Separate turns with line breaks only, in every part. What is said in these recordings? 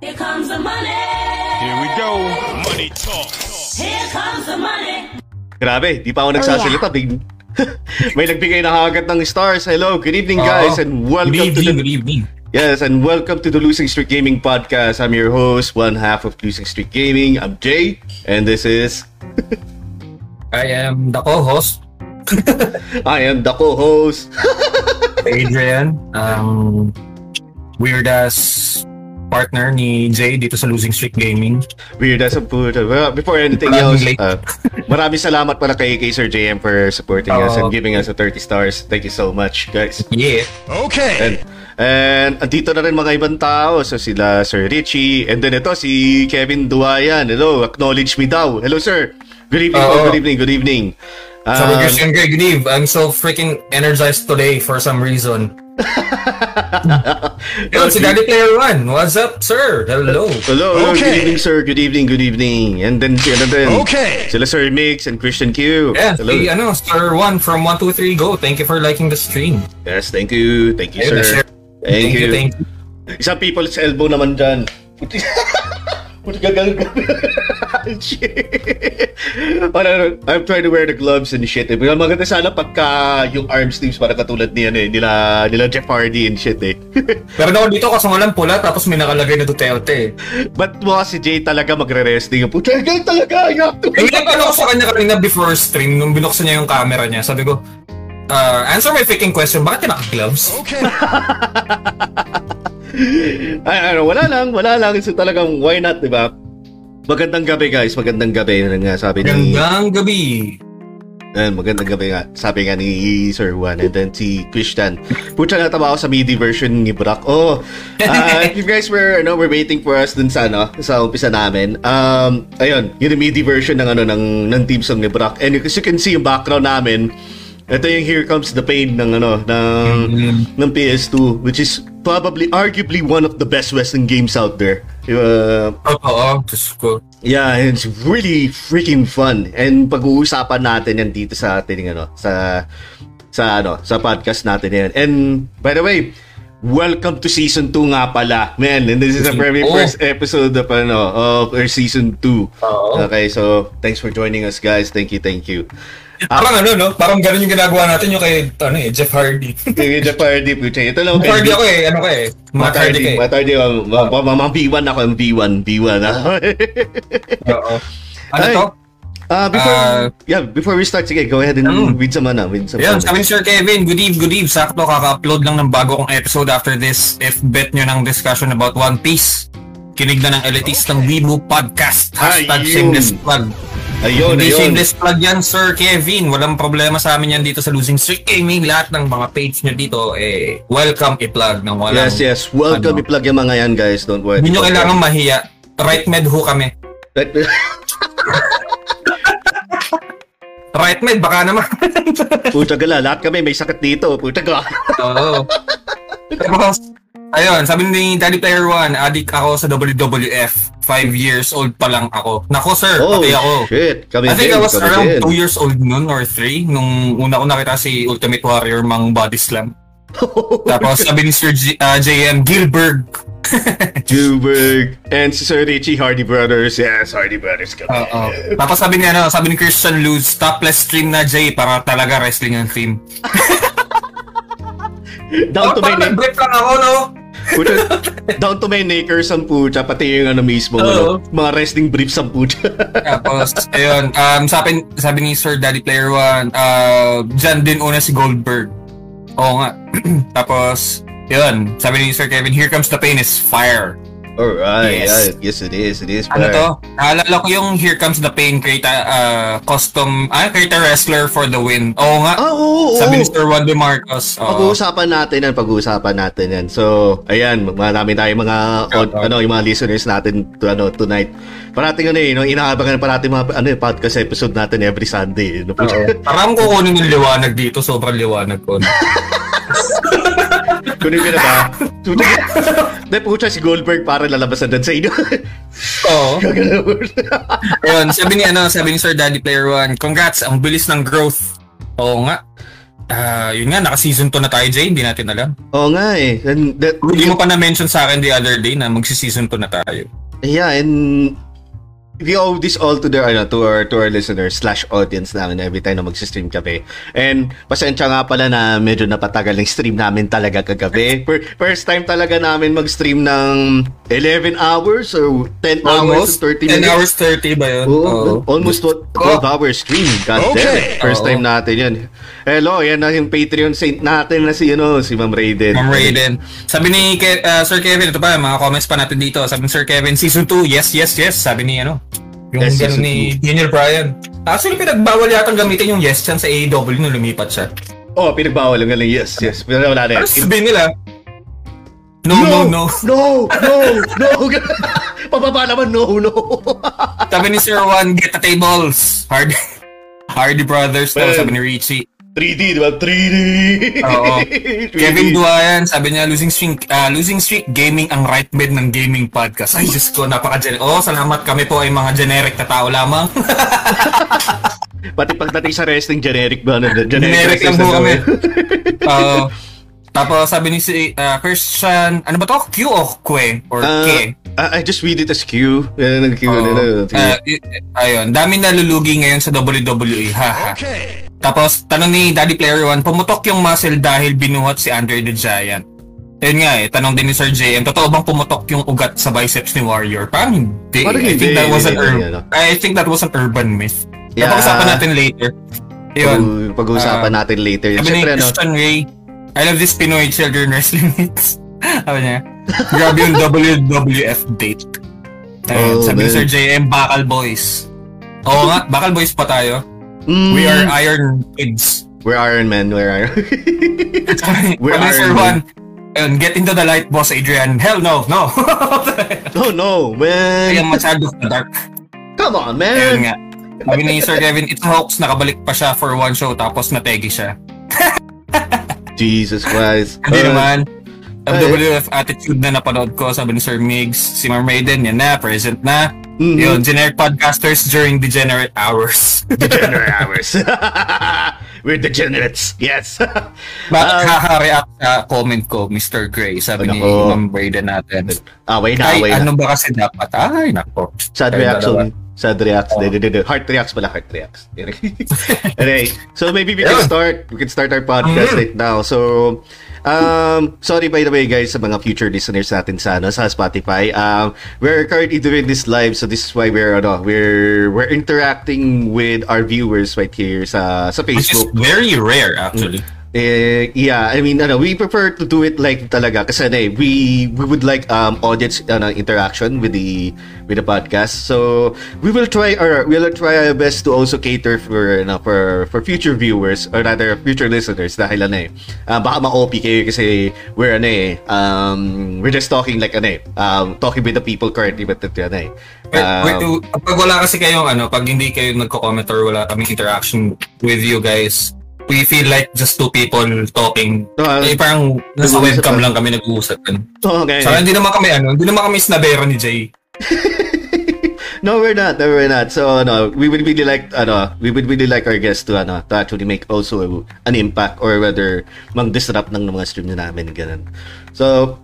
Here comes the money.
Here we go. Money talk.
Here comes the money.
Grabe, di pa ako nagsasalita. Big... May nagbigay na hagat ng stars. Hello, good evening guys,
Oo.
and welcome
Good
to
evening,
the
good evening.
yes, and welcome to the Losing Streak Gaming Podcast. I'm your host, one half of Losing Streak Gaming. I'm Jay, and this is
I am the co-host,
I am the co-host.
Adrian. Um, weird as partner ni Jay dito sa Losing Streak Gaming.
Weird as a puta. Well, before anything
Maraming
else, uh, maraming salamat pala kay, kay Sir JM for supporting us and giving us a 30 stars. Thank you so much, guys.
Yeah.
Okay.
And, and andito na rin mga ibang tao. So sila Sir Richie. And then ito si Kevin Duayan. Hello, acknowledge me daw. Hello, sir. Good evening.
Oo.
good evening. Good evening.
So,
Um,
Christian Greg, good eve. I'm so freaking energized today for some reason. Yun, si Daddy Player One. What's up, sir? Hello.
Hello.
Okay.
Good evening, sir. Good evening, good evening. And then, and then
Okay.
sila Sir Mix and Christian Q.
Yeah,
Hello.
si, ano, Sir One from 123 Go. Thank you for liking the stream.
Yes, thank you. Thank you,
Ayun,
sir.
sir.
Thank, you.
thank you.
Isang people's elbow naman dyan. Shit. Ano, I'm trying to wear the gloves and shit. Eh. Pero maganda sana pagka yung arm sleeves para katulad ni ano eh, nila, nila Jeff Hardy and shit eh.
Pero ako dito kasi walang pula tapos may nakalagay na Duterte.
But mukha si Jay talaga magre-resting. Puti, gagal talaga. I have to.
Eh, ano ko sa kanya kanina before stream, nung binuksan niya yung camera niya, sabi ko, uh, answer my freaking question, bakit ka naka-gloves?
Okay.
Ay, ano, wala lang, wala lang. So talagang, why not, di ba? Magandang gabi, guys. Magandang gabi. Ano nga sabi ni...
Gandang gabi.
Ayan, magandang gabi nga. Sabi nga ni Sir Juan and then si Christian. Pucha natawa ako sa MIDI version ni Brock. Oh, uh, if you guys were, ano, were waiting for us dun sa, ano, sa umpisa namin. Um, ayun, yun yung MIDI version ng, ano, ng, ng team song ni Brock. And as you can see, yung background namin, ito yung Here Comes the Pain ng, ano, ng, ng PS2, which is probably, arguably one of the best Western games out there. Uh,
Oo, Diyos ko.
Yeah, it's really freaking fun. And pag-uusapan natin yan dito sa ating ano, sa sa ano, sa podcast natin yan. And by the way, welcome to season 2 nga pala. Man, and this is the very first episode of ano, of our season 2.
Oo.
Okay, so thanks for joining us guys. Thank you, thank you.
Parang ano, no? Parang ganun yung ginagawa natin yung kay, ano eh, Jeff Hardy.
Kaya Jeff Hardy, pucha. Ito lang
Jeff Hardy ako eh, ano ka eh. Matt Hardy ka eh.
Matt Hardy, um, ma- ma- ma- V1 ako, yung V1, V1. ah.
Oo. Ano
Ay.
to?
Ah, before,
Ah.
yeah, before we start, sige, go ahead and
Mm.
read some, ano, read some
Yan,
comments.
sabi ni Sir Kevin, good eve, good eve. Sakto, kaka-upload lang ng bago kong episode after this. If bet nyo ng discussion about One Piece, kinig na ng elitistang Weibo Podcast. Hashtag
Ayun.
shameless plug.
Ayun,
Hindi
ayun.
shameless plug yan, Sir Kevin. Walang problema sa amin yan dito sa Losing Streak Gaming. Lahat ng mga page nyo dito, eh, welcome i-plug ng walang...
Yes, yes. Welcome,
ano.
i-plug yung mga yan, guys. Don't worry.
Hindi nyo kailangan mahiya. Right med ho kami. Right med, baka naman.
Puta gala, lahat kami may sakit dito. Puta gala.
Oo. Tapos, ayun, sabi ni Daddy Player One, addict ako sa WWF. Five years old pa lang ako. Nako sir,
Oh,
pati ako.
shit. Kami
I think
din,
I was
kami
around
din.
2 years old noon or 3 nung una ko nakita si Ultimate Warrior mang body slam. Tapos sabi ni Sir G- ah, JM Gilbert.
Juberg. And si Sir Richie, Hardy Brothers. Yes, Hardy Brothers kami.
Oo. Tapos sabi ni ano, sabi ni Christian Luz, topless stream na Jay para talaga wrestling ang theme.
Down to my neck.
nag-break lang ako, no?
Puta, down to my knickers ang puta. Pati yung ano mismo. Ano, mga wrestling briefs ang puta.
Tapos, ayun, um, sabi, sabi ni Sir Daddy Player One, uh, dyan din una si Goldberg. Oo nga. Tapos, yun, sabi ni Sir Kevin, here comes the pain is fire.
Alright.
Yes.
Yes. it is. It is.
Ano to? Naalala ko yung Here Comes the Pain, create uh, custom, ah, create wrestler for the win. Oo nga.
Ah, oo, oo.
Sabi ni Sir Juan De Marcos. Oo.
Pag-uusapan natin yan, pag-uusapan natin yan. So, ayan, marami tayong mga
Oo.
ano, yung mga listeners natin to, ano, tonight. Parating ano eh, no, inaabangan pa natin mga ano, eh, podcast episode natin every Sunday. No?
Oo. Parang kukunin yung liwanag dito, sobrang liwanag ko.
Kunin ko na ba? Hindi, pucha si Goldberg para lalabas na sa inyo.
Oo. Ayun, sabi ni ano, sabi ni Sir Daddy Player One, congrats, ang bilis ng growth. Oo nga. Ah, yun nga, naka-season 2 na tayo, Jay. Hindi natin alam.
Oo nga eh. And that,
Hindi mo pa na-mention sa akin the other day na magsi-season 2 na tayo.
Yeah, and we owe this all to the ano to our to our listeners slash audience namin every time na mag-stream kami. And pasensya nga pala na medyo napatagal ng stream namin talaga kagabi. For, first time talaga namin mag-stream ng 11 hours or 10 hours and 30
10
minutes.
hours 30 ba yun?
Oo,
Oo.
almost 12 hours stream. God damn it. First
Oo.
time natin yan. Hello, yan na yung Patreon saint natin na si, ano, si Ma'am Raiden.
Ma'am Raiden. Sabi ni Ke- uh, Sir Kevin, ito pa, mga comments pa natin dito. Sabi ni Sir Kevin, Season 2, yes, yes, yes. Sabi ni, ano, yung
Yes, season
ni Junior Bryan. Actually, pinagbawal yatang gamitin yung yes chan sa AEW nung lumipat siya.
Oh, pinagbawal lang galing. Yes, yes. Pero wala na
Ano
yan.
sabihin nila? No, no, no.
No, no, no. Pababa naman, no, no.
Sabi ni Sir Juan, get the tables. Hard. Hardy Brothers daw,
Well,
sabi ni Richie.
3D, di ba? 3D.
Oo.
3D.
Kevin Duayan, sabi niya, losing streak, ah, losing streak gaming ang right bed ng gaming podcast. Ay, Diyos ko, napaka Oh, salamat kami po ay mga generic na tao lamang.
Pati pagdating sa wrestling, generic ba? Ano, generic,
generic lang po kami. Oo. Tapos sabi ni si ah, Christian, ano ba to? Q o Kwe? Or
Uh,
K?
I I just read it as Q. Yan ang Q.
Oo.
ano,
Ah, y- ayun, dami nalulugi ngayon sa WWE. Haha. Tapos, tanong ni Daddy Player One, pumutok yung muscle dahil binuhat si Andre the Giant. Ayun nga eh, tanong din ni Sir JM, totoo bang pumutok yung ugat sa biceps ni Warrior? Parang hindi.
Parang
I think
hindi,
that was an
hindi,
ur-
hindi, ano.
I think that was an urban myth.
Yeah.
Napag-usapan natin later. Ayun.
Pag- Pag-uusapan
Ah,
natin later.
Sabi ni
Siyempre, ano,
Christian Ray, I love this Pinoy children wrestling hits. Sabi niya, grabe yung WWF date. Ayun,
Oh,
sabi ni
man.
Sir JM, Bakal Boys. Oo nga, Bakal Boys pa tayo.
mm,
We are Iron Kids.
We're Iron Man. We're Iron We're
ni Sir
Iron
Juan, ayun, get into the light, boss Adrian. Hell no, no.
Oh no, man.
Kaya masyado sa dark.
Come on,
Ayun
man.
nga. Sabi ni Sir Kevin, it's a hoax, nakabalik pa siya for one show tapos nategi siya.
Jesus Christ.
Hindi
Uh,
naman.
ay.
WWF attitude na napanood ko, sabi ni Sir Migs, si Ma'am Maiden, yan na, present na.
mhm.
Yun, generic podcasters during degenerate hours.
Degenerate hours. We're degenerates. Yes.
Bakit
Um,
kaka-react sa comment ko, Mr. Gray, sabi ni. Ma'am Maiden natin.
away na,
Ay,
away na.
ano ba kasi dapat? Ay, nako.
Sad reaction.
dalawa.
Sad reacts.
Oh.
Di, di, di. Heart reacts pala. Heart reacts. anyway, so maybe we can
Yeah.
start. We can start our podcast
Mhm.
right now. So, um, sorry by the way guys sa mga future listeners natin sa, ano, sa Spotify. Um, we're currently doing this live so this is why we're, ano, we're, we're interacting with our viewers right here sa, sa
Which is
Facebook.
very rare, actually.
Eh, yeah, I mean, ano, we prefer to do it like talaga kasi ano, eh, we we would like um audience ano, interaction with the with the podcast. So, we will try our we will try our best to also cater for ano, for for future viewers or rather future listeners dahil ano eh. ah, baka ma-OP kayo kasi we're ano eh um we're just talking like ano eh um talking with the people currently but ano eh.
Wait,
um,
wait, to- pag wala kasi kayong ano, pag hindi kayo nagko-comment or wala kaming interaction with you guys, we feel like just two people talking.
Ah,
eh, parang nasa
nag-uusap
webcam
lang.
kami nag-uusap.
oh, okay.
Saka hindi naman kami ano, hindi naman kami snabero ni Jay.
No, we're not. No, we're not. So, no, we would really like, ano, we would really like our guests to, ano, to actually make also an impact or whether mag-disrupt ng mga stream na namin, ganun. So,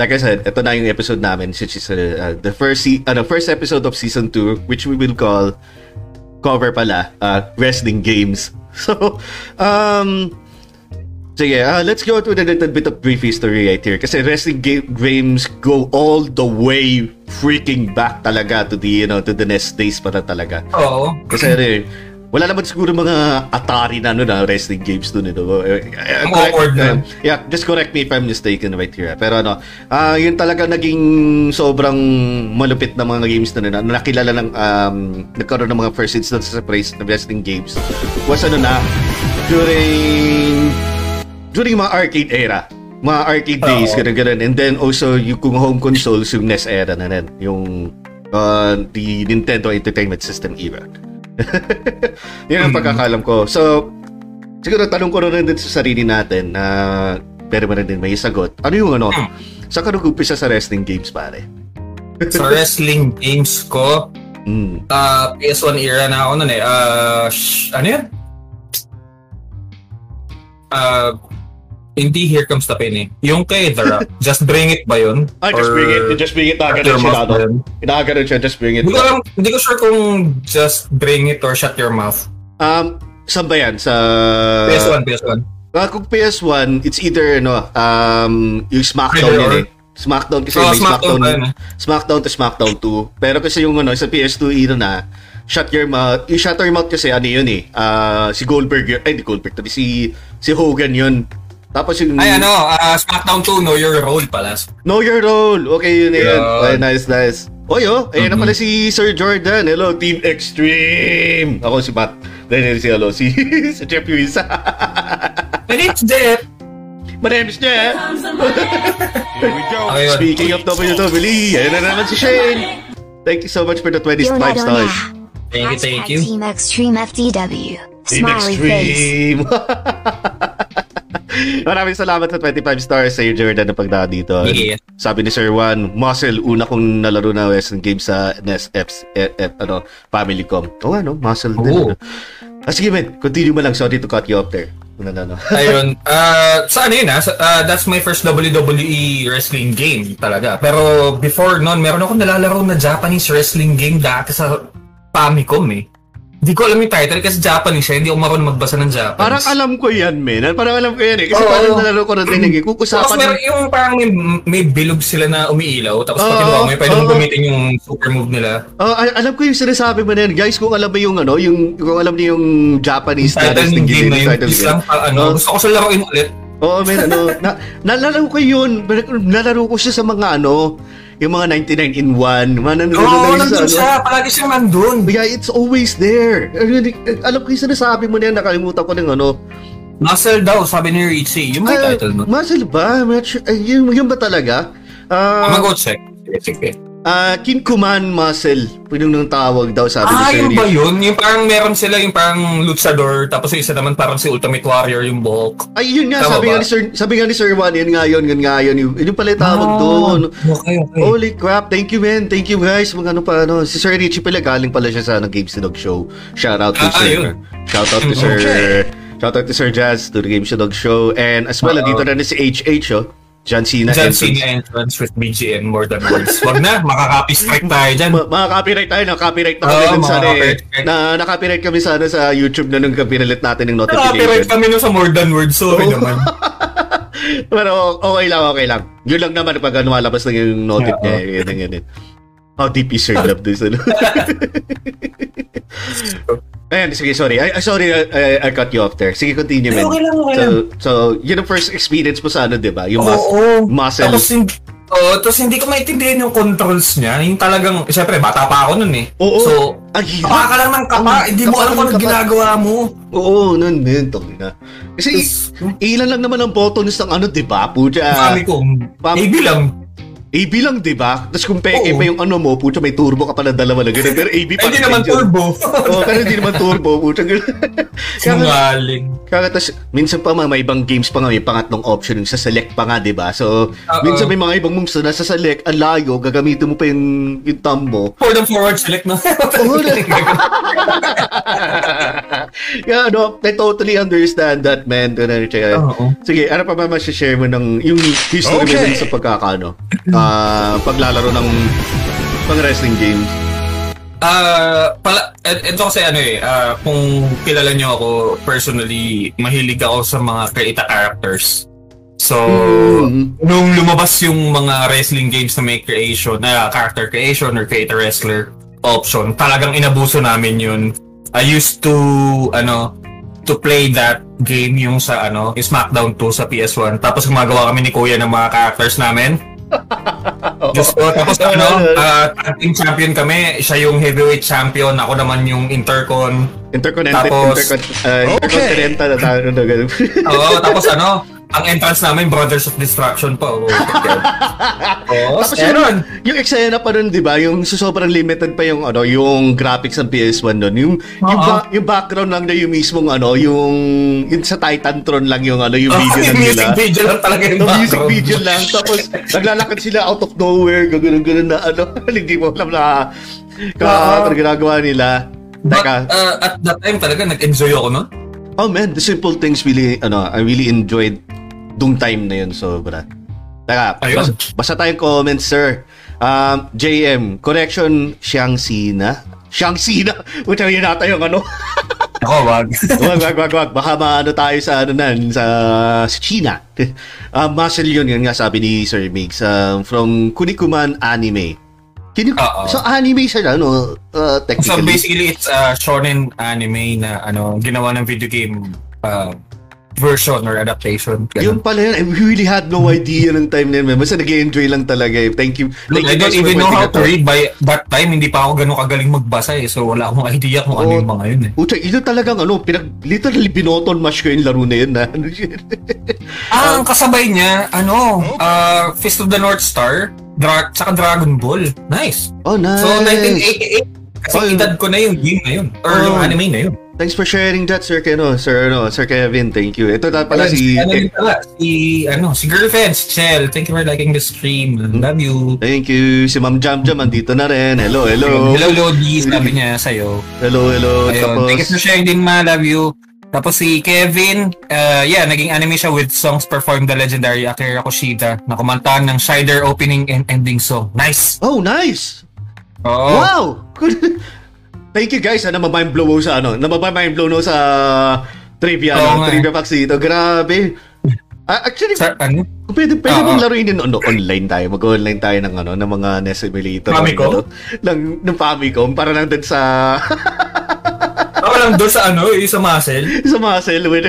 like I said, ito na yung episode namin, which is uh, uh, the first, se- ano, first episode of season 2, which we will call cover pala, uh, wrestling games. So, um, Sige, uh, let's go to the little bit of brief history right here. Kasi wrestling ga- games go all the way freaking back talaga to the, you know, to the NES days para talaga.
Oo.
Kasi eh, wala naman siguro mga Atari na ano na wrestling games dun. Ito. Uh, uh, correct- uh,
nun.
yeah, just correct me if I'm mistaken right here. Pero ano, ah yun talaga naging sobrang malupit na mga games na na nakilala ng um, nagkaroon ng mga first instances sa praise ng wrestling games was ano na during during mga arcade era mga arcade days, ganun ganun. And then also, yung kung home consoles, yung NES era na rin. Yung uh, the Nintendo Entertainment System era. Yan ang
Mm.
pagkakalam ko. So, siguro tanong ko na rin din sa sarili natin na pero mo rin din may sagot. Ano yung ano?
Hmm.
Saan ka nag-umpisa sa wrestling games, pare?
Sa wrestling games ko,
Mm.
ah PS1 era na ako nun eh. Ah, sh- ano yun? uh, hindi Here Comes the Pain eh. Yung kay The Rock, Just Bring It ba yun?
Ah, just bring it. Just bring it. Nakaganon
Your
siya. Ano? Nakaganon siya. Just bring it.
Hindi ko, alam, hindi ko sure kung Just Bring It or Shut Your Mouth.
Um, saan ba yan? Sa...
PS1, PS1.
Ah, kung PS1, it's either, ano, um, yung Smackdown yun eh. Smackdown kasi
Oh,
may
Smackdown
Smackdown,
eh?
Smackdown to Smackdown 2. Pero kasi yung ano, sa PS2 ino na, Shut Your Mouth, yung Shut Your Mouth kasi ano yun eh, ah, si Goldberg ay di Goldberg, tabi si, si Hogan yun. Tapos yung...
Ay ano, uh, Smackdown 2, Know Your Role pala.
Know Your Role. Okay, yun na yun. Okay, nice, nice. Oy, oh, ayan na
Mhm.
pala si Sir Jordan. Hello, Team Extreme. Ako si Matt. Then si, hello, si, si Jeff Yuisa.
And it's Jeff.
My name is Jeff.
Okay.
Speaking of WWE, ayan na naman si Shane. Thank you so much for the 25
Leonardo
stars.
na.
Thank you, thank you.
Team Extreme FTW.
Team
Smiley face.
Maraming salamat sa 25 stars sa Jordan na pagdaan dito.
Yeah.
Sabi ni Sir Juan, Muscle, una kong nalaro na wrestling game sa NES F, F, F, ano, Family.com. Oo, ano, Muscle din. Ano. Ah, sige, man. Continue mo lang. Sorry to cut you off there. Ano, ano, ano.
Ayun. Uh, sa ano yun ah, sa- uh, that's my first WWE wrestling game talaga. Pero before nun, meron akong nalalaro na Japanese wrestling game dati sa Famicom eh. Hindi ko alam yung title kasi Japanese siya, hindi ako marunong magbasa ng Japanese.
Parang alam ko yan, man. Parang alam ko yan eh. Kasi
Oo.
parang nalaro ko na din eh. Kung
Tapos meron yung parang may, may bilog sila na umiilaw. Tapos pag
Oo,
kinuha mo, yun, pwede mong
oo.
gamitin yung super move nila.
Oh, al- alam ko yung sinasabi mo na yan. Guys, kung alam mo yung ano, yung kung alam niyo yung Japanese
Title ng game na yun,
game.
lang, ah, ano, gusto ko siya laruin ulit.
Oo, man, ano, na, nalaro ko yun. Nalaro ko siya sa mga ano, yung mga 99 in 1. Mga nanonood
Oo,
na yun
nandun
ano.
siya. Palagi siyang nandun.
Yeah, it's always there. Ano, Alam ko yung sinasabi mo na yan, nakalimutan ko ng ano.
Muscle daw, sabi ni Richie. Yung may
Ah,
title nun.
Muscle ba? I'm sure. Ay, yun, yun ba talaga?
Uh,
Ah,
Mag-go check. Sige, sige.
Ah, Kinkuman Muscle. Pinong nang tawag daw, sabi
Ah,
ni Sir
yun ba yun? Yung parang meron sila yung parang luchador, tapos yung isa naman parang si Ultimate Warrior yung bulk.
Ay, yun nga,
Tama
sabi
ba?
nga ni Sir, sabi nga ni Sir Juan, yun nga yun, yun nga yun. Yun, yun pala yung tawag doon.
Ah, Okay, okay.
Holy crap, thank you man, thank you guys. Mga ano pa ano, si Sir Richie pala galing pala siya sa ano, Games Dog Show. Shout out to
Ah,
Sir.
yun.
Shout out to
Mm,
Sir.
okay.
Shout out to Sir Jazz to the Games Dog Show. And as well,
Oo.
dito na rin si HH, oh. John Cena.
John
entrance.
Cena entrance with BGM more than words. Wag na, makaka-copy strike tayo dyan.
Ma- mga copyright tayo, na-copyright na kami
Oo,
dun
mga
sa ano eh.
copyright.
Na, na-copyright kami sana sa YouTube na nung pinalit natin ng
Copyright
notification.
kami nun sa more than words, sorry
Oo.
naman.
Pero okay lang, okay lang. Yun lang naman pag ano, malabas na yung notif niya. eh. Yun, yun, yun. How deep is your love this? Ano? Ayan, sige, sorry. I, I- sorry, I, I, I cut you off there. Sige, continue, man.
Okay lang, okay
so,
lang.
so, yun ang first experience mo sa ano, di ba? Yung mus-
Oo.
muscle.
Tapos hindi, oh, tapos hindi ko maintindihan yung controls niya. Yung talagang, siyempre, bata pa ako nun eh.
Oo.
So,
Ang hirap.
Baka ka lang ng kapa,
Ang
hindi mo
kapa
alam
ng
kung ano
kapa.
ginagawa mo.
Oo, nun, nun, tong na. Kasi, ilan lang naman ang buttons ng ano, di ba? Pucha.
Sabi ko,
Pam-
AB lang.
AB lang, di ba? Tapos kung peke pa yung ano mo, pucha, may turbo ka pa ng dalawa na ganun. Pero AB pa
Hindi naman turbo.
Oo, pero hindi naman turbo, pucha. ganun. Kaya, kaya tas, minsan pa mga may ibang games pa nga, may pangatlong option yung sa select pa nga, di ba? So,
Oo.
minsan may mga ibang moves na nasa select, ang layo, gagamitin mo pa yung, yung thumb mo.
Forward and forward select na.
Oo, na- yeah, no, I totally understand that, man. Ano. Sige, ano pa ba share mo ng yung history mo
Okay.
dun sa pagkakano? Ah, paglalaro ng pang wrestling games.
Ah, pala, et- ito kasi ano eh, ah, kung kilala nyo ako personally, mahilig ako sa mga creator characters. So,
Mm.
nung lumabas yung mga wrestling games na may creation, na character creation or creator wrestler option, talagang inabuso namin yun. I used to, ano, to play that game yung sa, ano, SmackDown 2 sa PS1. Tapos gumagawa kami ni Kuya ng mga characters namin. Diyos ko, tapos ano, uh, tag team champion kami, siya yung heavyweight champion, ako naman yung intercon.
Interconnected,
Tapos-
intercon, uh, intercontinental na tayo na ganun.
Oo, tapos ano, ang entrance namin, Brothers of Destruction pa. Oh,
Tapos
meron.
yung, yung eksena pa nun, di ba? Yung sa sobrang limited pa yung ano, yung graphics ng PS1 nun. Yung yung, ba- yung background lang na yung mismong ano, yung yung sa Titantron lang yung ano, yung
Oh,
video lang
yung music
nila.
video lang talaga yung
Yung music
background.
video lang. Tapos, naglalakad sila out of nowhere. Gagano'n-gano'n na ano. Hindi mo alam na ka,
Oo.
ano ginagawa nila.
But
Teka.
uh, at that time talaga, nag-enjoy ako nun.
Oh man, the simple things really, ano, I really enjoyed dung time na yun, sobra.
Ayun.
basa, basa tayong comments, sir. Um, JM, correction, siyang Sina. Siyang Sina? Puta yun nata yung ano.
Ako, wag.
wag, wag, wag, wag. Baka maano tayo sa ano nan, sa, sa China. Uh, muscle yun, yun nga sabi ni Sir Migs. Um, from Kunikuman Anime. Can you,
Oo.
so anime siya, ano, uh,
So
technically.
basically, it's a shonen anime na ano ginawa ng video game uh, version or adaptation.
Yun
Ganun.
pala yun. I really had no idea ng time na yun. man. Basta nag-enjoy lang talaga eh. Thank you. Thank
I
you
don't
guys for
even know how to read by that time. Hindi pa ako ganun kagaling magbasa eh. So wala akong idea kung ano
Oo.
yung mga yun eh.
Pucha, ito talagang ano, pinag, literally binoton mash ko yung laro na yun na. Ano?
Ah, ang kasabay niya, ano, uh, Fist of the North Star, Dra- tsaka Dragon Ball. Nice.
oh, nice.
So 1988. Kasi
Oh,
edad ko na yung game na yun. Or
Oh.
yung anime na yun.
Thanks for sharing that, Sir Keno. Sir, ano, Sir Kevin, thank you. Ito na pala si...
ano pala, si, ano, si girlfriend, si Chel. Thank you for liking the stream.
Hmm?
Love you.
Thank you. Si Ma'am Jam Jam, andito na rin. Hello, hello.
Hello, Lodi. Sabi niya sa'yo.
Hello, hello.
Ayun.
Tapos,
Thank you for sharing din, ma. Love you. Tapos si Kevin, uh, yeah, naging anime siya with songs performed the legendary Akira Kushida na kumantahan ng Shider opening and ending song. Nice!
oh, nice.
Oo.
Wow! Thank you guys. Ano, mind blow sa ano, mind blow no sa trivia,
Oo
no?
eh.
trivia facts dito. Grabe. Ah, actually,
Sa, ano?
Pwede, pwede
Oo.
mong laruin din ano, online tayo. Mag-online tayo ng ano, ng mga NES Simulator.
Famicom?
Ng, ano, ng, ng Famicom. Para lang din sa,
Ako lang doon sa ano, yung sa muscle.
sa muscle. With,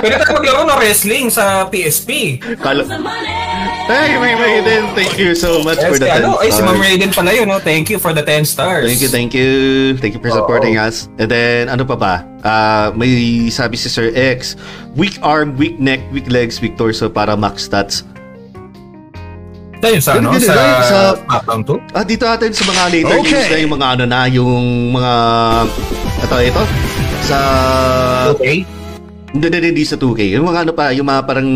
Pwede tayo maglaro ng wrestling sa PSP.
Kala,
money.
Hey, may may din. Thank you so much
Yes,
for the 10
ano, ay, si Ma'am
stars.
Raiden pala yun, no? Thank you for the 10 stars.
Thank you, thank you. Thank you for supporting us. And then, ano pa ba? Ah, may sabi si Sir X, weak arm, weak neck, weak legs, weak torso para max stats.
Yun sa ano, sa,
sa-
SmackDown 2.
Ah, dito natin sa mga later
Okay.
games na yung mga ano na, yung mga, ito, ito, sa,
Okay.
Hindi, hindi, hindi sa 2K. Yung mga ano pa, yung mga parang,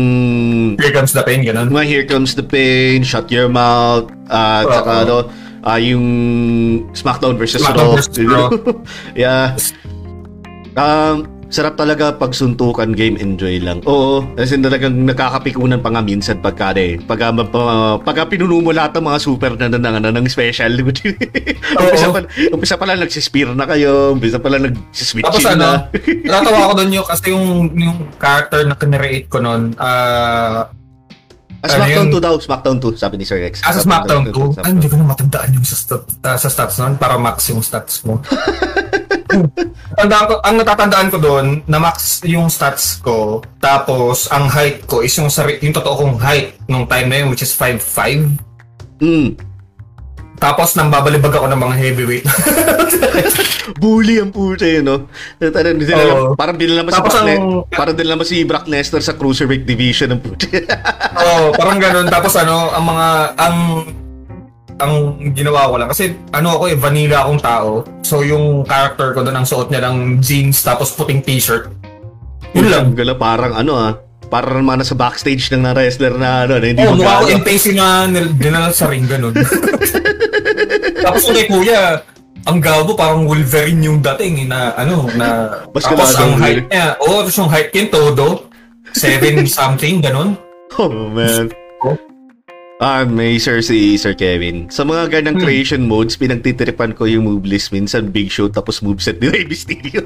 Here comes the pain, ganun.
mga Here Comes the Pain, Shut Your Mouth,
Oo.
tsaka ano, ah, yung SmackDown versus
SmackDown
Raw.
versus Raw.
yeah. Um, sarap talaga pag suntukan game, enjoy lang. Oo, kasi talagang nakakapikunan pa nga minsan pagka eh. Pagka, uh, pagka pinuno mo lahat ng mga super na, na, na, na ng special. umpisa, pa, umpisa pa lang nagsispear na kayo, umpisa pa lang nagsiswitch
Tapos
na.
ano, natatawa ko doon yung kasi yung, yung character na kinreate ko noon, ah,
Ah, Smackdown
ano yun?
2 daw, Smackdown 2, sabi ni Sir X.
ah, sa SmackDown 2, ay, hindi ko na matandaan yung sa, stat, ah, sa stats noon para max yung stats mo. Tandaan ko, ang natatandaan ko doon, na max yung stats ko, tapos ang height ko is yung, sari, yung totoo kong height nung time na yun, which is 5'5".
Mm.
Tapos nang babalibag ako ng mga heavyweight.
Bully ang puta yun, no? Parang din
Oo.
parang din naman si
Tapos
Brock,
ang-
Le- parang din naman si Brock Lesnar sa Cruiserweight Division ng puta.
Oo, parang ganun. Tapos ano, ang mga, ang, ang ginawa ko lang, kasi ano ako eh, vanilla akong tao. So yung character ko doon, ang suot niya lang jeans, tapos puting t-shirt. Yun lang.
Gala, parang ano ah, parang naman sa backstage ng na wrestler na ano, na hindi
Oo, oh, mukha ko
magano.
in-face na nil- dinala sa ring, ganun. tapos kay kuya, ang gabo parang Wolverine yung dating eh, na ano na
Mas
tapos ang height niya oh tapos yung height niya todo 7 something ganun
Oh man. Ah, may sir si Sir Kevin. Sa mga ganang
Hmm.
creation modes, pinagtitiripan ko yung move list minsan Big Show tapos moveset ni Rey Mysterio.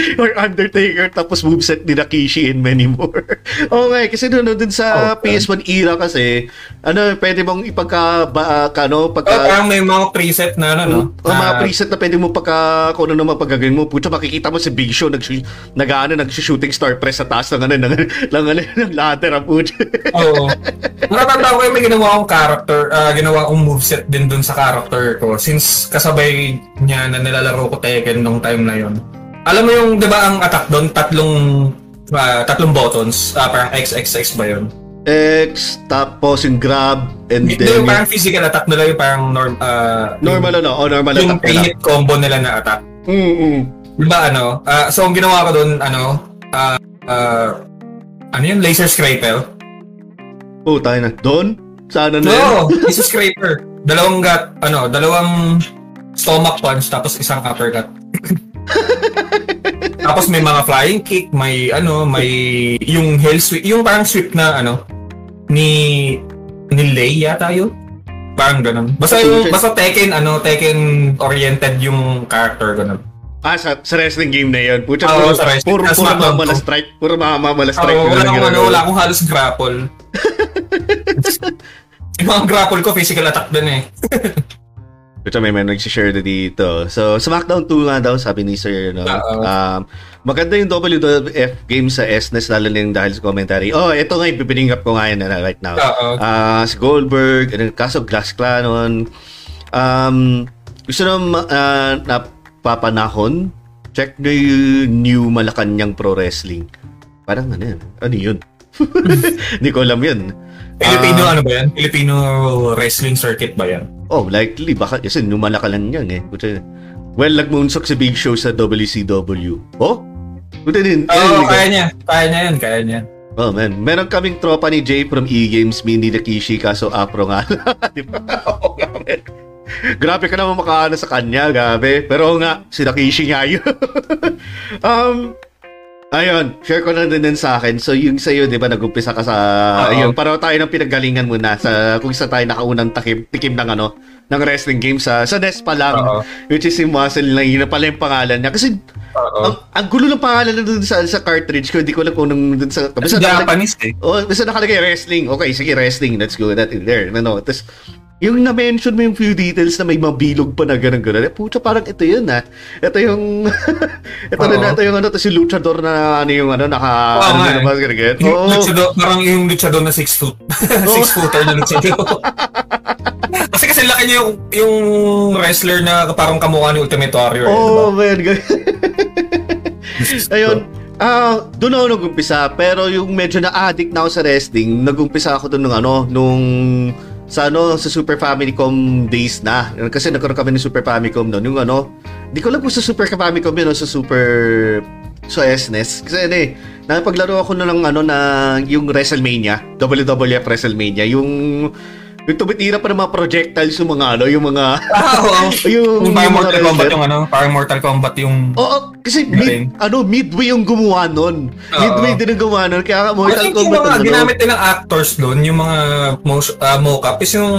Or Undertaker tapos moveset ni Rikishi and many more. okay, kasi doon dun sa
Okay.
PS1 era kasi, ano, pwede mong ipagka, ba, ka, ano,
oh,
pagka,
parang may mga preset na ano no
o mga preset na pwede mo pagka kung ano naman pagagawin mo. Pucha, makikita mo si Big Show nag nag ano, nag-shooting star press sa taas ng ano ng ng, ng, ng ladder ang pucha.
Oo. Nakatanda ko yung may ginawa akong character, ah, ginawa akong moveset din dun sa character ko. Since kasabay niya na nilalaro ko Tekken nung time na yon. Alam mo yung, di ba ang attack doon, tatlong, ah, tatlong buttons, ah, parang XXX ba yun?
X, tapos yung grab, and then
yung parang physical attack nila, yung parang norm, ah,
normal ano, oh, normal
yung, yung
attack nila.
init combo nila na attack.
Mm, mm.
Di ba ano? ah, so ang ginawa ko doon, ano, ah, ah, ano yun, laser scraper?
Oh, tayo na. Doon? Sana na yun?
No, isa scraper. Dalawang gut, ano, dalawang stomach punch tapos isang uppercut. Tapos may mga flying kick, may ano, may yung hell sweep, yung parang sweep na ano ni ni Lei yata yun. Parang ganun. Basta yung, basta Tekken ano, Tekken oriented yung character ganun.
Ah, sa, sa wrestling game na yun. Pucha,
Oo,
puro,
sa wrestling.
puro, puro
SmackDown
mamala
to.
strike. Puro mamala strike. Na
wala ano,
ginagawa.
wala akong halos grapple. yung mga grapple ko, physical attack din eh.
Ito may may nagsishare na dito. So, SmackDown 2 nga daw, sabi ni Sir, no? Um, maganda yung WWF game sa SNES, lalo na yung dahil sa commentary. Oh, ito nga, ipipining up ko nga yun na right now. Ah, si Goldberg, ano, kaso Glass Clanon. Um, gusto na uh, napapanahon, check nyo yung new Malacanang Pro Wrestling. Parang ano yun? Ano yun? Hindi ko alam yun.
Filipino
Ah,
ano ba yan? Filipino wrestling circuit ba yan?
Oh, likely. Baka kasi numala ka lang yan eh. Puta, well, nag-moonsock sa big show sa WCW. Oh? Puta din.
Oo,
eh,
kaya niya. Kaya niya yan, kaya niya.
Oh, man. Meron kaming tropa ni Jay from E-Games, Mini Nakishi, kaso Apro nga. Di ba? Oo nga, man. Grabe ka naman makaano sa kanya, gabi. Pero nga, si Nakishi nga yun. um, ayun, share ko na din, din sa akin. So, yung sa'yo, di ba, nag-umpisa ka sa,
Oo.
ayun, pareho tayo ng pinagalingan muna sa, kung sa tayo nakaunang takim, tikim ng ano, ng wrestling game sa, sa NES pa lang.
Oo.
Which is si Muscle lang, yun na pala yung pangalan niya. Kasi, ang, ang gulo ng pangalan na dun sa, sa cartridge ko, hindi ko alam kung nung dun sa, basta nakalagay-
Japanese eh.
Oh, basta nakalagay wrestling. Okay, sige, wrestling. Let's go that in there. Ano, tapos, yung na-mention mo yung few details na may mabilog pa na ganun ganun. Eh, pucha, parang ito yun ah. Ito yung, ito na
Oo.
na, ito yung ano, tapos yung luchador na ano yung ano, naka,
Oo
ano na
eh.
naman, ganun ganun.
Yung
Oo.
luchador, parang yung luchador na 6 foot. 6 footer na luchador. Kasi kasi laki niya yung, yung wrestler na parang kamukha ni Ultimate Warrior.
Oh,
diba?
man. ganun. Ayun. Ah, doon ako nag-umpisa, pero yung medyo na-addict na ako sa wrestling, nag-umpisa ako doon nung ano, nung sa ano, sa Super Famicom days na. Kasi nagkaroon kami ng Super Famicom noon. Yung ano, di ko alam kung sa Super Famicom yun o sa Super sa SNES. Kasi ano eh, napaglaro ako na ng ano na yung WrestleMania, WWF WrestleMania, yung yung tumitira pa ng mga projectiles yung mga ano, yung mga
Ah, oo.
yung,
Yung parang
yung mga
Mortal Kombat yung ano, parang Mortal Kombat yung...
Oo, kasi
Galing.
mid, ano, midway yung gumawa nun.
Oo.
Midway din yung gumawa nun. Kaya Mortal
think yung
Kombat
mga
ano,
ginamit nilang actors doon, yung mga mo- ah, mocap, is yung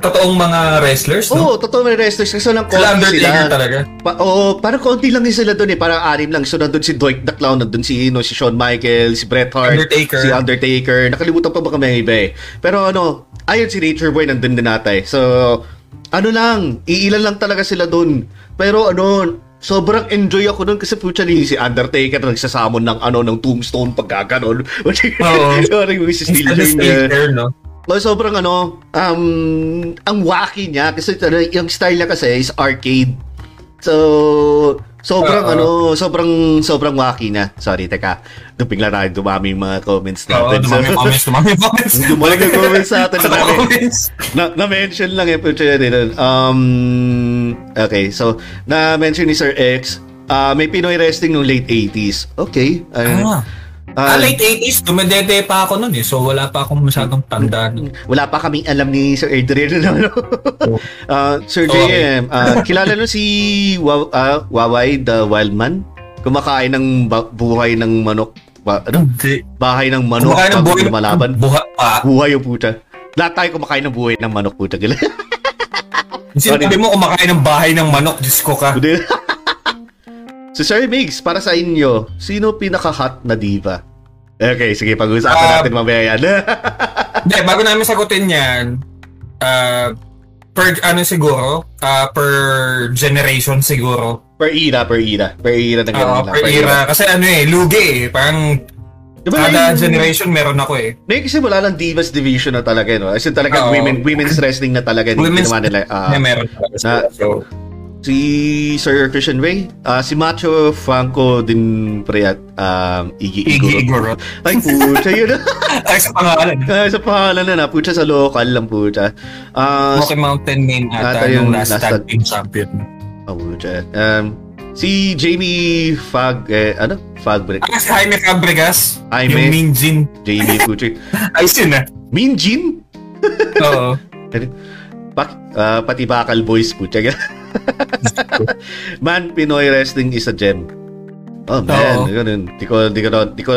totoong mga wrestlers,
Oo,
no?
totoo may wrestlers kasi lang
Sila
konti
Undertaker
sila.
talaga.
Pa, oo, parang konti lang yung sila doon eh. Parang anim lang. So, nandun si Dwight the Clown, nandun si, no, si Shawn Michaels, si Bret Hart,
Undertaker.
si Undertaker. Nakalimutan pa baka may iba eh. Pero ano, ayun si Nature Boy, nandun din natay. So, ano lang, iilan lang talaga sila doon. Pero ano, sobrang enjoy ako doon kasi putya ni si Undertaker na nagsasamon ng ano ng tombstone pag gaganon.
Oo. Instead of
Chain niya.
Taker, no?
Sobrang ano, um, ang wacky niya kasi ano, yung style niya kasi is arcade. So, sobrang
Oo.
ano, sobrang sobrang wacky niya. Sorry, teka. Lang tayo dumami yung mga comments
Oo,
natin.
dumami yung comments, dumami yung comments.
Dumami yung comments sa atin.
Comments.
na, na-mention lang eh, pero yun. Um, okay, so, na-mention ni Sir X, ah may Pinoy wrestling nung late 80s. Okay.
Ah.
Ah,
Ah, late 80s, dumedede pa ako nun eh. So wala pa akong masyadong tanda. nun.
wala pa kaming alam ni Sir Adrian na ano. Ah, Sir
Okay.
JM, ah, kilala nyo si Wa- ah, Waway the Wildman? Kumakain ng buhay ng manok. Ba- ano? Bahay ng manok
Kumakain ng buhay
lumalaban.
Buha pa.
Buhay yung puta. Lahat tayo kumakain ng buhay ng manok puta.
Sinabi mo kumakain ng bahay ng manok, Diyos ko ka.
So Sir Migs, para sa inyo, sino pinaka-hot na diva? Okay, sige, pag-uusapan
Ah,
natin mamaya yan.
Hindi, bago namin sagutin yan, ah, per ano siguro, ah, per generation siguro.
per era, per era. Per era na ganun lang.
per era. Kasi ano eh, lugi eh. Parang
Diba,
kada
yung-
generation meron ako eh.
Wala lang divas division na talaga, no? As in talaga,
Oo.
women, women's wrestling na talaga.
Women's
naman nila. ah,
na meron
na-
so,
si Sir Christian Ray, ah, si Macho Franco din pre at um, Iggy
Iggy
Igoro.
Igoro.
Ay, pucha, yun.
Ay, sa pangalan.
Ah, sa pangalan na na, pucha sa local lang pucha. Ah,
Smoky Mountain main
Ata
ata
yung
last
last
tag team champion.
oh, pucha. Um, si Jamie Fag, eh, ano? Fagbreak.
Ah, si Jaime Fabregas.
Jaime.
Yung Minjin.
Jamie pucha.
Ayos yun ah.
Min Jin?
Oo.
Pak, ah, pati bakal boys pucha. Man, Pinoy wrestling is a gem. Oh man,
Oo.
ganun. Di ko, di ko, di ko,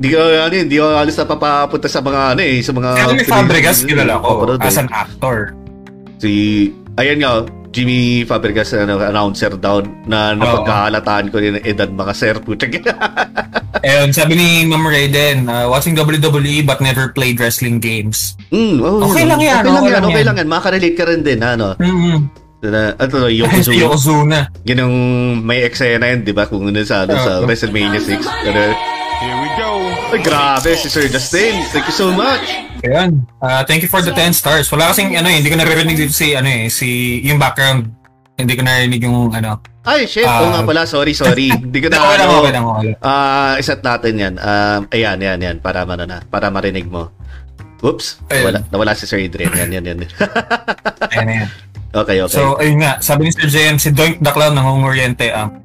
di ko, ano yun, di ko alis na papapunta sa mga, ano eh, sa mga...
Kevin Fabregas, kilala ko
Papanood
as
eh.
an actor.
Si, ayan nga, Jimmy Fabregas, ano, announcer daw, na napagkahalataan ko din ng edad mga sir, putang
Ayun, sabi ni Ma'am Raiden, uh, watching WWE but never played wrestling games.
Mm, oh,
Okay lang yan,
Okay lang
okay
yan,
lang
okay lang yan. Makarelate ka rin din, ano.
Mm-hmm.
Na, ano,
Si
Yokozuna.
Yokozuna.
Yun yung may eksena yun, di ba? Kung ano sa, ano, sa. WrestleMania 6. Ano,
Here we go.
ay, grabe, si Sir Justin. Thank you so much.
Ayun. Uh, thank you for the 10 stars. Wala kasing ano eh, hindi ko naririnig dito si ano eh, si yung background. Hindi ko narinig yung ano.
Ay, shit.
Ah.
Oo nga pala. Sorry, sorry. Hindi ko na, ano,
okay lang, okay.
Ah, isat natin yan. Um, ayan, yan, yan. Para ano na, para marinig mo. Oops.
Ayun.
Nawala, nawala si Sir Adrian. Yan, yan, yan.
Ayan, ayan.
Okay, okay.
So, ayun nga, sabi ni Sir JM, si Doink the Clown ng Oriente. Um,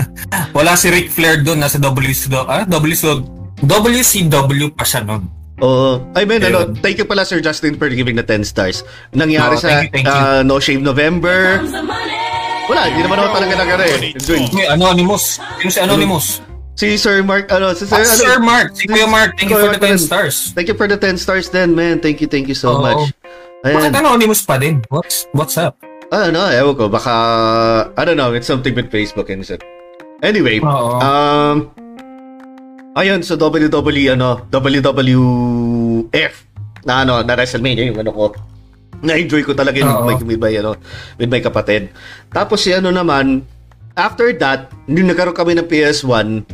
wala si Ric Flair doon, nasa WCW, ah, WCW, WCW pa siya noon.
Oo. I mean, ano,
Ayun.
thank you pala Sir Justin for giving the 10 stars. Nangyari
Oo,
sa
thank you, thank you.
ah, No Shave November. Wala, hindi naman ako talaga nag eh.
May Anonymous. Yung si Anonymous.
Si Sir Mark, ano, si Sir,
Ah,
ano,
Sir Mark. Si Kuya Mark, thank you for the 10
Kuya Mark,
stars.
Thank you for the 10 stars then, man. Thank you, thank you so
Oo.
much.
Bakit
Ayan.
Anonymous pa din? What's, what's up?
Ano, ewan ko, baka, I don't know, it's something with Facebook and shit. Anyway,
Oo.
um, ayun, so WWE, ano, WWF, na ano, na WrestleMania, yung ano ko, na-enjoy ko talaga yung
Oo.
with, with, my, ano, with my kapatid. Tapos si ano naman, after that, nung nagkaroon kami ng PS1,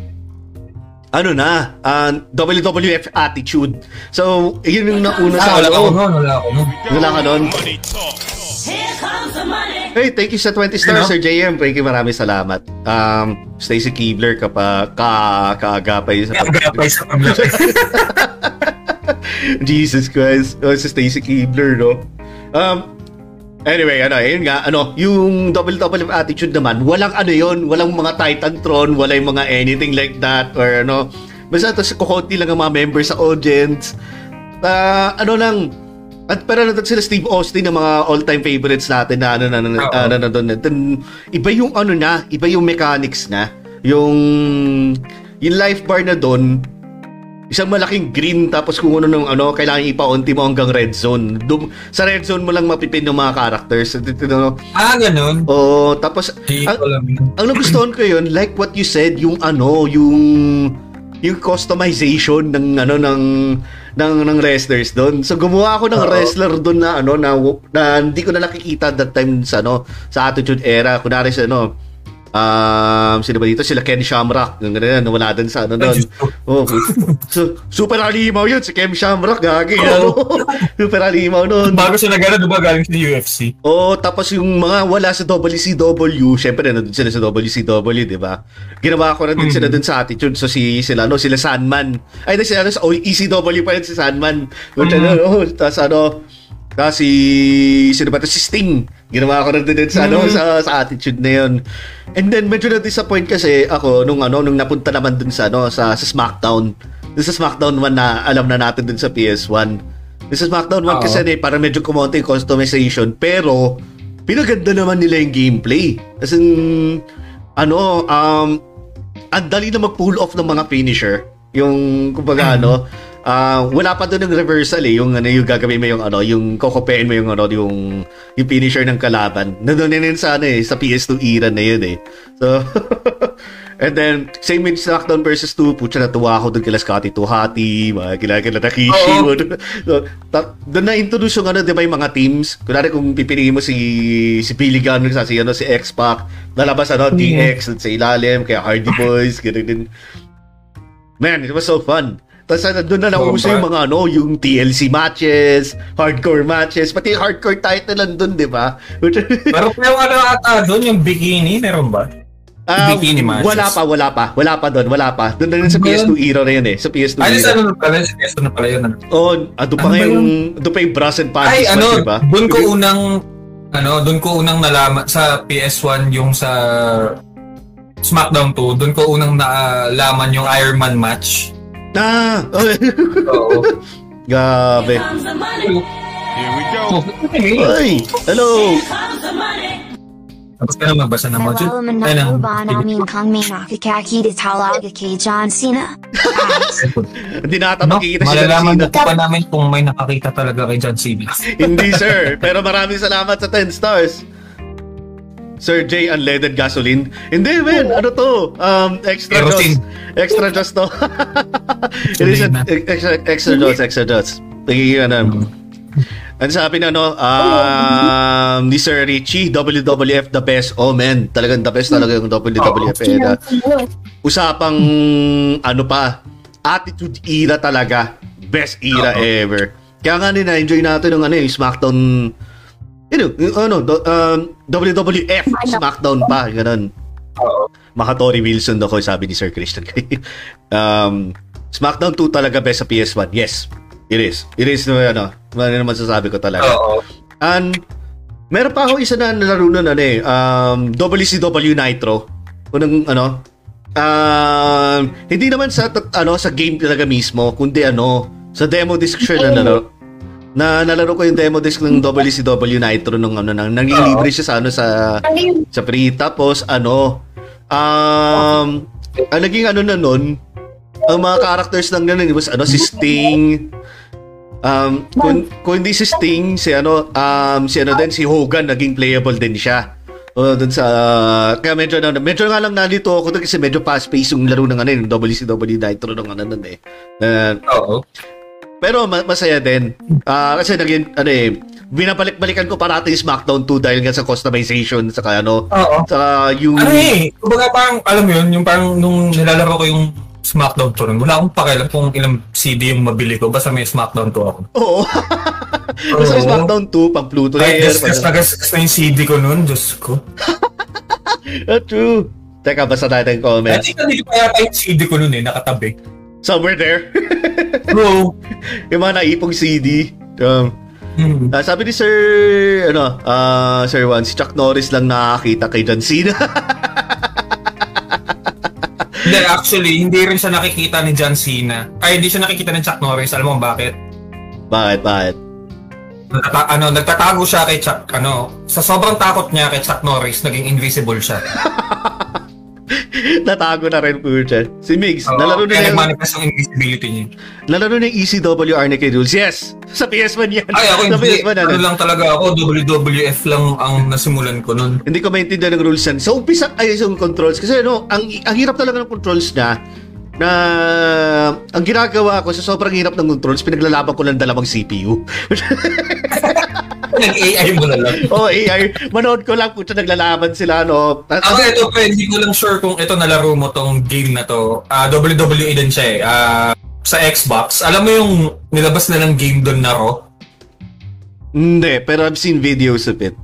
ano na, uh, WWF Attitude. So, yun yung nauna sa
Ah, wala ako noon, wala ako noon.
Wala ka
money.
Hey, thank you sa 20 stars,
Sino?
Sir JM. Thank you, maraming salamat. Um, Stacy Keebler ka pa, ka, kaagapay sa
Agapay sa.
Jesus Christ. Oh, si Stacy Keebler, no? Um, anyway, ano, yun nga, ano, yung WWF attitude naman, walang ano yun, walang mga Titantron, walang mga anything like that, or ano, basta ito, kukunti lang ang mga members sa audience. Ah, ano lang, at pero nandun sila Steve Austin ng mga all-time favorites natin na ano na na
Oo.
ano na doon. Then, iba yung ano na, iba yung mechanics na. Yung yung life bar na doon, isang malaking green tapos kung ano nung ano, kailangan ipaunti mo hanggang red zone. Dum, sa red zone mo lang mapipin yung mga characters. Ito, ito,
ah, ganun.
oh, tapos ang, ang nagustuhan ko yun, like what you said, yung ano, yung yung customization ng ano ng ng ng wrestlers doon. So gumawa ako ng
Oo.
wrestler doon na ano na, na hindi ko na nakikita that time sa ano sa Attitude Era. Kunwari sa ano um, sino ba dito? Sila Ken Shamrock. Yung ganun, wala din sa ano doon. Oh, so, super halimaw yun. Si Ken Shamrock, gagi. Ano? super halimaw noon.
Bago siya nagana, diba galing sa UFC?
Oo, tapos yung mga wala sa WCW, syempre nandun sila sa WCW, di ba? Ginawa ko rin din sila dun sa attitude. So si sila ano, sila Sandman. Ay, di sila ano, sa oh, ECW pa yun si Sandman. Which
Mhm.
ano, oh, tapos ano, tapos si sino ba to? Si Sting. Ginawa ko rin din sa ano, sa, sa attitude na yun. And then medyo na-disappoint kasi ako nung ano, nung napunta naman dun sa ano, sa, sa SmackDown. Dun sa SmackDown 1 na alam na natin dun sa PS1. Dun sa SmackDown 1
Oo.
kasi eh, parang medyo kumonti yung customization pero pinaganda naman nila yung gameplay. As in, ano, um, ang dali na mag-pull off ng mga finisher. Yung, kumbaga, ano, ah, wala pa doon yung reversal eh. Yung, ano, yung gagawin mo yung, ano, yung kokopein mo yung, ano, yung, yung finisher ng kalaban. Nandun na yun sa, ano eh, sa PS2 era na yun eh. So, and then, same with SmackDown versus 2, putya natuwa ako doon kila Scotty Tuhati, mga kila kila Takishi.
Oo.
so, ta- doon na-introduce yung, ano, di ba, yung mga teams. Kunwari kung pipiliin mo si, si Billy Gunn, sa si, ano, si X-Pac, lalabas, ano, DX, sa ilalim, kaya Hardy Boys, ganun din. Man, it was so fun. Tapos ano, doon na nauso yung mga ano, yung TLC matches, hardcore matches, pati hardcore title nandun, di ba?
Pero yung ano ata doon, yung bikini, meron ba?
Ah,
Bikini matches.
Wala pa, wala pa. Wala pa doon, wala pa. Doon na rin sa
Ano ba
PS2 era na yun eh. Sa PS2
Ay, sa
era.
ano na pala, sa question na pala yun. ano?
Oh, ando pa
Ano
yung, doon pa yung brass and
Ay,
panties
ano,
match, di ba?
doon ko unang, ano, doon ko unang nalaman, sa PS1 yung sa SmackDown 2, doon ko unang nalaman yung Iron Man match.
Ah.
Oo.
Gabe.
Here
we go.
Ay, hello.
Tapos ka na magbasa ng module.
Nalalaman
Ay,
na
ng-
namin kang may nakakakita talaga kay John Cena?
Hindi na ata makikita si John
malalaman
Cena.
mo pa namin kung may nakakita talaga kay John Cena.
Hindi, sir. Pero maraming salamat sa 10 stars. Sir J. Unleaded Gasoline. Hindi, man. Ano to? Um, extra
Kerosene.
Joss. Extra Joss to. It is a, extra, extra Joss, extra Joss. Nagiging ano. Ano sabi na no, um, ni Sir Richie, WWF the best. Oh man, talagang the best talaga yung WWF. Eh, na, usapang ano pa, attitude era talaga. Best era ever. Kaya nga din na-enjoy natin ng ano, yung SmackDown you know, yung ano, do, um, WWF SmackDown pa, ganun.
Oo.
Makatori Wilson ako, sabi ni Sir Christian. um, SmackDown 2 talaga best sa PS1. Yes, it is. It is, no, ano, ano naman sasabi ko talaga.
Oo.
And, meron pa ako isa na nalaro nun, ano eh, um, WCW Nitro. Unang, ano, um, hindi naman sa, ano, sa game talaga mismo, kundi ano, sa demo disc siya na nalaro. Na nalaro ko yung demo disc ng WCW Nitro nung ano nang nanglilibre siya sa ano sa sa free tapos ano um ang naging ano na nun ang mga characters lang nun was ano si Sting. Um kung, kung hindi si Sting si ano um si ano din si Hogan naging playable din siya. Oh, dun sa kaya medyo na medyo nga lang nalito ako dun kasi medyo fast paced yung laro ng ano yung WCW Nitro ng ano nun eh. Na-
Oo.
Pero ma- masaya din. Ah, kasi naging ano eh binabalik-balikan ko parati yung SmackDown 2 dahil nga sa customization saka ano
Oo.
sa yung
Ano eh, kumbaga parang, alam mo yun, yung parang nung nilalaro ko yung SmackDown to rin, wala akong pakialam kung ilang CD yung mabili ko, basta may SmackDown to ako.
Oo. Basta yung SmackDown 2 pang Pluto
Kahit
Layer.
gas gas na yung CD ko noon, Diyos ko.
Ah, true. Teka, basta natin yung
Ay,
comments.
hindi hindi pa yata yung CD ko noon eh, nakatabi.
Somewhere there.
Bro.
yung mga naipong CD. Um, ah, sabi ni Sir, ano, ah, Sir Juan, si Chuck Norris lang nakakita kay John Cena.
Hindi, actually, hindi rin siya nakikita ni John Cena. Ay, hindi siya nakikita ni Chuck Norris. Alam mo bakit?
bakit, bakit?
Nagtata- ano, nagtatago siya kay Chuck, ano, sa sobrang takot niya kay Chuck Norris, naging invisible siya.
Natago na rin po siya. Si Migs,
Oo,
nalaro na yung,
nag-manifest yung invisibility niya.
nalaro na yung ECW Arnica Rules. Yes! Sa PS1 yan.
Ay, ako
Sa
hindi.
PS1
Ano
ano.
lang talaga ako, WWF lang ang nasimulan ko nun.
Hindi ko maintindihan ng rules yan. Sa umpisa ay yung controls. Kasi ano, ang, ang hirap talaga ng controls na na ang ginagawa ko sa sobrang hirap ng controls, pinaglalaban ko ng dalawang CPU.
Nag-AI mo na lang.
oh, AI. Manood ko lang siya naglalaban sila, no?
Ako ito, pre, hindi ko lang sure kung ito nalaro mo tong game na to. Ah, WWE din siya eh. Ah, sa Xbox. Alam mo yung nilabas na ng game doon na Raw?
Hindi, pero I've seen videos of it.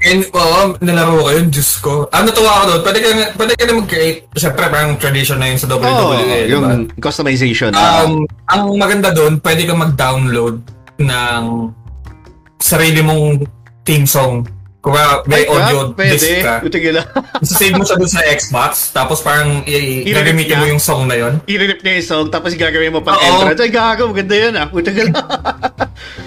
And, oo, nalaro ko yun, Diyos ko. Ah, natuwa ako doon. Pwede ka, pwede ka na mag-create. Siyempre, parang tradition na yun sa WWE.
Oh,
eh,
yung
ba?
customization.
Um, ang maganda doon, pwede ka mag-download ng sarili mong theme song. Kung may
Ay,
audio
ah, pwede.
disc ka.
Buti lang.
Save mo siya doon sa Xbox, tapos parang i- gagamitin mo yung song na yon.
I-rip niya yung song, tapos gagawin mo pang
Oo.
entrance. Ay, gago, maganda yun ah. Buti lang.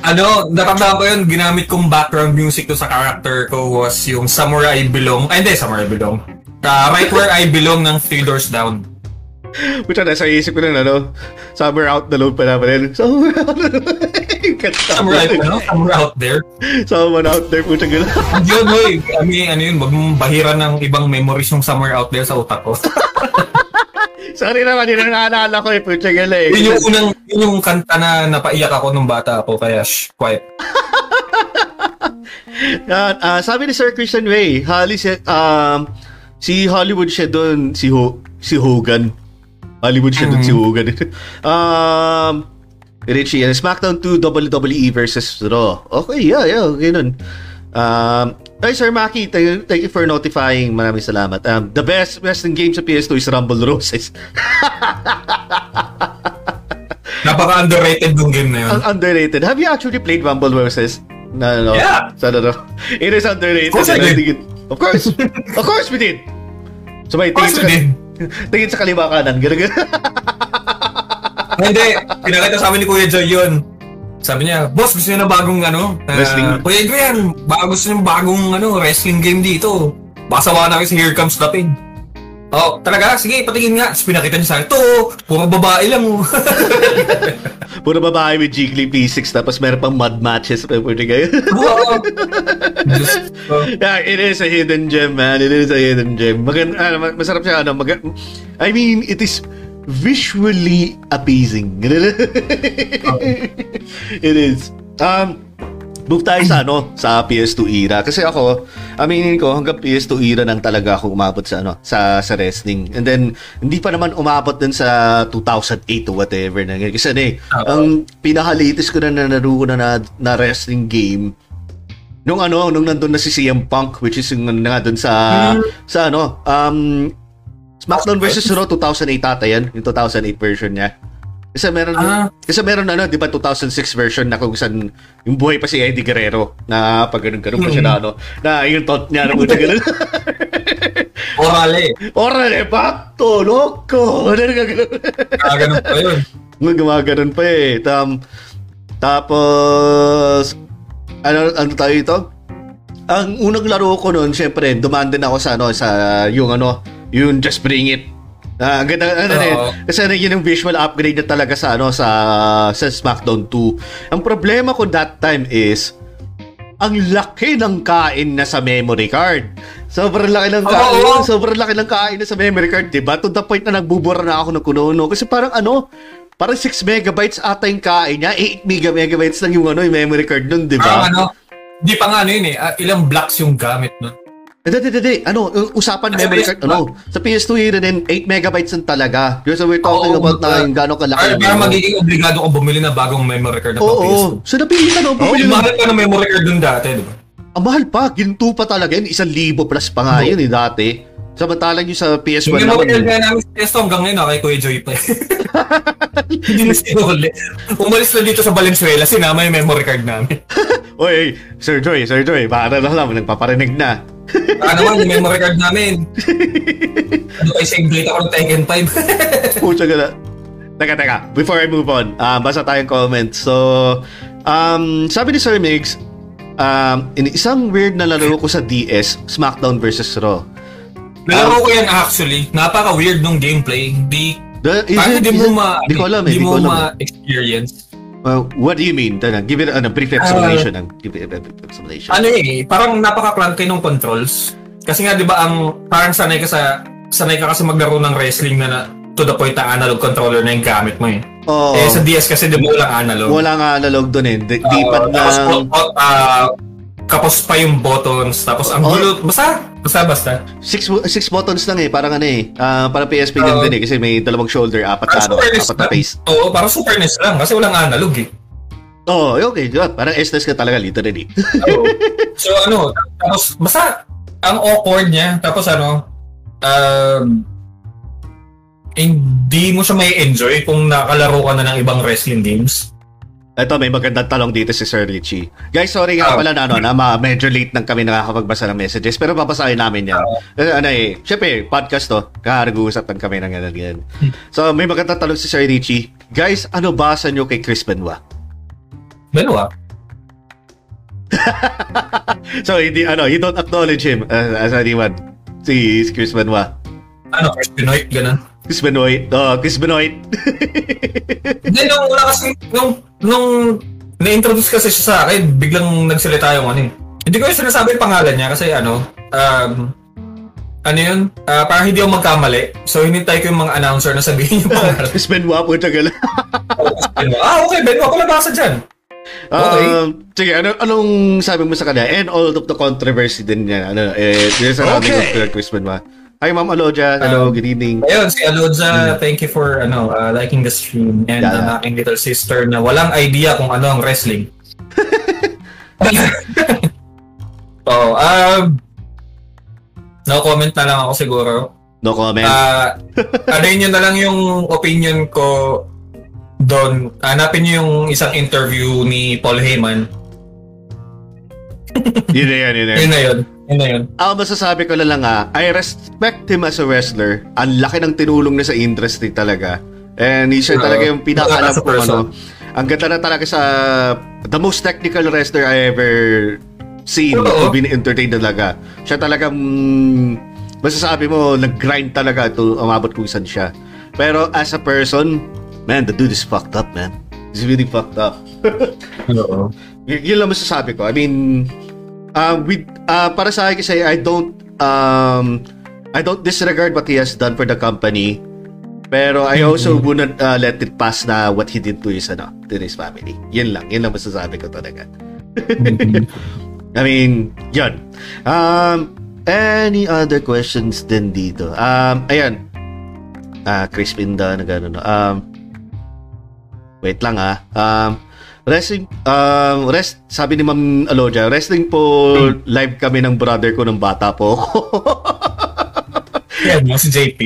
Ano, naramdaman ko yun, ginamit kong background music to sa character ko was yung Samurai Belong. Ay, hindi, Samurai Belong. Uh, right Where I Belong ng Three Doors Down.
Buti na, sa isip ko na, ano, somewhere out the load pa naman. Somewhere out the load. Kanta.
Samurai, ano? Somewhere out there.
Someone out there, puta gano'n.
Yun, hoy. I mean, ano yun, wag mong bahiran ng ibang memories yung somewhere out there sa utak ko.
Sorry naman, yun ang naalala ko eh, puta gano'n eh.
yun yung unang, yun yung kanta na napaiyak ako nung bata ako, kaya shh, quiet.
Yan, ah, sabi ni Sir Christian Way, Holly si, um, si Hollywood siya doon, si, Ho, si Hogan. Hollywood siya doon, si Hogan. um, Richie, and SmackDown 2 WWE versus Raw. Okay, yeah, yeah, okay nun. Um, ay, Sir Maki, thank you, thank you for notifying. Maraming salamat. Um, the best wrestling game sa PS2 is Rumble Roses.
Napaka-underrated yung game na yun.
Underrated. Have you actually played Rumble Roses? No, no, no.
Yeah.
Ano, no. It is underrated.
Of course I did.
Of course. of course we did. So may
Of course
tingin
we
sa, tingin sa kaliwa kanan. Ganun, ganun.
Hindi, pinakita sa amin ni Kuya Joy yun. Sabi niya, boss, gusto niyo na bagong ano? ah,
Wrestling.
Kuya Adrian, baka gusto niyo bagong ano, wrestling game dito. baka sawa na kayo sa Here Comes the Pain. Oh, talaga? Sige, patingin nga. Tapos pinakita niya sa akin, ito, puro babae lang. oh."
Puro babae with Jiggly P6 tapos meron pang mud matches pwede kayo.
Wow. Ko.
yeah, it is a hidden gem, man. It is a hidden gem. Maganda, ma- masarap siya, ano, mag- I mean, it is visually appeasing. it is. Um, move tayo sa ano, sa PS2 era. Kasi ako, aminin ko, hanggang PS2 era nang talaga ako umabot sa ano, sa sa wrestling. And then hindi pa naman umabot dun sa 2008 o whatever na. Kasi ano eh, ang pinaka-latest ko na nanaro ko na, na na wrestling game nung ano, nung nandun na si CM Punk which is yung nga dun sa sa ano, um SmackDown versus Raw 2008 ata yan, yung 2008 version niya. Kasi meron
Ah.
kasi meron ano, 'di ba 2006 version na kung saan yung buhay pa si Eddie Guerrero na pag ganun ganun pa siya na ano, na yung tot niya na buta ganun.
Orale.
Ora de facto, loco. Ano ganun
pa yun.
Gumaganon pa eh. Tam, tapos, ano, ano tayo ito? Ang unang laro ko noon, syempre, dumaan din ako sa, ano, sa, yung ano, yung Just Bring It. Ah, ang ganda, ano eh, kasi ano, yun yung visual upgrade na talaga sa, ano, sa, sa SmackDown 2. Ang problema ko that time is, ang laki ng kain na sa memory card. Sobrang laki ng kain.
Oo.
Sobrang laki ng kain na sa memory card, 'di ba? To the point na nagbubura na ako ng kuno kasi parang ano, parang 6 megabytes ata yung kain niya, 8 mega megabytes lang yung ano, yung memory card nun, 'di ba?
ano, di pa nga ano yun eh, ah, ilang blocks yung gamit nun.
Hindi, hindi, hindi. Ano, usapan
Sa
memory
PS2
card, ano, sa PS2 yun din, 8 megabytes lang talaga. So we're talking
Oo,
about na yung gano'ng kalaki. Yung
parang magiging obligado kang bumili na bagong memory card na pang PS2.
oo. So napilitan ako,
Oh,
bumili ng
mahal pa ng memory card dun dati, di ba?
Ang mahal pa, ginto pa talaga yun. Isang libo plus pa nga yun eh, dati. Samantalang yung sa PS1
Yung
naman.
card nga namin sa PS2 hanggang ngayon, ah, kay Kuya Joy pa. Hindi na sinuli. Umalis na dito sa Valenzuela, sinama yung memory card namin.
Oy, Sir Joy, Sir Joy, baka na lang, nagpaparinig na.
Baka naman, yung memory card namin. Ano kay date ako ng Tekken 5.
Pucha ka na. Teka, teka. Before I move on, uh, basa tayong comments. So, um, sabi ni Sir Migs, um, in isang weird na laro ko sa DS, SmackDown versus Raw.
Nalaro ko yan actually. Napaka-weird nung gameplay. Di,
The, is
parang
it-
di mo
it-
ma,
Di ko alam eh,
di
di
mo
eh.
ma-experience.
Uh, what do you mean? Tana, give it a brief explanation. Uh, give it a brief explanation.
Ano eh, parang napaka-clunky ng controls. Kasi nga 'di ba ang parang sanay ka sa sanay ka kasi maglaro ng wrestling na, na to the point na analog controller na yung gamit mo eh.
Oo.
Eh sa DS kasi 'di ba walang analog.
Wala nga analog doon eh. Di,
Oo,
Di-pad na...
Tapos uh, uh, kapos pa yung buttons. Tapos ang
Oo.
gulo, basta, basta, basta.
Six, six buttons lang eh. Parang ano eh. ah, parang PSP din
Oo.
din eh. Kasi may dalawang shoulder, apat na
Parang
ano, apat na
lang.
face.
Oo, parang Super NES lang kasi walang analog eh.
Oo, oh, okay. Yun. Parang SNES ka talaga, literally.
Oo. so ano, tapos basta ang awkward niya, tapos ano, um, hindi mo siya may enjoy kung nakalaro ka na ng ibang wrestling games.
Ito, may magandang talong dito si Sir Richie. Guys, sorry nga
Ah.
pala na, ano, na ma- medyo late nang kami nakakapagbasa ng messages, pero babasahin namin yan. Eh, ano eh, syempre, podcast to, kaya nag-uusapan kami ng ganun yan. So, may magandang talong si Sir Richie. Guys, ano basa nyo kay Chris Benoit?
Dalawa.
So, hindi, ano, you don't acknowledge him uh, as anyone. Si, Chris Benoit.
Ano, first Pinoy, ganun.
Chris Benoit. Oh, Chris Benoit.
Hindi, nung una kasi, nung, nung na-introduce kasi siya sa akin, biglang nagsalita yung ano eh. Hindi ko yung sinasabi yung pangalan niya kasi ano, um, ano yun, Ah, parang hindi ako magkamali. So, hinintay ko yung mga announcer na sabihin yung pangalan.
Chris Benoit po, tagal.
ah, okay, Ben, ako nabasa dyan. Okay.
Um, sige, ano, anong sabi mo sa kanya? And all of the controversy din niya. Ano, eh, this surrounding
Okay.
Chris Benoit. Hi, Ma'am Alodia. Hello,
Um,
good evening.
Ayun, si Alodza, thank you for ano uh, liking the stream. And
Yeah.
ang aking little sister na walang idea kung ano ang wrestling. oh, um, no comment na lang ako siguro.
No comment.
Ah, ano nyo na lang yung opinion ko doon. Hanapin nyo yung isang interview ni Paul Heyman.
yun na yan, yun na yan.
Yun na yun. Na yun.
Ang masasabi ko na lang ah, I respect him as a wrestler. Ang laki ng tinulong niya sa industry talaga. And he's
Oo.
talaga yung pinakaalam ko ano. Ang ganda na talaga sa the most technical wrestler I ever scene
Oo.
to be entertained talaga. Siya talagang mm, masasabi mo nag-grind talaga to umabot kung saan siya. Pero as a person, man, the dude is fucked up, man. He's really fucked up.
Oo.
Y- yun lang masasabi ko. I mean, uh, with, uh, para sa akin kasi, I don't, um, I don't disregard what he has done for the company. Pero I also wouldn't uh, let it pass na what he did to his, ano, to his family. Yun lang. Yun lang masasabi ko talaga. I mean, yun. Um, any other questions din dito? Um, ayan. Ah, Chris Pinda, na gano'n. Um, wait lang ah. Um, wrestling, um, rest, sabi ni Ma'am Aloja, wrestling po live kami ng brother ko ng bata po.
Yan, yung si JP.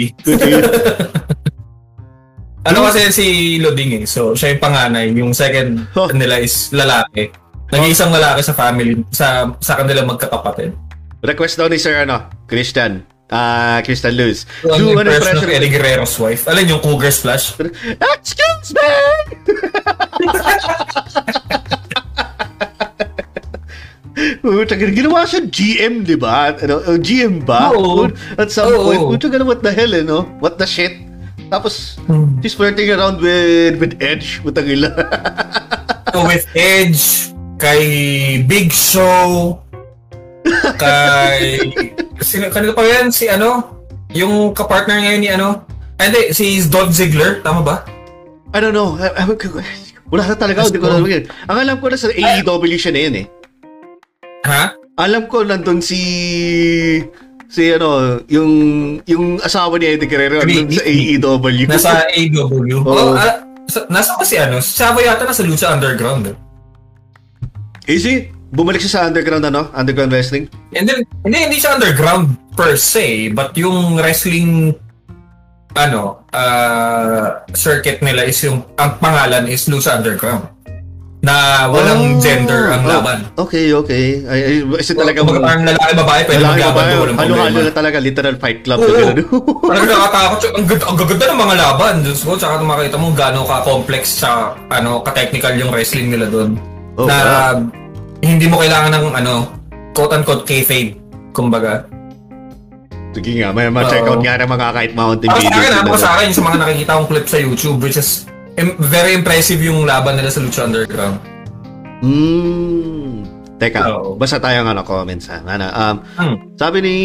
ano kasi si Loding eh. So, siya yung panganay. Yung second
Huh.
nila is lalaki. Nag-iisang lalaki sa family, sa sa kanila magkakapatid.
Request daw ni Sir, ano, Christian. Ah, Christian Luz.
So,
Do an
impression
impression
ng Eddie Guerrero's wife. Alam yung Cougar Splash?
Excuse me! Puta, ginawa siya GM, di ba? Ano, uh, GM ba?
Oo.
At some
Oo.
point, puta, ganun, what the hell, eh, no? What the shit? Tapos,
Hmm.
she's flirting around with with Edge, putang ila.
So, with Edge, kay Big Show, kay... Sino, kanino pa yan? Si ano? Yung kapartner ngayon ni ano? Ah, hindi, si Dolph Ziggler, tama ba?
I don't know. I, I, wala na talaga, hindi ko alam yun. Ang alam ko na sa AEW siya na yun, eh.
Ha?
Alam ko nandun si si ano, yung yung asawa ni Eddie Guerrero nandun sa AEW.
Nasa.
Oo.
Oh, ah, sa, nasa ba si ano? Si Chavo yata nasa Lucha Underground. Eh.
Is he? Bumalik siya sa underground ano? Underground wrestling?
And then, hindi, hindi siya underground per se, but yung wrestling ano, uh, circuit nila is yung, ang pangalan is Lucha Underground. Na walang
Oh,
gender ang
oh,
laban.
Okay, okay. Ay, ay, kasi talaga
Kumbaga parang lalaki babae pwede maglaban
ba?
doon, walang
Halo-halo
problema.
na talaga, literal fight club.
Oo.
na ganun.
Parang nakakatakot siya. Ang, ang gaganda ng mga laban. Diyos ko, tsaka makita mo gaano ka-complex sa ano, ka-technical yung wrestling nila doon.
Oh,
na
wow.
Hindi mo kailangan ng ano, quote-unquote kayfabe. Kumbaga.
Sige nga, may ma-check out nga ng mga kahit mountain
Para sa
videos.
akin, para sa akin, sa mga nakikita kong clip sa YouTube, which is im- very impressive yung laban nila sa Lucha Underground.
Hmm. Teka,
Oo.
basta tayo nga na comments ha. Ano, um,
Hmm.
Sabi ni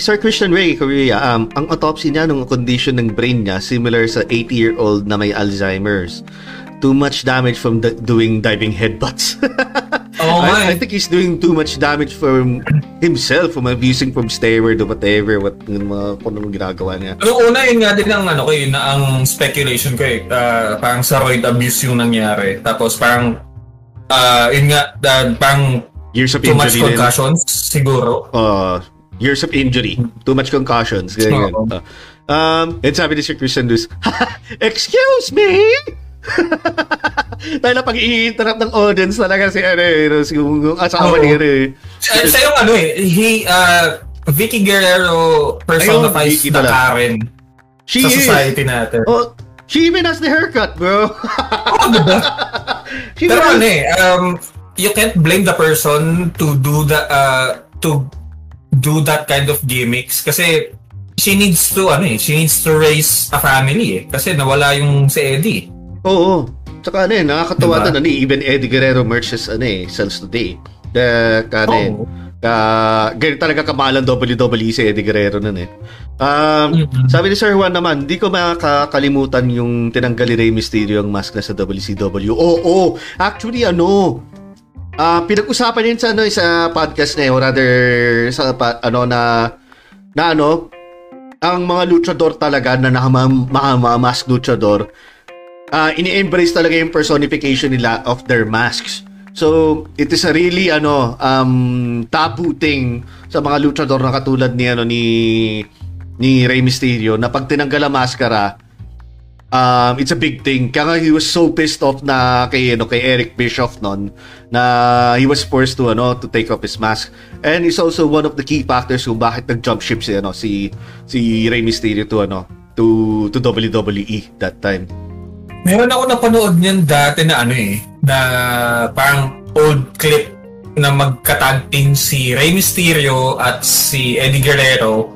Sir Christian Ray, Korea, um, ang autopsy niya ng condition ng brain niya similar sa 80-year-old na may Alzheimer's. Too much damage from the, doing diving headbutts.
Oo nga
I, I
eh.
think he's doing too much damage from himself, from abusing from stairway to whatever, what yung mga kung anong ginagawa niya.
Yung una, yun nga din ang ano ko, yun na ang speculation ko eh. Ah, parang steroid abuse yung nangyari. Tapos parang, ah, yun nga, ah, parang
Years of
too much
injury din.
concussions, siguro.
Uh, years of injury. Too much concussions. Ganyan. Uh, um, and sabi ni Sir Christian Luz, Excuse me? Dahil na pag i-interrupt ng audience talaga si ano eh, si yung, asawa
Oo.
ni eh.
Siya, siya yung ano eh, he, ah, Vicky Guerrero personifies
pala.
Karen
She
sa
is.
society natin.
Oh, she even has the haircut, bro. she
Pero ano eh, um, you can't blame the person to do the, uh, to do that kind of gimmicks kasi she needs to, ano eh, she needs to raise a family eh. Kasi nawala yung si Eddie.
Oo. Tsaka ano eh, nakakatawa
Diba?
din, ano eh, even Eddie Guerrero merches, ano eh, sells today. The, ano eh,
Oo.
ka, ganyan talaga kamalang WWE si Eddie Guerrero nun eh. Um. Sabi ni Sir Juan naman, di ko makakalimutan yung tinanggal ni Rey Mysterio ang mask na sa WCW. Oo, actually ano, ah pinag-usapan yun sa, ano, eh, sa podcast na eh, or rather, sa, pa, ano, na, na ano, ang mga luchador talaga na nakamask luchador, uh, ini-embrace talaga yung personification nila of their masks. So, it is a really ano um taboo thing sa mga luchador na katulad ni ano ni ni Rey Mysterio na pag tinanggal ang maskara um it's a big thing. Kaya nga he was so pissed off na kay ano kay Eric Bischoff noon na he was forced to ano to take off his mask. And it's also one of the key factors kung bakit nag-jump ship si ano si si Rey Mysterio to ano to to WWE that time.
Meron ako napanood niyan dati na ano eh, na parang old clip na magka-tag team si Rey Mysterio at si Eddie Guerrero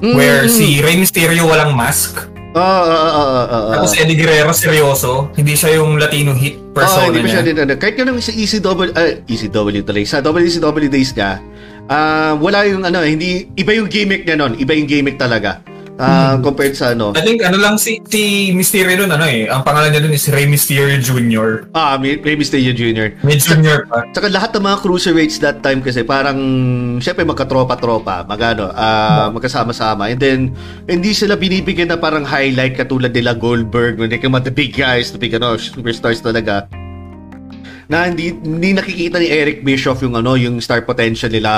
where si Rey Mysterio walang mask
Ah, ah, ah, ah, ah, ah.
tapos Eddie Guerrero seryoso hindi siya yung Latino hit
Oo,
persona
hindi pa siya
niya
din, ano, kahit yun sa ECW, ah, ECW tuloy, sa WCW days niya, ah, wala yung ano, hindi, iba yung gimmick niya nun, iba yung gimmick talaga. Ah, compared sa ano,
I think ano lang si, si Mysterio nun ano eh ang pangalan niya dun is Rey Mysterio Jr.
ah, Rey Mysterio Jr.
May Jr. pa
Tsaka lahat ng mga cruiserweights that time kasi parang syempre magkatropa-tropa, magano, ah magkasama-sama. And then hindi sila binibigyan na parang highlight katulad nila Goldberg, when they come the big guys, the big ano, superstars talaga. Na hindi hindi nakikita ni Eric Bischoff yung ano, yung star potential nila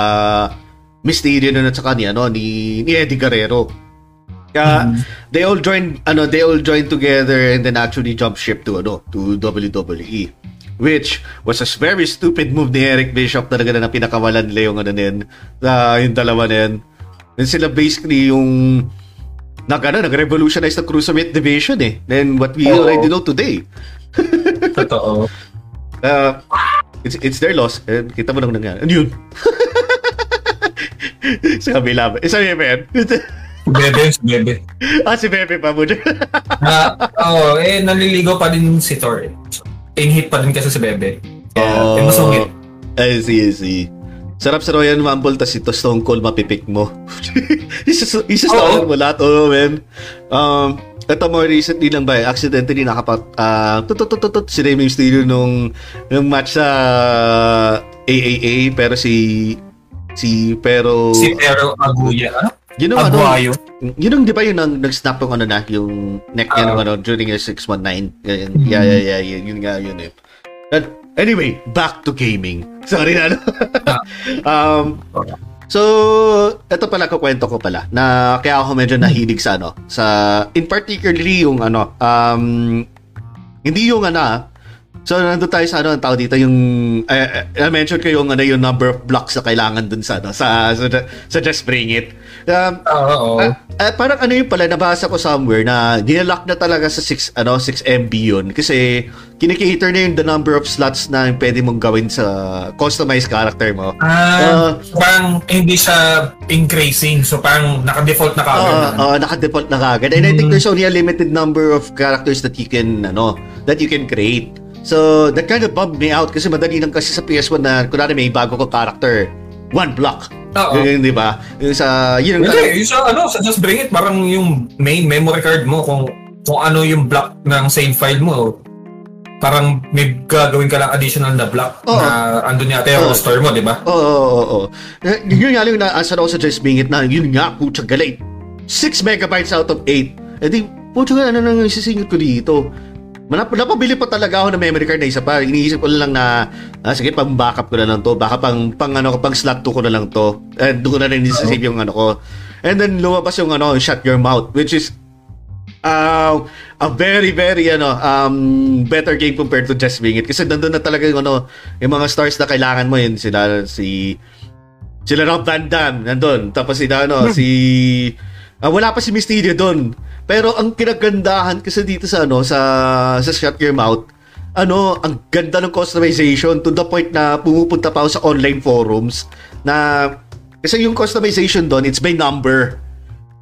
Mysterio na at saka ni ano ni, ni Eddie Guerrero. Kaya they all joined ano, they all joined together and then actually jump ship to ano, to WWE. Which was a very stupid move ni Eric Bischoff talaga na pinakawalan nila yung ano yun, ah, yung dalawa yun. Then sila basically yung nag, ano, nag-revolutionize the cruiserweight division eh. Then what we
Oo.
already know today.
totoo
Uh, it's, it's their loss. Eh, kita mo nang nangyari. Ano yun? sa kabila? Eh, sa Bebe yan?
Bebe si Bebe
ah, si Bebe pa mo dyan.
na oh eh naliligo pa din si Thor eh. So, in hit pa din kasi si Bebe kaya eh, masungit
I see, I see. Sarap sa Royal Rumble, tas ito Stone Cold mapipik mo. isa isa
Oo.
mo lahat, oh, man. Um, ito more recently lang ba, eh, accidentally nakapat, ah, tututututut si Rey Mysterio nung, nung match sa AAA, pero si, si, pero,
si Pero Aguya ano?
yun ang ano,
Aguayo
yun ang, di ba yung nang, nag-snap yung ano na, yung neck niya
Ah.
nung ano, during yung 619. Ganyan. Yeah, yeah, yeah, yeah, yun nga, yun eh. But, anyway, back to gaming. Sorry na, ano. um, so, ito pala, kukwento ko pala, na kaya ako medyo nahilig sa ano, sa, in particularly yung ano, um, hindi yung ano, ah, So, nandun tayo sa ano, ang tao dito, yung, eh, eh, I-mention ko yung, ano, yung number of blocks na kailangan dun sa, ano, sa, sa, sa Just Bring It. Um,
Oo.
Ah, ah, parang ano yung pala, nabasa ko somewhere na dinalock na talaga sa 6, ano, 6 MB yun. Kasi kinikater na yung the number of slots na pwede mong gawin sa customized character mo.
Ah, parang hindi siya increasing. So parang naka-default na kagad.
Oo,
ano.
oo, naka-default na kagad. And I think
Mm.
there's only a limited number of characters that you can, ano, that you can create. So, that kind of bummed me out kasi madali lang kasi sa PS1 na, kunwari may bago ko character, one block.
Oo.
Yun, di ba? Yung sa, yun ang
Hindi, yung sa ano, sa Just Bring It, parang yung main memory card mo kung kung ano yung block ng save file mo. Parang may gagawin ka lang additional na block
Oo.
na andun yata yung
Oo.
roster mo, di ba?
Oo, oo, oo, oo. Eh, Yun nga lang yung naasan ako sa Just Bing It na yun nga, putya galit. 6 megabytes out of 8. Eh di, putya ano nang isisingit ko dito? Manap napabili pa talaga ako ng memory card na isa pa. Iniisip ko lang na, ah, sige, pang backup ko na lang to. Baka pang, pang, ano, pang slot 2 ko na lang to. And doon ko na rin isisave yung ano ko. And then lumabas yung ano, shut your mouth, which is uh, a very, very, ano, um, better game compared to Just Wing It. Kasi nandun na talaga yung, ano, yung mga stars na kailangan mo yun. Sila, si, sila Rob Van Dam, nandun. Tapos si, ano, si, ah, wala pa si Mysterio doon. Pero ang kinagandahan kasi dito sa, ano, sa, sa Shut Your Mouth, ano, ang ganda ng customization to the point na pumupunta pa ako sa online forums na kasi yung customization doon, it's by number.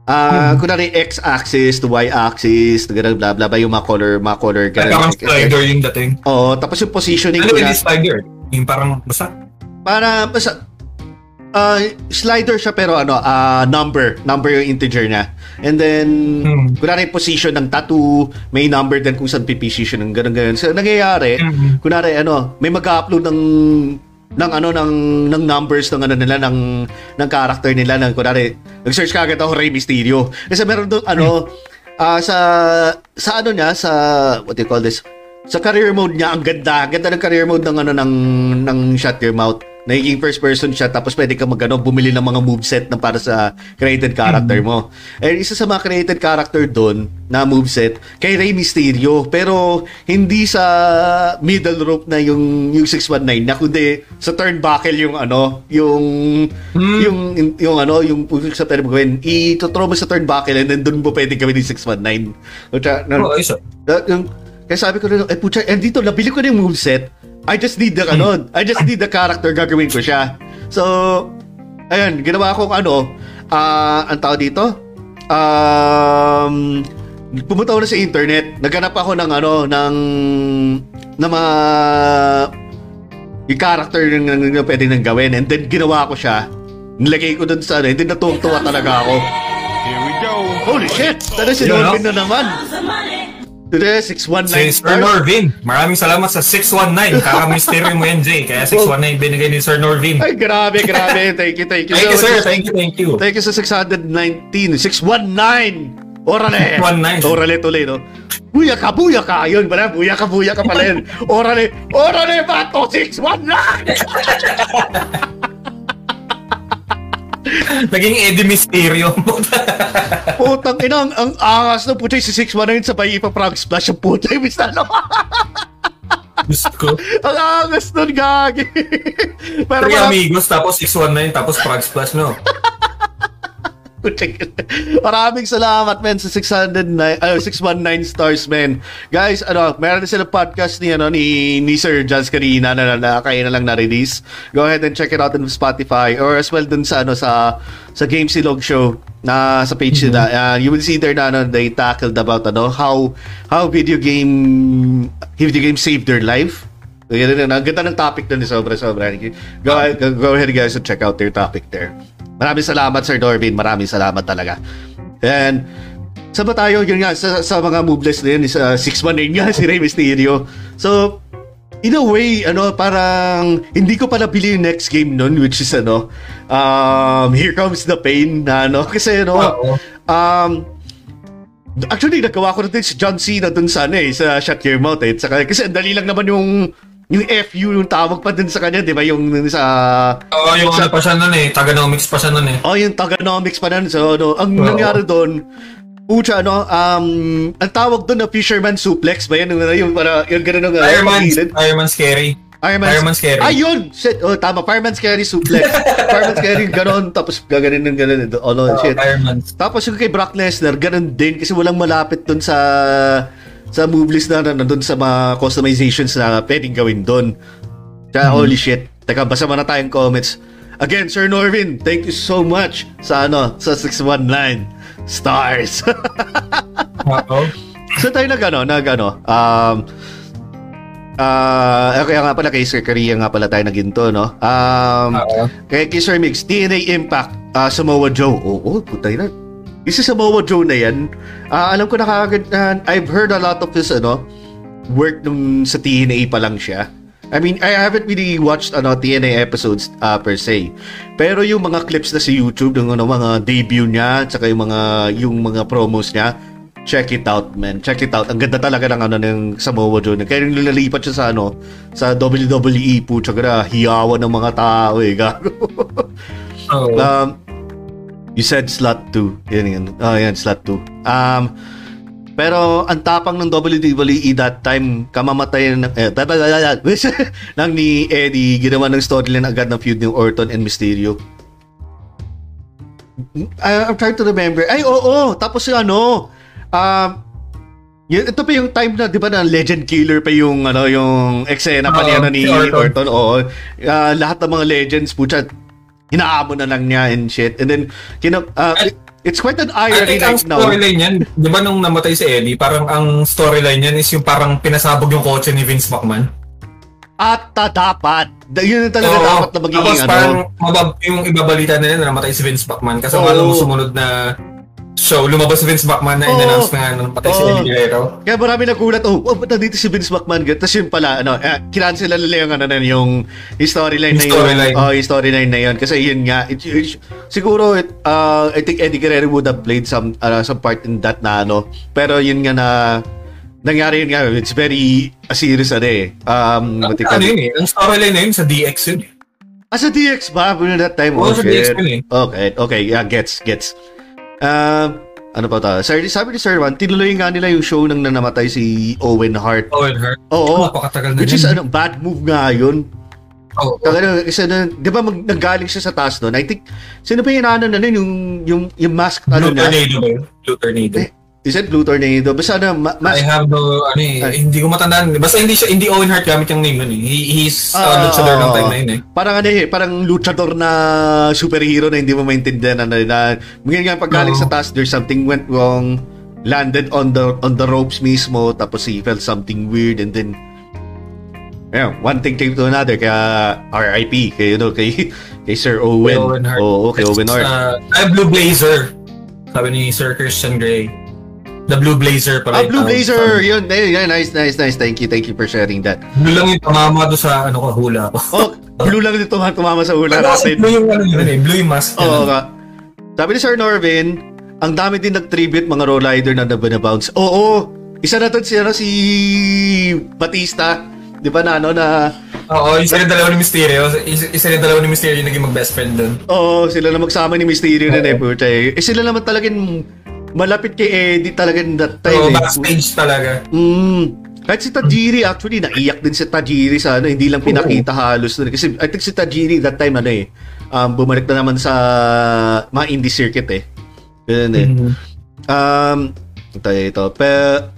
Ah, kunwari x-axis to y-axis, to ganun blah blah blah yung mga color, mga color
Kaya parang slider yung dating.
Oo, tapos yung positioning
Ano
ko
yung
na
slider? Yung parang basta.
para basta ah, slider siya pero ano, ah, number, number yung integer niya. And then
Hmm.
kunwari position ng tattoo, may number din kung saan piposition ng ganun ganun. So nangyayari,
Mhm.
kunwari ano, may mag-upload ng ng ano ng ng numbers ng ano nila ng ng character nila ng kunwari nag-search ka agad ako Rey Mysterio kasi meron doon ano ah, sa sa ano niya sa what do you call this sa career mode niya ang ganda ang ganda ng career mode ng ano ng ng shut your mouth nagiging first person siya tapos pwede ka magano bumili ng mga moveset na para sa created character mo. Eh isa sa mga created character doon na moveset kay Rey Mysterio pero hindi sa middle rope na yung yung 619 na kundi sa turnbuckle yung ano yung yung yung ano yung sa pwede mo gawin i-throw mo sa turnbuckle and then doon mo pwede gawin yung 619. O tsaka, na-
Oo, isa.
Uh, yung, kaya sabi ko rin, eh putya, eh dito, nabili ko na yung moveset. I just need the ano, I just need the character gagawin ko siya. So, ayun, ginawa ko ano, ah, ang tao dito, um, pumunta ako na sa internet, naghanap ako ng ano, ng, ng mga, yung character ng, ng, ng pwede nang gawin, and then ginawa ko siya, nilagay ko dun sa ano, and then natuwang-tuwa talaga ako.
Here we go.
Holy shit! Tara si
Yun,
Norvin
no?
na naman! 619
Si Sir Norvin, maraming salamat sa 619. Kaka-mystery mo yan, Jay. Kaya 619 binigay ni Sir Norvin.
Ay, grabe, grabe. Thank you, thank you.
Thank you, sir. Thank you, thank you.
Thank you sa 619. 619! Orale!
619.
Orale tuloy, no? Buya ka, buya ka! Ayun pala, buya ka, buya ka pala yun. Orale, orale ba to? 619!
Naging Eddie Mysterio.
Putang ina, ang, ang angas na putay si 619 sa bay ipa-prog splash ang putay. Basta no?
Gusto ko.
ang angas nun, gagi. Pero
Three amigos, tapos 619, tapos Frog Splash, no?
Maraming salamat, men, sa 609, uh, 619 stars, men. Guys, ano, meron na silang podcast ni, ano, ni, ni Sir Jans kanina na, na, na kaya na lang na-release. Go ahead and check it out on Spotify or as well dun sa, ano, sa, sa Game Silog Show na sa page nila. Uh, you will see there na, ano, they tackled about, ano, how, how video game, video game saved their life. Ang ganda ng topic dun, sobra-sobra. Go, go, go ahead guys and check out their topic there. Maraming salamat Sir Dorvin, maraming salamat talaga. And sa ba tayo yun nga sa, sa mga moveless na yun sa 619 nga si Rey Mysterio. So in a way ano parang hindi ko pa nabili yung next game nun which is ano um Here Comes the Pain na ano kasi ano um Actually, nagawa ko na din si John Cena dun sa ano eh, sa Shut Your Mouth eh. Saka, kasi ang dali lang naman yung yung FU yung tawag pa din sa kanya, di ba? Yung sa
Oo, yung
sa-
ano pa siya nun eh. Taganomics pa siya nun eh.
Oh, yung Taganomics pa nun. So, ano, ang
Oo.
nangyari doon, Pucha, ano, um, ang tawag doon na Fisherman Suplex ba yan? Yung, yung, para, yung gano'n ng uh,
Fireman,
pagilid.
Fireman Scary.
Fireman's,
Fireman's Carry.
Ayun! Shit, oh, tama. Fireman's Carry Suplex. Fireman's Carry, gano'n. Tapos gaganin ng gano'n. Oh, no,
Oo,
shit.
Fireman.
Tapos yung kay Brock Lesnar, ganun din kasi walang malapit doon sa sa move list na nandun sa mga customizations na pwedeng gawin doon. Kaya holy shit. Teka, basa muna tayong comments. Again, Sir Norvin, thank you so much sa ano, sa 619 stars.
Oo.
so tayo nag ano, nag ano, um, Ah, kaya nga pala kay Sir Korea nga pala tayo naginto, no? Um,
Oo.
kay, kay Sir Mix, DNA Impact, ah, Samoa Joe. Oo, oh, putay na. Isa Samoa Joe na yan. Ah, alam ko na kagad, ah, I've heard a lot of his, ano, work nung sa TNA pa lang siya. I mean, I haven't really watched ano TNA episodes uh, per se. Pero yung mga clips na sa YouTube, yung ano, mga debut niya, tsaka yung mga yung mga promos niya, check it out, man. Check it out. Ang ganda talaga ng ano ng Samoa Joe. Kaya yung nilalipat siya sa ano, sa WWE po, tsaka na hiyawan ng mga tao eh, gago.
Oo.
um, you said slot 2. Yan, yan. Oh, yan, slot 2. Um, pero ang tapang ng WWE that time, kamamatay ng, eh, ng ni Eddie, ginawa ng storyline agad ng feud ng Orton and Mysterio. I, I'm trying to remember. Ay, oo, Tapos yung ano, um, yun, ito pa yung time na, di ba, na legend killer pa yung, ano, yung eksena pa
Oo,
niya na ni
si Orton.
Orton. Oo. Ah, lahat ng mga legends, putya, hinaamon na lang niya and shit. And then, kina, ah,
I-
it's quite an
I
irony
ang
right now.
storyline yan, di ba nung namatay si Eddie, parang ang storyline yan is yung parang pinasabog yung kotse ni Vince McMahon.
At dapat. Da- Yun yung talaga
Oo.
dapat na magiging
Tapos
ano.
parang mabab- yung ibabalita nila na namatay si Vince McMahon kasi
Oo.
nga nung sumunod na show, lumabas si Vince McMahon na
Oo.
in-announce na nga na namatay si. Eddie Guerrero.
Kaya marami nagulat, oh, oh ba't nandito si Vince McMahon? Tapos yun pala, ano, eh, kinansela nila yung, ano, na yun, yung, storyline na
Yung
yun.
storyline.
Oh, yung storyline na yun. Kasi yun nga, it, it- siguro, it, uh, I think Eddie Guerrero would have played some, uh, some part in that na, ano. Pero yun nga na, nangyari yun nga, it's very a serious, ano eh. Um,
Ano yun eh, ang storyline na yun sa DX yun. eh.
Ah, sa DX ba? During that time?
Oo,
oh,
sa
shit.
DX yun eh.
Okay, okay. Yeah, gets, gets. Um, ano pa ta? Sabi, sabi ni Sir Juan, tinuloy nga nila yung show nang nanamatay si Owen Hart.
Owen Hart.
Oo.
Napakatagal na
Which is, ano, bad move nga yun.
Oo.
Talaga, isa na, di ba mag, nanggaling siya sa taas doon? I think, sino pa yung ano na nun, yung, yung, yung mask, ano
Blue
niya?
Tornado ba yun? Blue Tornado.
Eh, Is it Blue Tornado? Basta na, ma- mas,
I have the, ano eh,
Ay.
hindi ko matandaan. Basta hindi siya, hindi Owen Hart gamit yung name nun eh. He, he's uh,
Ah,
luchador ng time na yun eh.
Parang ano eh, parang luchador na superhero na hindi mo maintindihan ano na ngayon nga paggaling
Oo.
sa task there's something went wrong landed on the on the ropes mismo tapos he felt something weird and then yeah, one thing came to another kaya RIP kay you know kay kay Sir Owen.
Owen Hart.
Oo, kay Owen Hart.
Uh, ay, Blue Blazer. Sabi ni Sir Christian Grey. The Blue Blazer pala.
Ah, Blue
yung.
Blazer! Yun, eh, yeah, nice, nice, nice. Thank you, thank you for sharing that.
Blue lang yung tamama doon sa ano ko, hula ko.
Oh, blue lang dito tumama sa hula natin.
Kasi blue yung ano yun eh. Blue yung mask.
Oo nga. Sabi ni Sir Norvin, ang dami din nag-tribute mga Raw Rider na nabanabounce. Oo, isa na to si, ano, si Batista. Di ba na ano na...
Oo, isa rin dalawa ni Mysterio. Isa, isa rin dalawa ni Mysterio yung naging mag-best friend doon.
Oo, sila na magsama ni Mysterio na eh, puta eh. Eh, sila naman talagang malapit kay Eddie talaga that time
So,
eh.
backstage talaga.
Mm. Kahit si Tajiri, actually, naiyak din si Tajiri sa ano, hindi lang pinakita halos. Kasi I think si Tajiri that time, ano eh, um, bumalik na naman sa mga indie circuit eh. Ganun eh.
Mhm.
Um, ito, ito. Pero,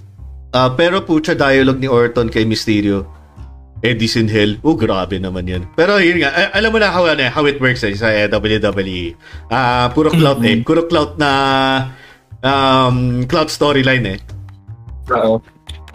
ah, pero pucha dialogue ni Orton kay Mysterio. Edison Hill. Oh, grabe naman yan. Pero yun nga, alam mo na how, ano, eh, how it works eh, sa eh, WWE. Ah, puro clout eh. Puro clout na um, clout storyline eh.
Oo.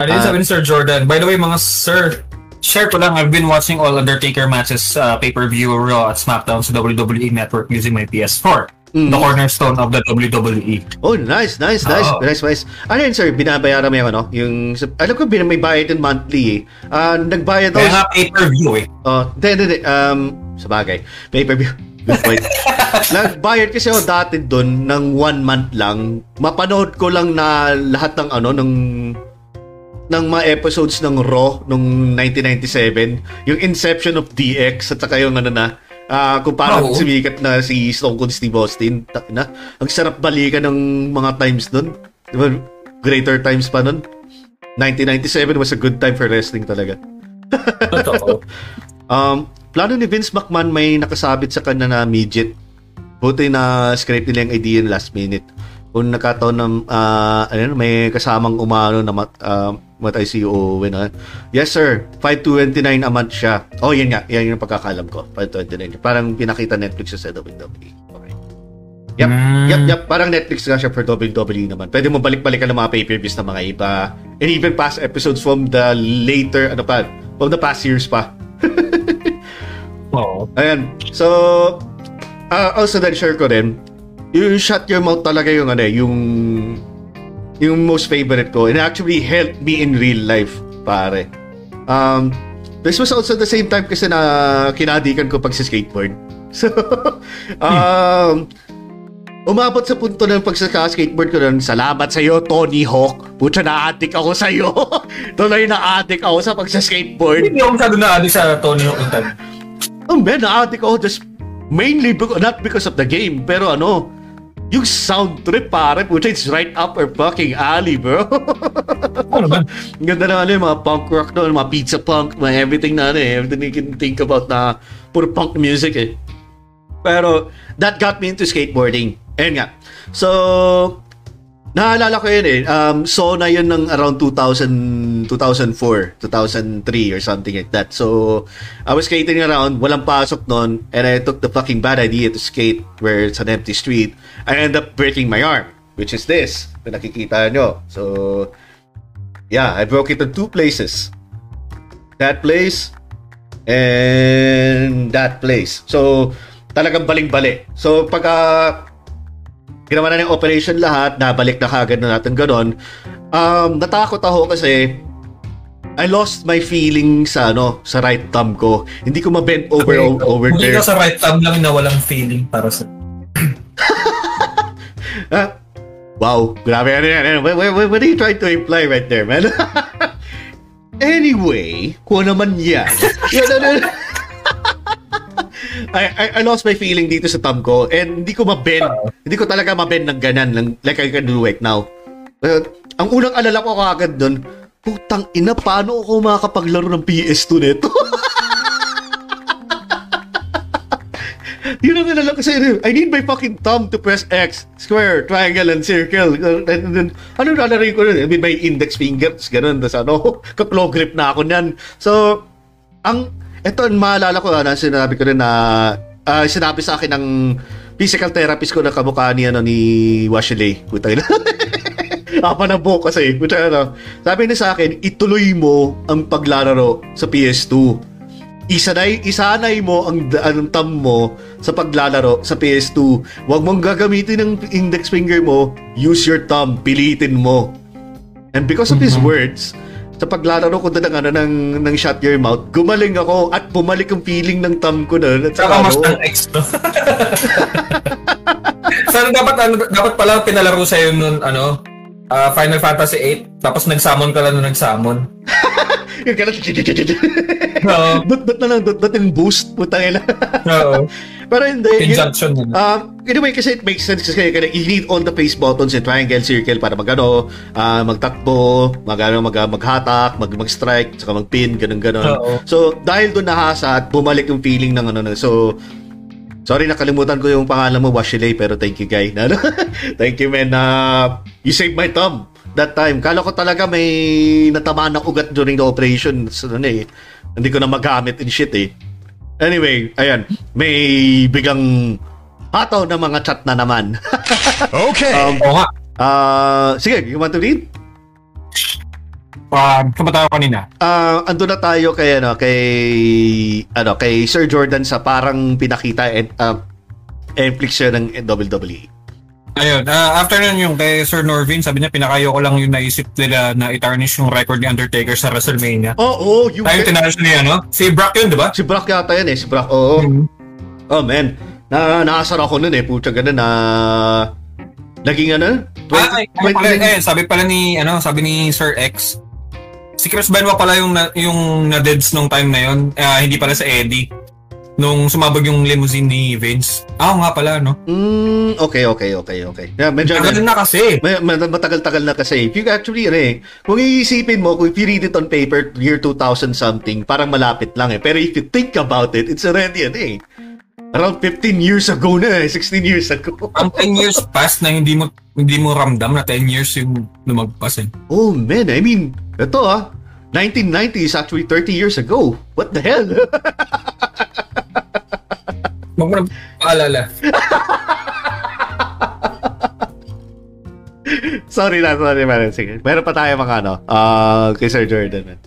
Ano yun
Ah.
sabi ni Sir Jordan? By the way, mga sir, share ko lang, I've been watching all Undertaker matches uh, pay-per-view Raw at SmackDown sa WWE Network using my PS4.
Mm.
The cornerstone of the. WWE.
Oh, nice, nice, nice,
Oo.
nice, nice. Ano yun, sir? Binabayaran mo yung ano? Yung, alam ko, may bayad din monthly eh. Ah, nagbayad
Kaya
daw.
nga pay-per-view eh.
Oh, hindi, hindi, hindi. Um, sa bagay. Pay-per-view. Point. Nagbayad kasi ako dati doon ng one month lang. Mapanood ko lang na lahat ng ano, ng ng mga episodes ng Raw nung 1997. Yung Inception of DX at saka yung ano na, ah kung paano
Oo.
sumikat na si Stone Cold Steve Austin. Tak- Na, ang sarap balikan ng mga times doon. Di ba? Greater times pa nun. 1997 was a good time for wrestling talaga.
Totoo.
Um, plano ni Vince McMahon may nakasabit sa kanya na midget. Buti na scrape nila yung idea last minute. Kung nakataon ng ah, ano, may kasamang umano na mat, ah, matay si Owen. ah. Yes sir, 529 a month siya. Oh, yan nga. Yan yung pagkakalam ko. 529. Parang pinakita Netflix sa WWE. Okay. Yep,
Mm.
yep, yep. Parang Netflix nga siya for WWE naman. Pwede mo balik-balikan ng mga pay-per-views ng mga iba. And even past episodes from the later, ano pa, from the past years pa.
Oo.
Ayan. So, uh, also then share ko rin, yung shut your mouth talaga yung ano eh, yung yung most favorite ko and actually helped me in real life, pare. Um, this was also the same time kasi na kinadikan ko pag sa skateboard. So, um, umabot sa punto ng pagsa-skateboard ko nun, salamat sa iyo, Tony Hawk. Pucha, na-addict ako sa iyo. Tuloy na-addict ako sa pagsa-skateboard.
Hindi ako masyado na sa Tony Hawk.
Oh man, na-addict ako just mainly because, not because of the game, pero ano, yung sound trip pare, puta, it's right up our fucking alley, bro.
Ano ba?
Ganda na ano, yung mga punk rock doon, mga pizza punk, mga everything na ano eh, everything you can think about na puro punk music eh. Pero, that got me into skateboarding. Ayun nga. So, naalala ko yun eh. Um, so na yun ng around 2000, 2004, 2003 or something like that. So, I was skating around, walang pasok nun, and I took the fucking bad idea to skate where it's an empty street. I ended up breaking my arm, which is this. Kung nakikita nyo. So, yeah, I broke it in two places. That place and that place. So, talagang baling-bali. So, pag ah, ginawa na ng operation lahat, nabalik na kagad na natin ganon, um, natakot ako kasi I lost my feeling sa ano sa right thumb ko. Hindi ko ma-bend over over
Kung
there.
ikaw sa right thumb lang na walang feeling para sa...
Ah, wow, grabe ano yan. Ano, What, what, what are you trying to imply right there, man? anyway, kung ano naman yan. Yan, ano, ano. I, I, I lost my feeling dito sa thumb ko and hindi ko ma-bend. Hindi ko talaga ma-bend ng ganan lang, like I can do right now. Uh, ang unang alala ko kagad doon, putang ina, paano ako makakapaglaro ng PS2 nito? Yun ang nalala kasi, I need my fucking thumb to press X, square, triangle, and circle. And then, ano nalari ko nun? With my index fingers, ganun. Tapos ano, ka-claw grip na ako niyan. So, ang, ito, ang maalala ko, na sinabi ko rin na, ah, sinabi sa akin ng physical therapist ko na kamukha ni, ano, ni Washley. Putay na. Apa na buhok kasi. Putay na. Sabi niya sa akin, ituloy mo ang paglalaro sa PS2 isanay isanay mo ang ang thumb mo sa paglalaro sa PS2. Huwag mong gagamitin ng index finger mo, use your thumb, pilitin mo. And because of his words, sa paglalaro ko na ng, ano, ng, ng shut your mouth, gumaling ako at bumalik ang feeling ng thumb ko na. At
Saka mas ng X, no? Sana dapat, ano, dapat pala pinalaro sa'yo nun, ano, ah, Final Fantasy 8, tapos nag-summon ka lang nung nag-summon.
yung ganun,
Oo.
dot dot na lang, dot dot yung boost, putang ina.
Oo.
Pero hindi.
Conjunction yun.
Um, anyway, kasi it makes sense kasi kaya you need all the face buttons in triangle, circle para magano, ah magtakbo, magano, mag, maghatak, mag mag-strike, saka mag-pin, ganun ganun. So, dahil doon nahasa at bumalik yung feeling ng ano na. So, sorry nakalimutan ko yung pangalan mo, Washilay, pero thank you, guy. Thank you, man. Uh, you saved my thumb that time. Kala ko talaga may natamaan ng ugat during the operation. So, ano eh, hindi ko na magamit in shit eh. Anyway, ayan, may bigang pataw na mga chat na naman.
Okay.
um,
Oo nga.
ah, sige, you want to read?
Uh, kumatawa kanina.
Ah, ando na tayo kay ano, kay ano, kay Sir Jordan sa parang pinakita and uh, siya ng WWE.
Ayun, ah, after nun yung kay Sir Norvin, sabi niya, pinakayo ko lang yung naisip nila na i-tarnish yung record ni Undertaker sa WrestleMania.
Oo, oh, yung
Tayo tinalo siya ni ano? Si Brock yun, di ba?
si Brock yata yan eh, si Brock. Oo.
Mhm.
Oh man, na naasar ako nun eh, puta ganun na naging ano?
Ah, ay, ay,
20
pala, eh, sabi pala ni, ano, sabi ni Sir X, si Chris Benoit pala yung, na, yung na-deads nung time na yun, ah, hindi pala sa Eddie. Nung sumabog yung limousine ni Vince. Ah, nga pala, no?
Mm, okay, okay, okay, okay. Yeah, medyo
Tagal na kasi.
May, matagal-tagal na kasi. If you actually, ano eh, kung iisipin mo, kung if you read it on paper, year 2000 something, parang malapit lang eh. Pero if you think about it, it's already, ano eh, around 15 years ago na eh, 16 years ago.
Ang 10 years past na hindi mo hindi mo ramdam na 10 years yung lumagpas eh.
Oh man, I mean, ito ah, 1990 is actually 30 years ago. What the hell?
Huwag mo na paalala.
sorry na, sorry man. Sige, meron pa tayo mga ano, ah, kay Sir Jordan man.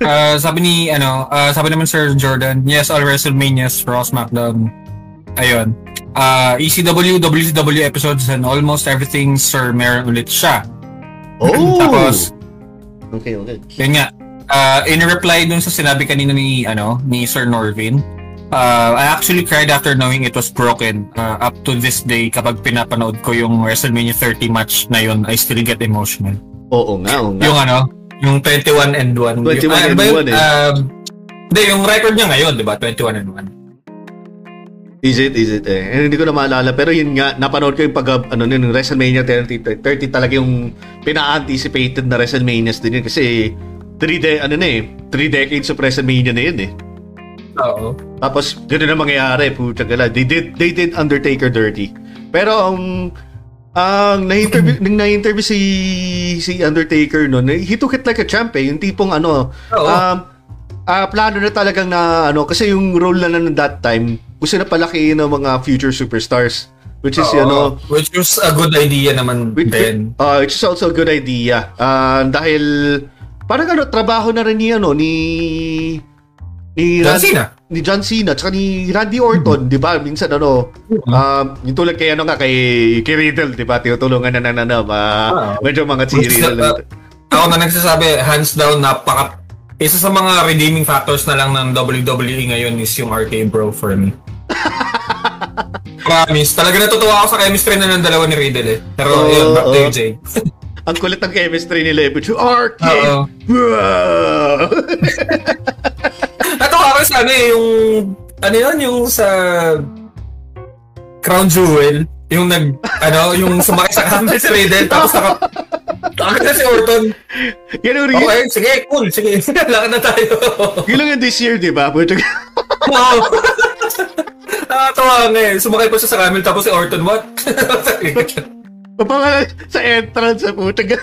Ah, sabi ni ano, ah, sabi naman Sir Jordan, yes, all WrestleManias, Raw, SmackDown. Ayun. Ah, ECW, WCW episodes and almost everything Sir meron ulit siya.
Oh!
Tapos,
Okay, okay.
yun nga. Ah, in reply dun sa sinabi kanina ni ano, ni Sir Norvin, ah, I actually cried after knowing it was broken. Ah, up to this day, kapag pinapanood ko yung WrestleMania 30 match na yun, I still get emotional.
Oo nga, oo nga.
Yung ano, yung 21 and 1.
21
Ah,
and
ba yun?
1 eh.
Um, Hindi, yung record niya ngayon, di ba? 21 and 1.
Is it, is it eh. Hindi ko na maalala. Pero yun nga, napanood ko yung pag, ano, yun, yung WrestleMania 30, 30 talaga yung pina-anticipated na WrestleManias din yun. Kasi, 3 de, ano na eh, 3 decades of WrestleMania na yun eh.
Oo.
Tapos, gano'n na mangyayari. Puta gala. They did, they did Undertaker dirty. Pero, ang, ang na-interview, nung na-interview si, si Undertaker noon, he took it like a champ eh. Yung tipong ano,
Oo.
um, ah plano na talagang na, ano, kasi yung role na nun that time, gusto na palaki ng mga future superstars. Which is,
Oo.
you know,
Which was a good idea naman
With,
then.
uh, it's also a good idea. Ah, dahil parang ano, trabaho na rin ni ano ni ni
John
Randy-
Cena.
ni John Cena tsaka ni Randy Orton, 'di ba? Minsan ano, um, yung tulad kay ano nga kay, kay Riddle, 'di ba? Tinutulungan na na na,
Ah.
medyo mga
is,
Riddle.
uh, ako na nagsasabi, hands down, napaka... Isa sa mga redeeming factors na lang ng WWE ngayon is yung RK Bro for me. Promise. Talaga natutuwa ako sa chemistry na ng dalawa ni Riddle eh. Pero
Oo,
yun, back to you, Jay.
Ang kulit ng chemistry nila eh, RK.
Oo. Ako sa ano eh, yung... Ano yun, yung sa... Crown Jewel. Yung nag... Ano, yung sumakay sa camel si tapos naka... Nakakita na si Orton.
Yan ang rin.
Okay, sige, cool. Sige, lakad na tayo.
Lang yung this year, di ba? But,
Wow. Nakatawa nga eh. Sumakay pa siya sa camel tapos si Orton, what?
Parang sa entrance sa putang.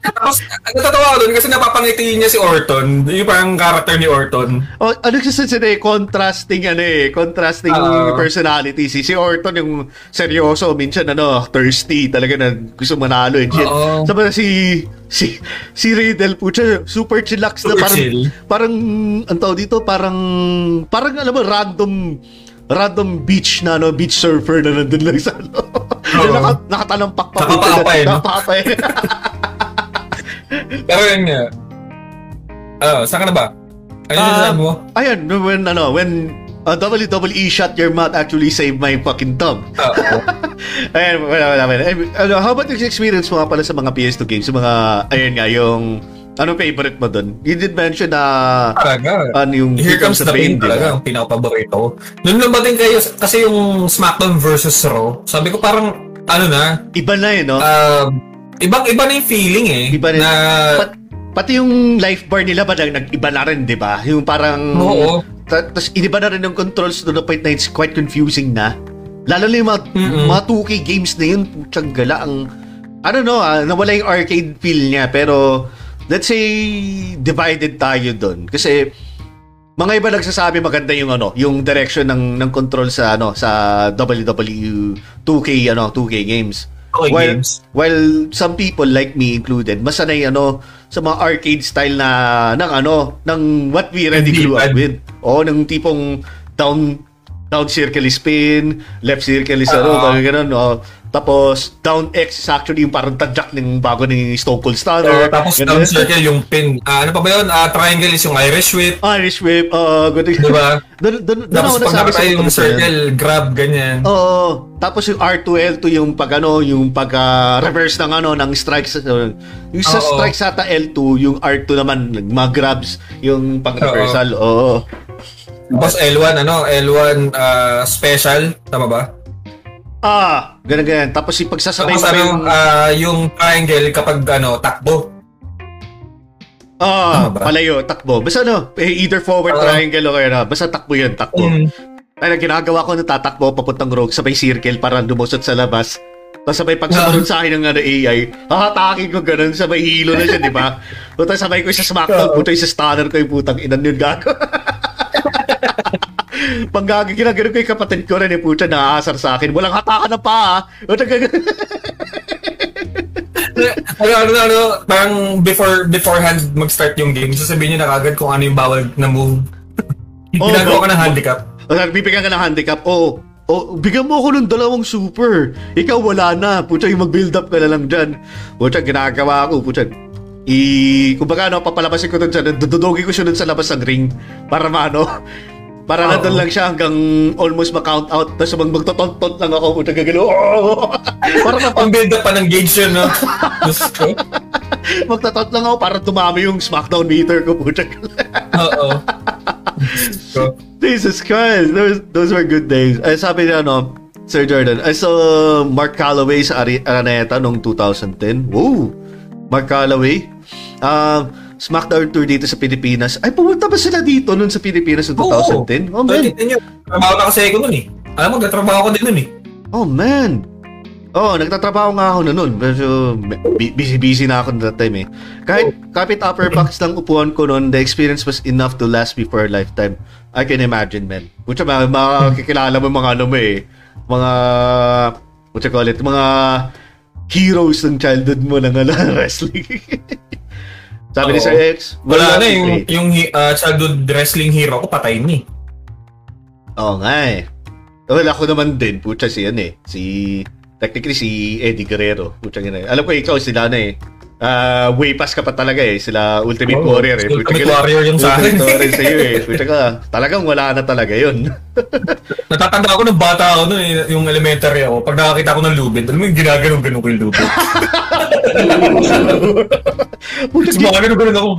Tapos natatawa ako doon kasi napapangiti niya si Orton. Yung parang character ni Orton.
oh, ano kasi sila eh, contrasting ano eh, contrasting
Oo.
personality. Si, si Orton yung seryoso, minsan ano, thirsty, talaga na gusto manalo and shit.
Oo.
Sabi si si si Riddle putya, super chillax na parang
chill.
parang ang tawag dito, parang parang alam mo random random beach na ano, beach surfer na nandun lang sa ano.
Oo.
Naka, nakatanampak pa.
Nakapapay?
Nakapapay.
Pero yun nga. Oh, saan ka na ba? Ano yung
Ah,
sinasabi mo?
Ayun, when ano, when uh, WWE shut your mouth actually saved my fucking thumb.
Oo.
Ayun, wala, wala, wala. Eh, Ano, how about yung experience mo nga pala sa mga PS2 games? Yung mga, ayun nga, yung, anong favorite mo dun? You did mention na,
Talaga.
ano yung
Here comes the pain
di
talaga, ang pinaka-paborito. Noon lumbating kayo, kasi yung SmackDown versus Raw, sabi ko parang, ano na,
Iba na eh, no?
uh, ibang-iba na yung feeling eh.
Iba na,
na,
pat, pati yung life bar nila ba nag-iba na rin, di ba? Yung parang,
Oo.
Tapos iniba na rin yung controls to the point na it's quite confusing na. Lalo na yung mga, mga 2K games na yun, putsang gala ang, ano no, ah, nawala yung arcade feel niya, pero let's say divided tayo doon. Kasi mga iba nagsasabi maganda yung ano, yung direction ng ng control sa ano sa WWE 2K ano, 2K games.
2K
while,
games.
while some people like me included, mas sanay ano sa mga arcade style na ng ano, ng what we already grew up with. O ng tipong down down circle spin, left circle is ano,
Oo.
parang ganun. Oh. Tapos down X is actually yung parang tadyak ng bago ni Stone Cold Stunner.
Oo, tapos
Ganun.
down circle yung pin. Ah, ano pa ba yun? Ah, triangle is yung Irish whip.
Irish whip, uh, good.
Diba?
Doon, doon, doon
Tapos pag
sa
yung circle, grab, ganyan.
Oo. Tapos yung R2L2 yung pag ano, yung pag ah, reverse ng ano ng strikes uh, yung sa
Oo.
strikes ata L2, yung R2 naman mga grabs yung pang reversal. Oo.
Tapos L1, ano? L1 ah, special. Tama ba?
Ah, ganun ganun. Tapos yung pagsasabay
Tapos
pa
ano,
yung
ah, yung triangle kapag ano, takbo.
ah, palayo, takbo. Basta ano, eh, either forward
Oo.
triangle o kaya na, basta takbo yun, takbo.
Mm.
Ay, ginagawa ko na tatakbo papuntang rogue, sabay circle para lumusot sa labas. Tapos sabay pag sumunod sa akin ng ano, AI, hahatakin ko ganun, sabay hilo na siya, di ba? Puta, sabay ko sa smackdown, puta, isa stunner ko yung putang inan yun gago. Pag gagi, ginagano ko yung kapatid ko rin, eh, puta, naaasar sa akin. Walang hatakan na pa, ha? Puta, gag-
ano, ano, ano, parang before beforehand mag-start yung game, sasabihin niya na kagad kung ano yung bawal na move.
Oo,
Ginagawa ka ng handicap.
O, bibigyan ka ng handicap. Oo. Oh, bigyan mo ako ng dalawang super. Ikaw wala na. Pucha, yung mag-build up ka na lang dyan. Pucha, ginagawa ko. Pucha, i... Kumbaga, ano, papalabasin ko dun sa... Dududogi ko siya dun sa labas ng ring. Para maano... Para na
Oo.
doon lang siya hanggang almost ma-count out. Tapos mag magtotot lang ako. Pucha, gagano. Oh! para na
Ang build up pa ng gauge yun, no?
Magtotot lang ako para tumami yung smackdown meter ko. Pucha.
Oo.
Jesus Christ, those those were good days. Ay sabi niya ano, Sir Jordan, I saw Mark Calloway sa Ari- Araneta noong 2010. Woo! Mark Calloway. Um, SmackDown tour dito sa Pilipinas. Ay, pumunta ba sila dito noon sa Pilipinas noong 2010? Oh, man.
Trabaho na kasi ako nun eh. Alam mo, nagtrabaho ko din nun eh.
Oh, man. Oh, nagtatrabaho nga ako noon. Pero bu- busy-busy na ako that time eh. Kahit kapit upper box lang upuan ko noon, the experience was enough to last me for a lifetime. I can imagine, man. Kutsa, mga, makakikilala mo mga ano mo eh. Mga, what you call it, mga heroes ng childhood mo ng ano, wrestling. Sabi ni. Sir X,
Wala na
si
yung, yung ah, childhood wrestling hero ko, patay ni.
Oo nga eh. Well, ako naman din, putya si ano eh. Si, technically si Eddie Guerrero. Putya eh. Alam ko ikaw sila na eh. Ah, way pass ka pa talaga eh. Sila Ultimate
Oo,
Warrior eh.
Ultimate
Putya ka-
Warrior yung sa akin.
Ultimate Warrior sa'yo eh. Putya ka, talagang wala na talaga yun.
Natatanda ako ng bata ako nun eh, yung elementary ako. Pag nakakita ko ng lubid, alam mo yung ginaganon-ganon ko yung lubid. Tapos mga ganon-ganon ako.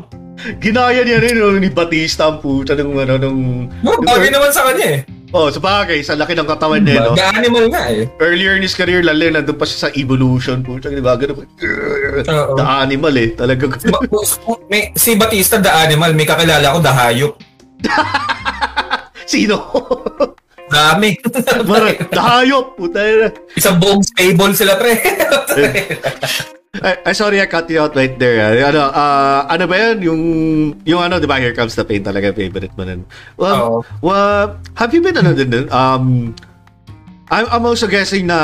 ginaya niya rin no, ni Batista ang puta nung ano nung...
No, bagay naman sa kanya eh.
Oh, sa bagay, sa laki ng katawan niya, no?
The animal nga eh.
Earlier in his career, lalo, nandun pa siya sa evolution, puta, di ba? Ganun,
Oo.
The animal eh, talaga.
Ma- may, si Batista, the animal. May kakilala ko, the hayop.
Sino?
Dami.
Parang, nahayop, puta na.
Isang buong stable sila, pre.
Ay, ay, sorry, I cut you out right there. ah. Ano, ah, ano ba yan? Yung, yung ano, di ba, Here Comes the Pain talaga favorite mo nun. Well,
Oo.
well, have you been, ano din dun? Um, I'm, I'm also guessing na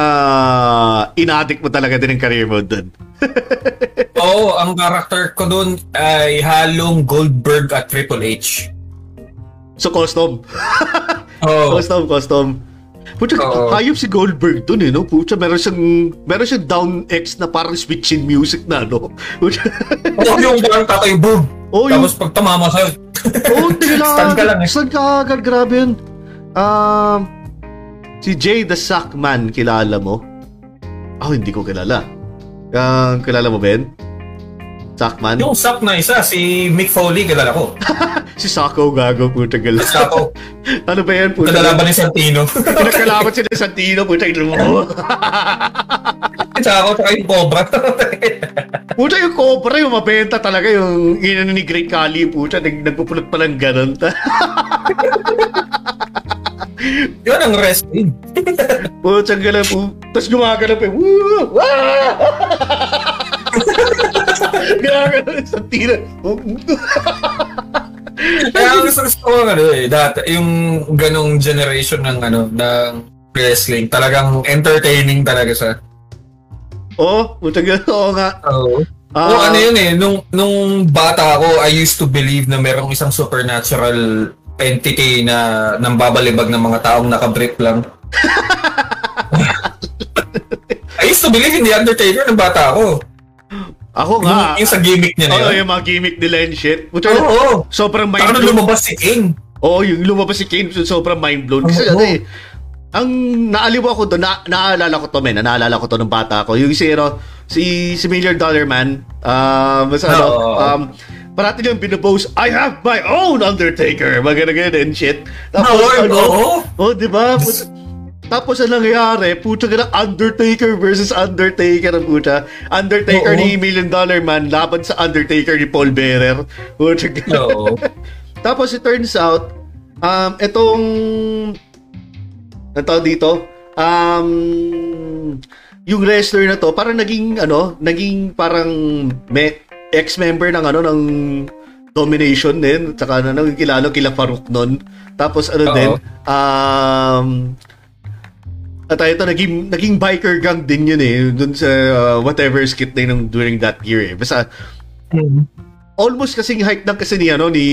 inadik mo talaga din ang career mo dun.
Oo, ang character ko doon ay halong Goldberg at Triple H.
So, custom.
Oo.
Custom, custom. Pucha,
Oo.
hayop si Goldberg dun eh, no? Pucha, meron siyang, meron siyang down X na parang switching music na, no? Pucha.
Oo, yung parang tatay boom.
Oo, yung-
Tapos pag tumama sa'yo,
Oo, tingnan
Stand ka lang eh.
Stand ka agad, grabe yun. Um, si Jay the Sackman, kilala mo? Oh, hindi ko kilala. Uh, kilala mo, Ben? Sackman?
yung sack na isa, si Mick Foley, kilala ko.
Si Sacco, gago, puta gal.
Sa ako,
ano ba yan, puta?
kalalaban ni Santino.
Pinagkalaban sila sa Santino, puta ilo.
Sa ako, tsaka yung Cobra.
puta yung Cobra, yung mabenta talaga, yung inano ni Great Kali, puta, nag, nagpupulot pa ng ganun.
Yun ang wrestling.
puta, gala po. Tapos gumagana pa, woo! Wah! Ng Santino.
Kaya ang gusto gusto ko ano eh, dati, yung ganong generation ng ano, ng wrestling, talagang entertaining talaga siya.
Oh, puta gala, oo nga.
Oo.
Ah.
o ano yun eh, nung, nung bata ako, I used to believe na merong isang supernatural entity na nang babalibag ng mga taong nakabrip lang. I used to believe in The Undertaker ng bata ako.
Ako
Yung,
nga.
yung sa gimmick niya na
Oo,
yun.
yung mga gimmick nila and shit.
Oo.
sobrang mind
Saka nung
blown.
lumabas si King.
Oo, yung lumabas si Kane, sobrang mind blown. Kasi
Oo.
ano eh, ang naaliw ako doon, na, naalala ko to men, naalala ko to nung bata ako. Yung si, ano, si, si Million Dollar Man, um, basta ano,
Oo.
um, parati niyang binapose, I have my own Undertaker, mga ganun and shit. Tapos,
Oo,
ano,
oo.
oh, di ba? Tapos ang nangyayari, puta ka na Undertaker versus Undertaker ang puta. Undertaker
Oo.
ni Million Dollar Man laban sa Undertaker ni Paul Bearer. Puta ka.
Oo.
Tapos it turns out, um, itong, ang tawag dito, um, yung wrestler na to, parang naging, ano, naging parang me, ex-member ng, ano, ng Domination din, tsaka na naging kilala kila Farouk nun. Tapos ano
Oo.
din, um, at ito, naging, naging biker gang din yun eh, dun sa uh, whatever skit na yun during that year eh. Basta, almost kasing height ng kasi ni ano ni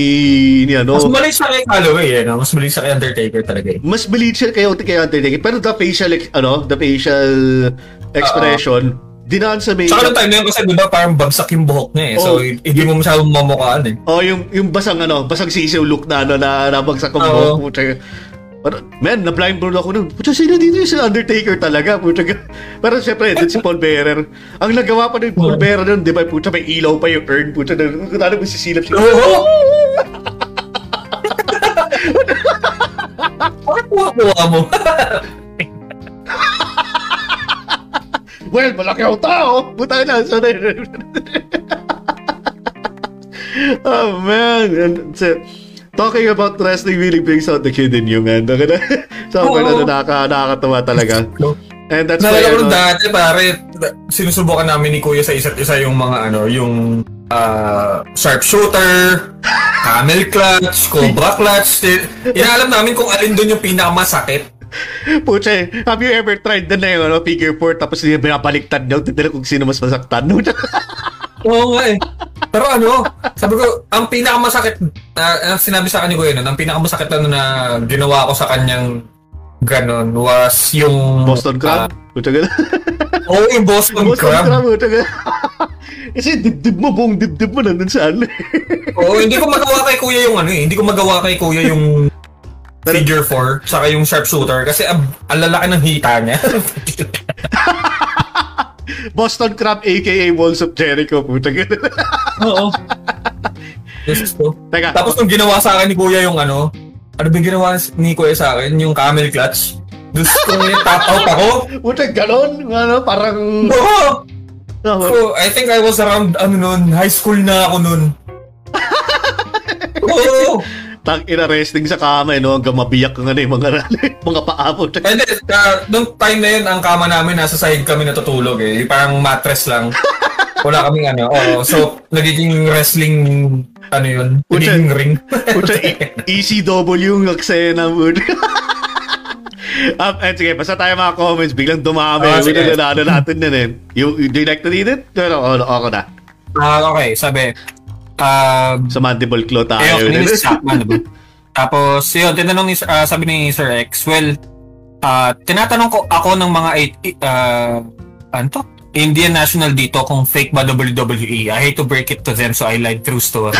ni ano
Mas mali siya kay Calloway eh, no? Mas mali siya kay Undertaker talaga eh.
mas maliit siya kay kay Undertaker pero the facial ano the facial expression dinaan sa may
Tsaka nung time na yun kasi di ba parang bagsak yung buhok niya eh. So
Oo.
hindi mo masyadong mamukhaan eh.
oh yung yung basang ano basang sisiw look na ano na nabagsak ang
Oo.
buhok Pero, man, na blindfold ako nun. Puta, sino dito yung si Undertaker talaga? Puta, pero syempre, dun si Paul Bearer. Ang nagawa pa ng Paul. Bearer nun, di ba, puta, may ilaw pa yung urn. Puta, na, kung ano mo sisilap siya.
Oo! Bakit kuha mo?
Well, malaki ang tao. Puta na, so Oh man, and so, talking about wrestling really brings out the kid in you, man. Sobrang ano, nakaka, nakakatawa talaga. And that's why,
Nalala ko
ano,
dati pare, sinusubukan namin ni Kuya sa isa't isa yung mga ano, yung ah, sharpshooter, camel clutch, cobra clutch. Inaalam namin kung alin doon yung pinakamasakit.
Pucha, eh, have you ever tried na na yung ano, figure four tapos hindi binabaliktad niyo, tignan kung sino mas masaktan.
Oo nga eh. Pero ano, sabi ko, ang pinakamasakit, uh, ang sinabi sa ni Kuya nun, ang pinakamasakit na, na ginawa ko sa kanyang ganon was yung...
Boston Crab?
Ah, Oo, yung Boston,
Boston
Crab.
Crab, pucha ka Kasi dibdib mo, buong dibdib mo nandun sa ano.
Oo, hindi ko magawa kay Kuya yung ano eh. Hindi ko magawa kay Kuya yung figure 4, saka yung sharpshooter kasi ang, ang lalaki ng hita niya.
Boston Crab aka Walls of Jericho, pucha ka
Oo. Yes, so.
Teka,
Tapos nung ginawa sa akin ni Kuya yung ano, ano ba ginawa ni Kuya sa akin? Yung camel clutch. Gusto ko yung tap out ako.
pucha ganon, ano, parang...
Oo!
Oh,
So, I think I was around, ano nun, high school na ako nun. Oo!
Tang ina wrestling sa kama, eh, no? Hanggang mabiyak ang ano, yung mga, mga paa mo.
And then, uh, nung time na yun, ang kama namin, nasa side kami natutulog eh. Parang mattress lang. Wala kaming ano. Oo, so, nagiging wrestling, ano yun,
Pucha.
nagiging ring.
Pucha, ECW yung eksena mo. um, and sige, basta tayo mga comments, biglang dumami. Oh,
sige.
na natin na rin. You, do you like to read it? No, no, no, ako na.
Ah, okay, sabi. Uh,
Sa mandible claw tayo.
Ayoko ni Miss Chapman, diba? Tapos, yun, tinanong ni, ah, sabi ni Sir X, well, ah, tinatanong ko ako ng mga, eight, uh, ano to? Indian national dito kung fake ba WWE. I hate to break it to them so I lied true story.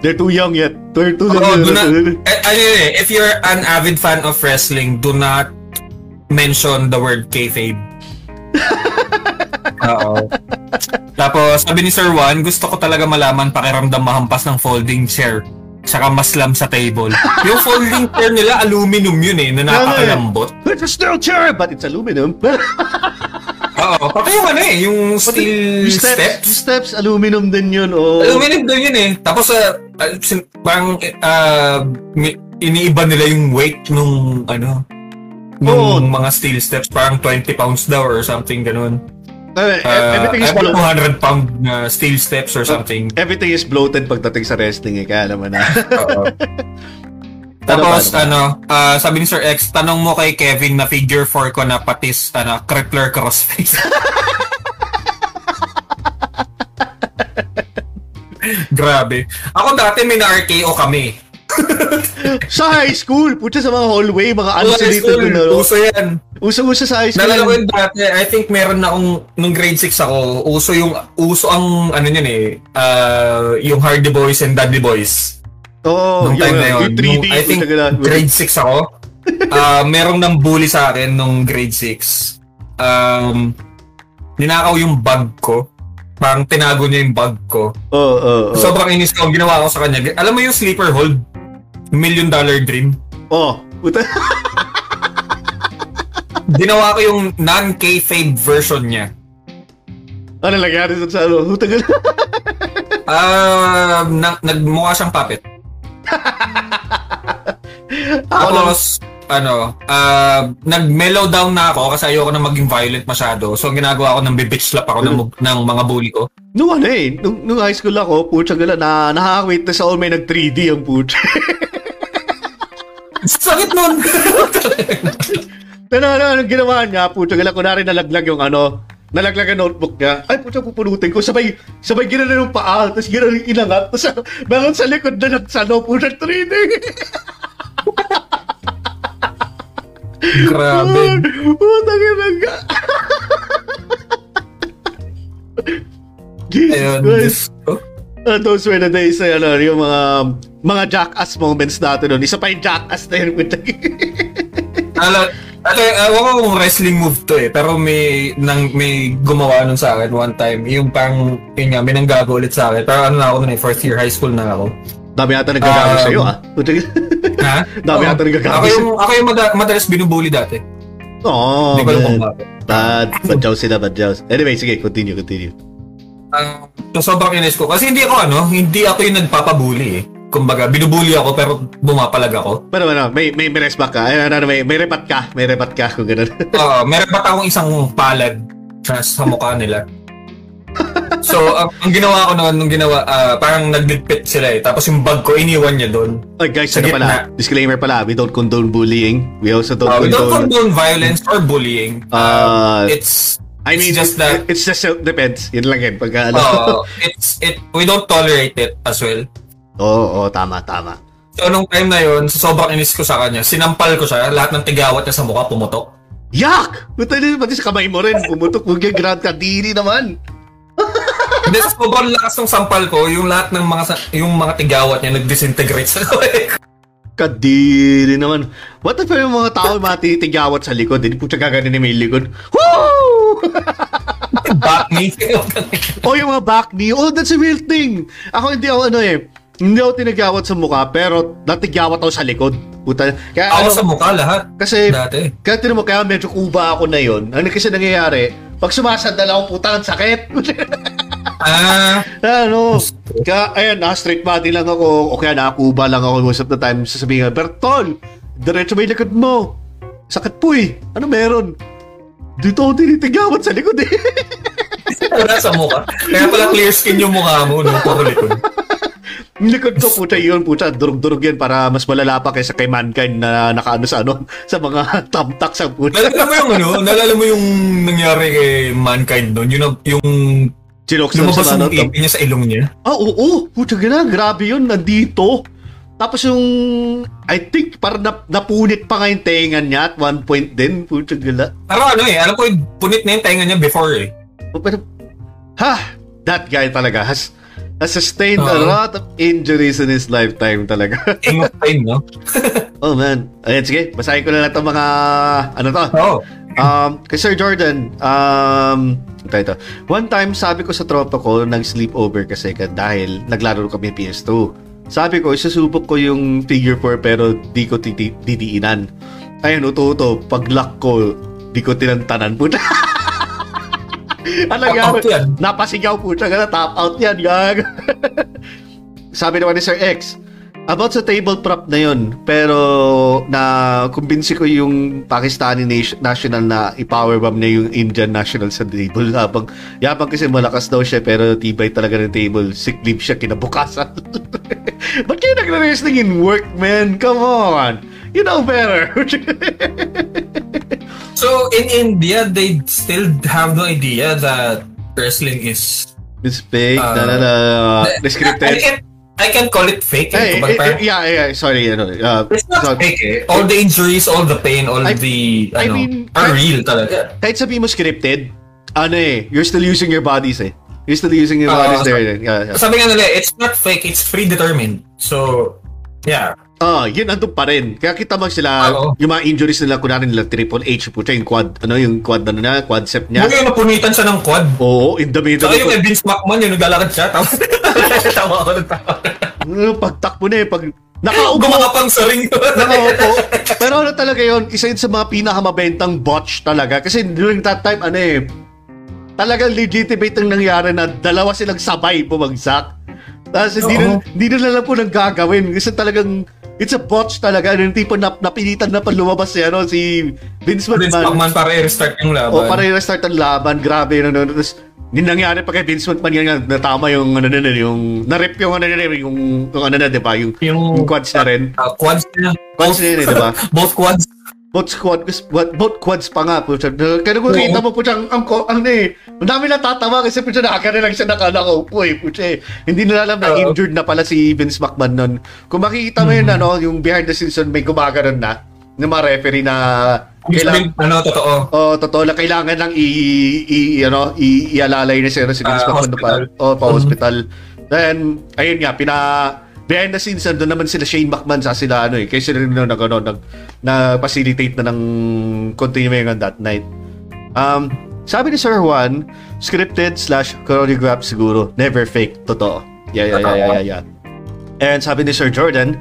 They're too young yet. They're too
Oo,
young.
do not, eh, ano yun eh, if you're an avid fan of wrestling, do not mention the word kayfabe. Oo. Tapos, sabi ni Sir Juan, gusto ko talaga malaman pakiramdam mahampas ng folding chair tsaka maslam sa table. Yung folding chair nila, aluminum yun eh, na napakalambot.
It's a steel chair, but it's aluminum.
Oo, pati yung ano eh, yung steel
Yung steps,
steps.
yung steps, aluminum din yun. Oh.
Aluminum daw yun eh. Tapos, uh, uh, parang uh, iniiba nila yung weight nung ano, nung mga steel steps. Parang 20 pounds daw or something ganun.
Uh,
Uh,
everything is bloated.
200 pound na steel steps or something.
Everything is bloated pagdating sa wrestling eh, kaya naman na.
Oo. Tapos, ano, ah, sabi ni Sir X, tanong mo kay Kevin na figure 4 ko na patis, ano, crippler crossface. Grabe. Ako dati may na-RKO kami.
sa high school, putya sa mga hallway, mga
High
unsolicited
school,
na no?
uso yan.
Uso-uso sa high school.
Nalala ko yun dati, I think meron na akong, nung grade 6 ako, uso yung, uso ang, ano yun eh, ah, yung Hardy Boys and Daddy Boys.
Oo,
nung time na yun.
Yung 3D,
Nung, I think, grade 6 ako. Ah, merong nang bully sa akin nung grade 6. Um, ninakaw yung bag ko. Parang tinago niya yung bag ko.
Oo, oo, oo.
Sobrang inis ko ang ginawa ko sa kanya. Alam mo yung sleeper hold? Million dollar dream.
Oh, puta.
Ginawa ko yung non-kayfabe version niya.
ano nangyari sa sa ano? Ka
Ah, na- nagmukha siyang puppet. Tapos, ano, ah, nag-mellow down na ako kasi ayoko na maging violent masyado. So, ang ginagawa ko, nang bitch slap ako ng, ng mga bully ko.
Nung ano eh, nung, nung high school ako, putya gala, na, nakaka-witness ako may nag-3D ang putya.
Sakit nun!
Ano, ano, anong ginawa niya? Puta gala, kunwari nalaglag yung ano, nalaglag ang notebook niya. Ay, puta, pupunutin ko. Sabay, sabay ginano yung paa, tapos ginano yung inangat. Tapos meron sa likod na nagsano, puta, 3D.
Grabe.
Puta ginaga.
Ayun, Diyos ko.
Uh, those were the days, ano, yung mga mga jackass moments natin nun. Isa pa yung jackass na yun. puta.
Ate, ewan ko kung wrestling move to eh, pero may, nang, may gumawa nun sa akin one time, yung pang, yun nga, may nanggago ulit sa akin. Pero ano na ako nun eh, fourth year high school na ako.
Dami yata nagagawa
Um,
sa'yo, ah.
Ha?
Dami
Oo.
yata nagagago
Ako yung, ako yung mada- madalas binubuli dati.
Oh,
Hindi ko alam kung
man.
bakit.
Bad, badyaw sila, badyaw. Anyway, sige, continue, continue.
Ah, so sobrang inis ko. Kasi hindi ako ano, hindi ako yung nagpapabuli eh. Kumbaga, binubuli ako pero bumapalag ako.
Pero ano, may, may, may rest back ka. Ay, ano, may, may repat ka. May repat ka kung gano'n.
Oo, meron pa akong isang palad sa, sa mukha nila. So, ang, ang ginawa ko noon, nung ginawa, ah, parang nagligpit sila eh. Tapos yung bag ko, iniwan niya doon.
Ay, guys,
Sa
ano pala? Disclaimer pala, we don't condone bullying. We also don't
Uh, we don't
condone...
condone violence or bullying.
Uh,
it's
I mean,
it's just that
it's just self-defense. Yun lang yun. Pagka ano.
uh, it's it we don't tolerate it as well.
Oo, oo, tama, tama.
So nung time na yun, so sobrang inis ko sa kanya. Sinampal ko siya, lahat ng tigawat niya sa mukha pumutok.
Yak! Buta din, pati sa kamay mo rin. Pumutok mo yung grand kadiri naman.
Hindi, sobrang lakas ng sampal ko, yung lahat ng mga yung mga tigawat niya nag-disintegrate sa kamay ko.
Kadiri naman. What if yung mga tao matitigawat sa likod? Hindi po siya gaganin ni may likod. Woo!
Back me.
o yung mga back knee. Oh, that's a real thing. Ako hindi ako ano eh. Hindi ako tinagawat sa mukha, pero natigawat ako sa likod. Puta. Kaya
Ako
ano,
sa mukha lahat.
kasi,
Dati.
kaya tinan mo, kaya medyo kuba ako na yon. Ano kasi nangyayari? Pag sumasandal ako, puta, ang sakit.
Ah,
ano, kaya, ayan, na straight body lang ako, o kaya nakakuba lang ako most of the time, sasabihin nga, Bertol, diretso may likod mo. Sakit po eh. Ano meron? Dito ako tinitigawan sa likod eh.
wala sa mukha. Kaya pala clear skin yung mukha mo, no? Puro likod.
Likod ko, puta yun, puta, durug-durug yan para mas malala pa kaysa kay Mankind na nakaano sa ano, sa mga thumbtacks ang puta.
Nalala mo yung ano? Nalala mo yung nangyari kay Mankind doon? Yung, yung
Sinoksan
lumabas
sa ano,
yung ipin niya sa ilong niya?
Ah, oo, puta gana, grabe yun, nandito. Tapos yung, I think, parang nap, napunit pa nga yung tenga niya at one point din, puta gala.
Pero ano eh, alam ko punit na yung tenga niya before eh.
Pero, ha, that guy talaga has, has sustained a
Oo.
lot of injuries in his lifetime talaga.
King of pain, no?
oh man. Ayan, sige, basahin ko na lang itong mga, ano to,
Oo.
Um, kay Sir Jordan, um, ito, ito. One time, sabi ko sa tropa ko, nag-sleepover kasi ka dahil naglaro kami PS2. Sabi ko, isusubok ko yung figure 4 pero di ko titi- didiinan. Ayun, uto-uto. Pag-lock ko, di ko tinantanan. Puta. Ano
Top out
yan?
yan.
Napasigaw po siya. Gana, top out yan. Gag. Sabi naman ni Sir X, about sa table prop na yun, pero na kumbinsi ko yung Pakistani nation, national na i-powerbomb niya yung Indian national sa table. Habang, yabang kasi malakas daw siya, pero tibay talaga ng table. Sick leave siya kinabukasan. Ba't kayo nagre-wrestling in work, man? Come on! You know better.
So, in India, they still have no idea that wrestling is...
It's fake.
Uh,
na, na, na,
I
scripted.
can I can call it fake.
Hey,
Eh, kumbaga,
eh, eh, yeah, yeah, sorry, ano, uh,
It's not
so-
fake eh. All the injuries, all the pain, all
I-
the,
I
ano,
mean, I-
are real talaga.
kahit sabihin mo scripted, ano eh, you're still using your bodies eh. You're still using your bodies
so-
there. eh. Yeah, yeah.
Sabi nga nila, it's not fake, it's predetermined. So, yeah.
Ah, yun andun pa rin. Kaya kita mo sila,
Oo.
yung mga injuries nila, kunwari nila Triple H, puta yung quad, ano yung quad ano na, quadcep niya.
Yung napunitan siya ng quad.
Oo, in the middle.
Saka yung Vince McMahon, yung naglalakad siya. Tama, tama ako ng tama.
Ano, pagtakbo na eh, pag nakaupo,
Gumakapang sa ring.
nakaupo. Pero ano talaga yun, isa yun sa mga pinakamabentang botch talaga. Kasi during that time, ano eh, talagang legitimate ang nangyari na dalawa silang sabay bumagsak. Tapos hindi, na, hindi na lang po nang gagawin. Kasi talagang, it's a botch talaga. Yung tipo na, napilitan na pa lumabas si, ano, si Vince
Vince
McMahon.
McMahon para i-restart yung laban.
O para i-restart ang laban, grabe no, no. Tapos, hindi nangyari pa kay Vince McMahon yan natama yung ano na yung na-rip yung ano na yung, yung ano na, di ba? Yung,
Yung-
yung quads na rin.
Ah, quads niya.
Quads na yun di ba?
Both quads.
Both squad, both, quads pa nga po siya. Kaya kung kita mo po siya, ang, ang, ang, eh, ang dami natatawa kasi po siya nakakana lang siya nakalakaupo eh. Po siya eh. Hindi nila alam na injured na pala si Vince McMahon nun. Kung makikita mo yun, ano, yung behind the scenes nun, may gumaganon na ng mga referee na
Kailangan, ano, totoo.
Oh, totoo lang kailangan lang i, i ano, i, ialalay na siya si Vince
Ah,
McMahon pa. Oh, pa hospital. Then ayun nga pina behind the scenes doon naman sila Shane McMahon sa sila ano eh. Kaya rin na nag ano, nag na facilitate na ng continuing on that night. Um, sabi ni Sir Juan, scripted slash choreographed siguro. Never fake. Totoo. Yeah, yeah, yeah, yeah, yeah, yeah. And sabi ni Sir Jordan,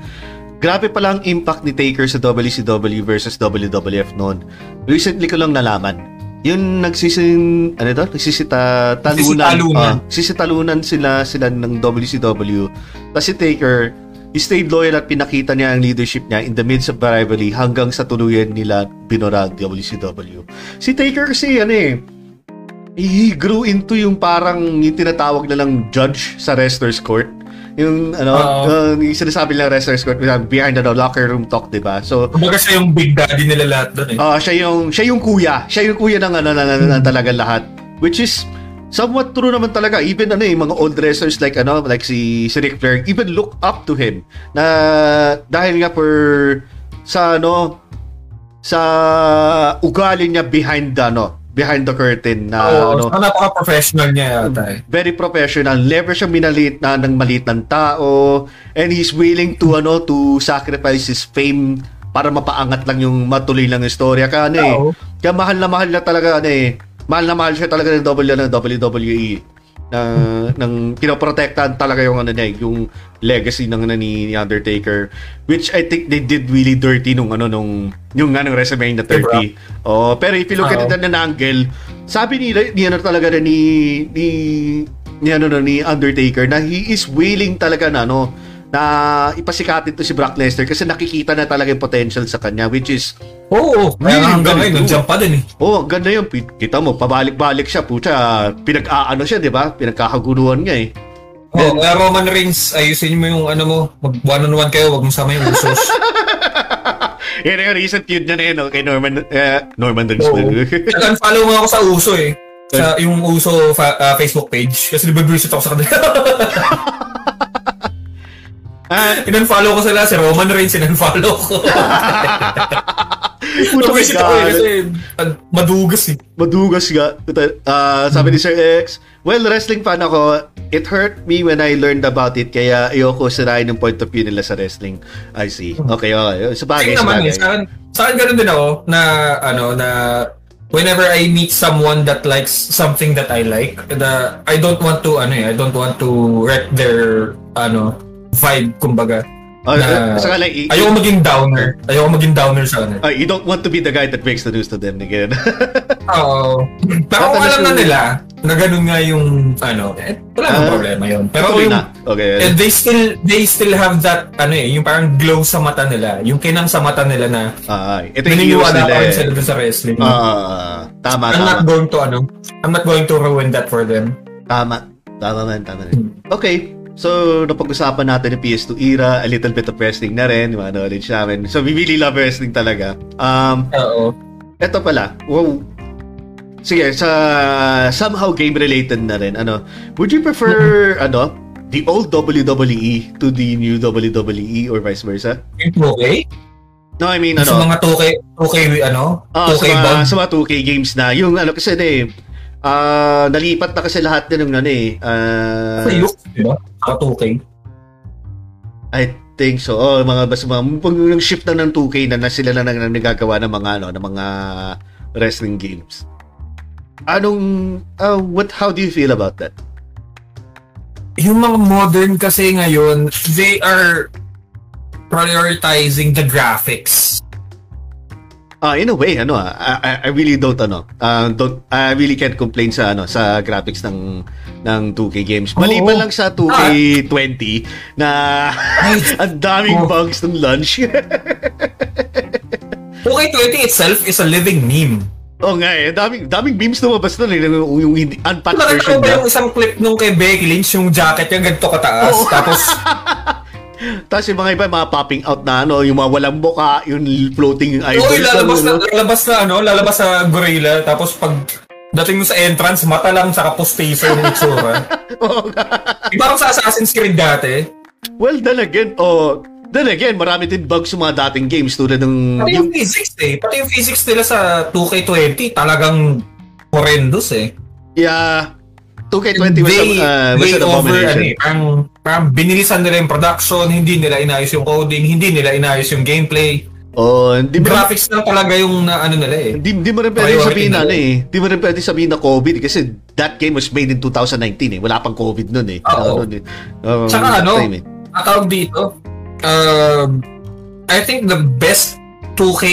grabe pala ang impact ni Taker sa WCW versus WWF noon. Recently ko lang nalaman. Yung nagsisin, ano ito? Nagsisita, talunan.
Nagsisitalunan.
Ah, sisitalunan sila, sila ng WCW. Tapos si Taker, he stayed loyal at pinakita niya ang leadership niya in the midst of the rivalry hanggang sa tuluyan nila binurag WCW. Si Taker kasi, ano eh, he grew into yung parang yung tinatawag na lang judge sa wrestler's court. Yung ano, uh, yung sinasabi lang wrestler's court behind the locker room talk, 'di ba? So
Kumbaga siya yung big daddy nila lahat doon eh.
Ah, siya yung siya yung kuya. Siya yung kuya ng ano na, na, na, talaga lahat. Which is somewhat true naman talaga. Even ano eh, mga old wrestlers like ano, like si, si Ric Flair, even look up to him. Na dahil nga for sa ano sa ugali niya behind the ano, behind the curtain na
Oo,
ano,
so napaka-professional niya yata eh.
very professional. Never siya minalit na ng maliit ng tao and he's willing to ano to sacrifice his fame para mapaangat lang yung matuloy lang yung storya. Kaya ano eh, kaya mahal na mahal na talaga ano eh, mahal na mahal siya talaga ng WWE na ng pinoprotektahan talaga yung ano niya, eh, yung legacy ng ano ni, ni Undertaker which I think they did really dirty nung ano nung yung ano WrestleMania 30. Oh, pero if you look at it an angle, sabi ni ni ano talaga na ni ni ni ano no, ni Undertaker na he is willing talaga na ano na ipasikatin to si Brock Lesnar kasi nakikita na talaga yung potential sa kanya which is
Oo, kaya
Really
hanggang ngayon, nandiyan pa din eh.
oh ang ganda yun kita mo pabalik-balik siya puta pinag-aano siya di ba pinagkakaguruan nga eh
Oo, kaya Roman Reigns, ayusin mo yung ano mo, mag one-on-one kayo, wag mo sama yung usos.
Yan yung recent feud niya na yun, no? kay Norman, eh, Norman Reigns.
Oo. Tsaka follow mo ako sa uso eh. Sa yung uso fa- ah, Facebook page. Kasi nabibwisit ako sa kanila.
ah,
In-unfollow ko sila, si Roman Reigns, in-unfollow ko.
puta
Nabibwisit ako eh, kasi madugas eh.
Madugas nga. Puta, ah, sabi ni Sir X, well, wrestling fan ako. It hurt me when I learned about it, kaya ayoko sirain yung point of view nila sa wrestling. I see. Okay, okay. Sa bagay, sa
naman eh,
bagay.
sa akin, sa akin ganun din ako na ano na whenever I meet someone that likes something that I like, the I don't want to ano eh, I don't want to wreck their ano vibe kumbaga. Na,
uh, saka lang, i-
ayoko maging downer. Ayoko maging downer sa kanila.
Ah, you don't want to be the guy that breaks the news to them again.
Oo. Pero kung alam na nila na ganun nga yung ano, eh, wala
Ah,
problema yun. Pero yung
na. Okay.
eh, they still they still have that ano eh, yung parang glow sa mata nila, yung kinang sa mata nila na
Ah, ito yung
naniniwala pa rin
eh.
sila sa wrestling.
Ah, tama,
I'm
tama.
not going to ano, I'm not going to ruin that for them.
Tama. Tama man, tama
Hmm.
rin. Okay. So, napag-usapan natin yung PS2 era, a little bit of wrestling na rin, yung mga knowledge namin. So, we really love wrestling talaga. Um,
Oo.
eto pala. Wow. Sige, sa somehow game related na rin. Ano, would you prefer ano, the old WWE to the new WWE or vice versa?
Okay?
No, I mean
Sa
ano,
mga 2K, 2K ano?
ah,
2K
sa, mga,
bond.
sa mga 2K games na, yung ano kasi eh, ah, nalipat na kasi lahat din ng ano eh. ah,
Sa Yuk, di ba? Sa 2K.
I think so. Oh, mga basta mga pag yung shift na ng 2K na, na sila na nang nagagawa ng mga ano, ng mga wrestling games. Anong uh, what how do you feel about that?
Yung mga modern kasi ngayon, they are prioritizing the graphics.
Ah, in a way, ano ah, I, I- really don't ano, ah, don't I really can't complain sa ano sa graphics ng ng 2K games. Maliban
Oo.
lang sa 2K20 na ang daming
Oh.
bugs ng launch.
2K20 itself is a living meme.
oh nga eh, daming daming memes lumabas doon eh, yung, yung unpacked
Nakita
version
ko ba yung isang clip nung kay Becky Lynch, yung jacket yung ganito kataas,
Oo.
tapos
Tapos yung mga iba, mga popping out na ano, yung mga walang buka, yung floating
Oo,
eyeballs.
lalabas na,
ano.
lalabas na, ano, lalabas sa gorilla, tapos pag dating mo sa entrance, mata lang sa post-taser yung itsura.
Oo nga.
Parang sa Assassin's Creed dati.
well, then again, oh, then again, marami din bugs sa mga dating games tulad ng...
Pati yung physics eh. Pati yung physics nila sa 2K20, talagang horrendous eh.
Yeah, 2K20 was,
Way,
uh, was an
over, ano eh. Parang, parang binilisan nila yung production, hindi nila inayos yung coding, hindi nila inayos yung gameplay.
Oh, hindi mo,
Graphics lang talaga yung na, ano nila eh.
hindi, hindi mo rin pwede
Priority
sabihin na ano eh. Hindi mo rin pwede sabihin na COVID kasi that game was made in 2019 eh. Wala pang COVID nun eh.
Oo.
Ano, eh. Um, that
ano,
time eh.
tawag dito, um, I think the best 2K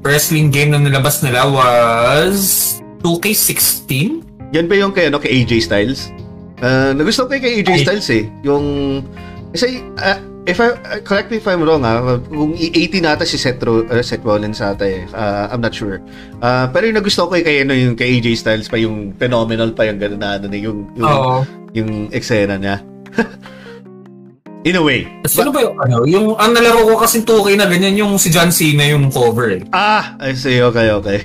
wrestling game na nilabas nila was 2K16?
Yan ba yung kay, ano, kay AJ Styles? Uh, nagustuhan ko kay AJ
Ay.
Styles eh. Yung, kasi, uh, if I, uh, correct me if I'm wrong ah, kung 80 nata si Seth, Ro- uh, Seth Rollins ata eh. Uh, I'm not sure. Uh, pero yung nagustuhan ko yung kay, ano, yung kay AJ Styles pa, yung phenomenal pa yung gano'n na, ano, eh, yung, yung,
Oo.
yung eksena niya. In a way.
Sino ba yung ano? Yung, ang nalaro ko kasi 2K na ganyan yung si John Cena yung cover eh.
Ah, I see. Okay, okay.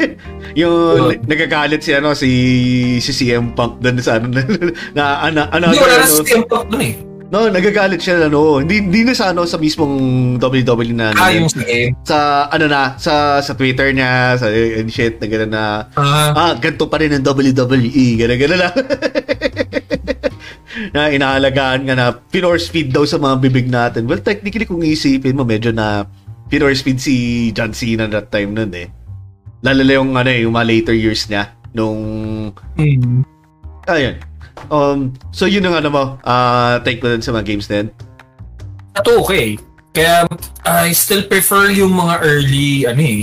yung
Yun.
nagagalit si ano si si CM Punk doon sa ano na na ano ano,
Hindi, wala na
ano,
si CM Punk dun eh.
No, nagagalit siya ano. Hindi hindi na sa ano sa mismong WWE na ano,
Ah, yung sa game.
sa ano na sa sa Twitter niya sa and shit na gano'n na
Ah,
ah ganito pa rin ang WWE gano'n gano'n lang. na inaalagaan nga na pinorse feed daw sa mga bibig natin. Well, technically kung isipin mo medyo na pinorse feed si John Cena that time nun eh. Lalo na yung ano eh, yung mga later years niya nung
hmm.
ayun. Um, so yun ang ano mo, ah take mo dun sa mga games din.
At okay. Kaya I still prefer yung mga early ano eh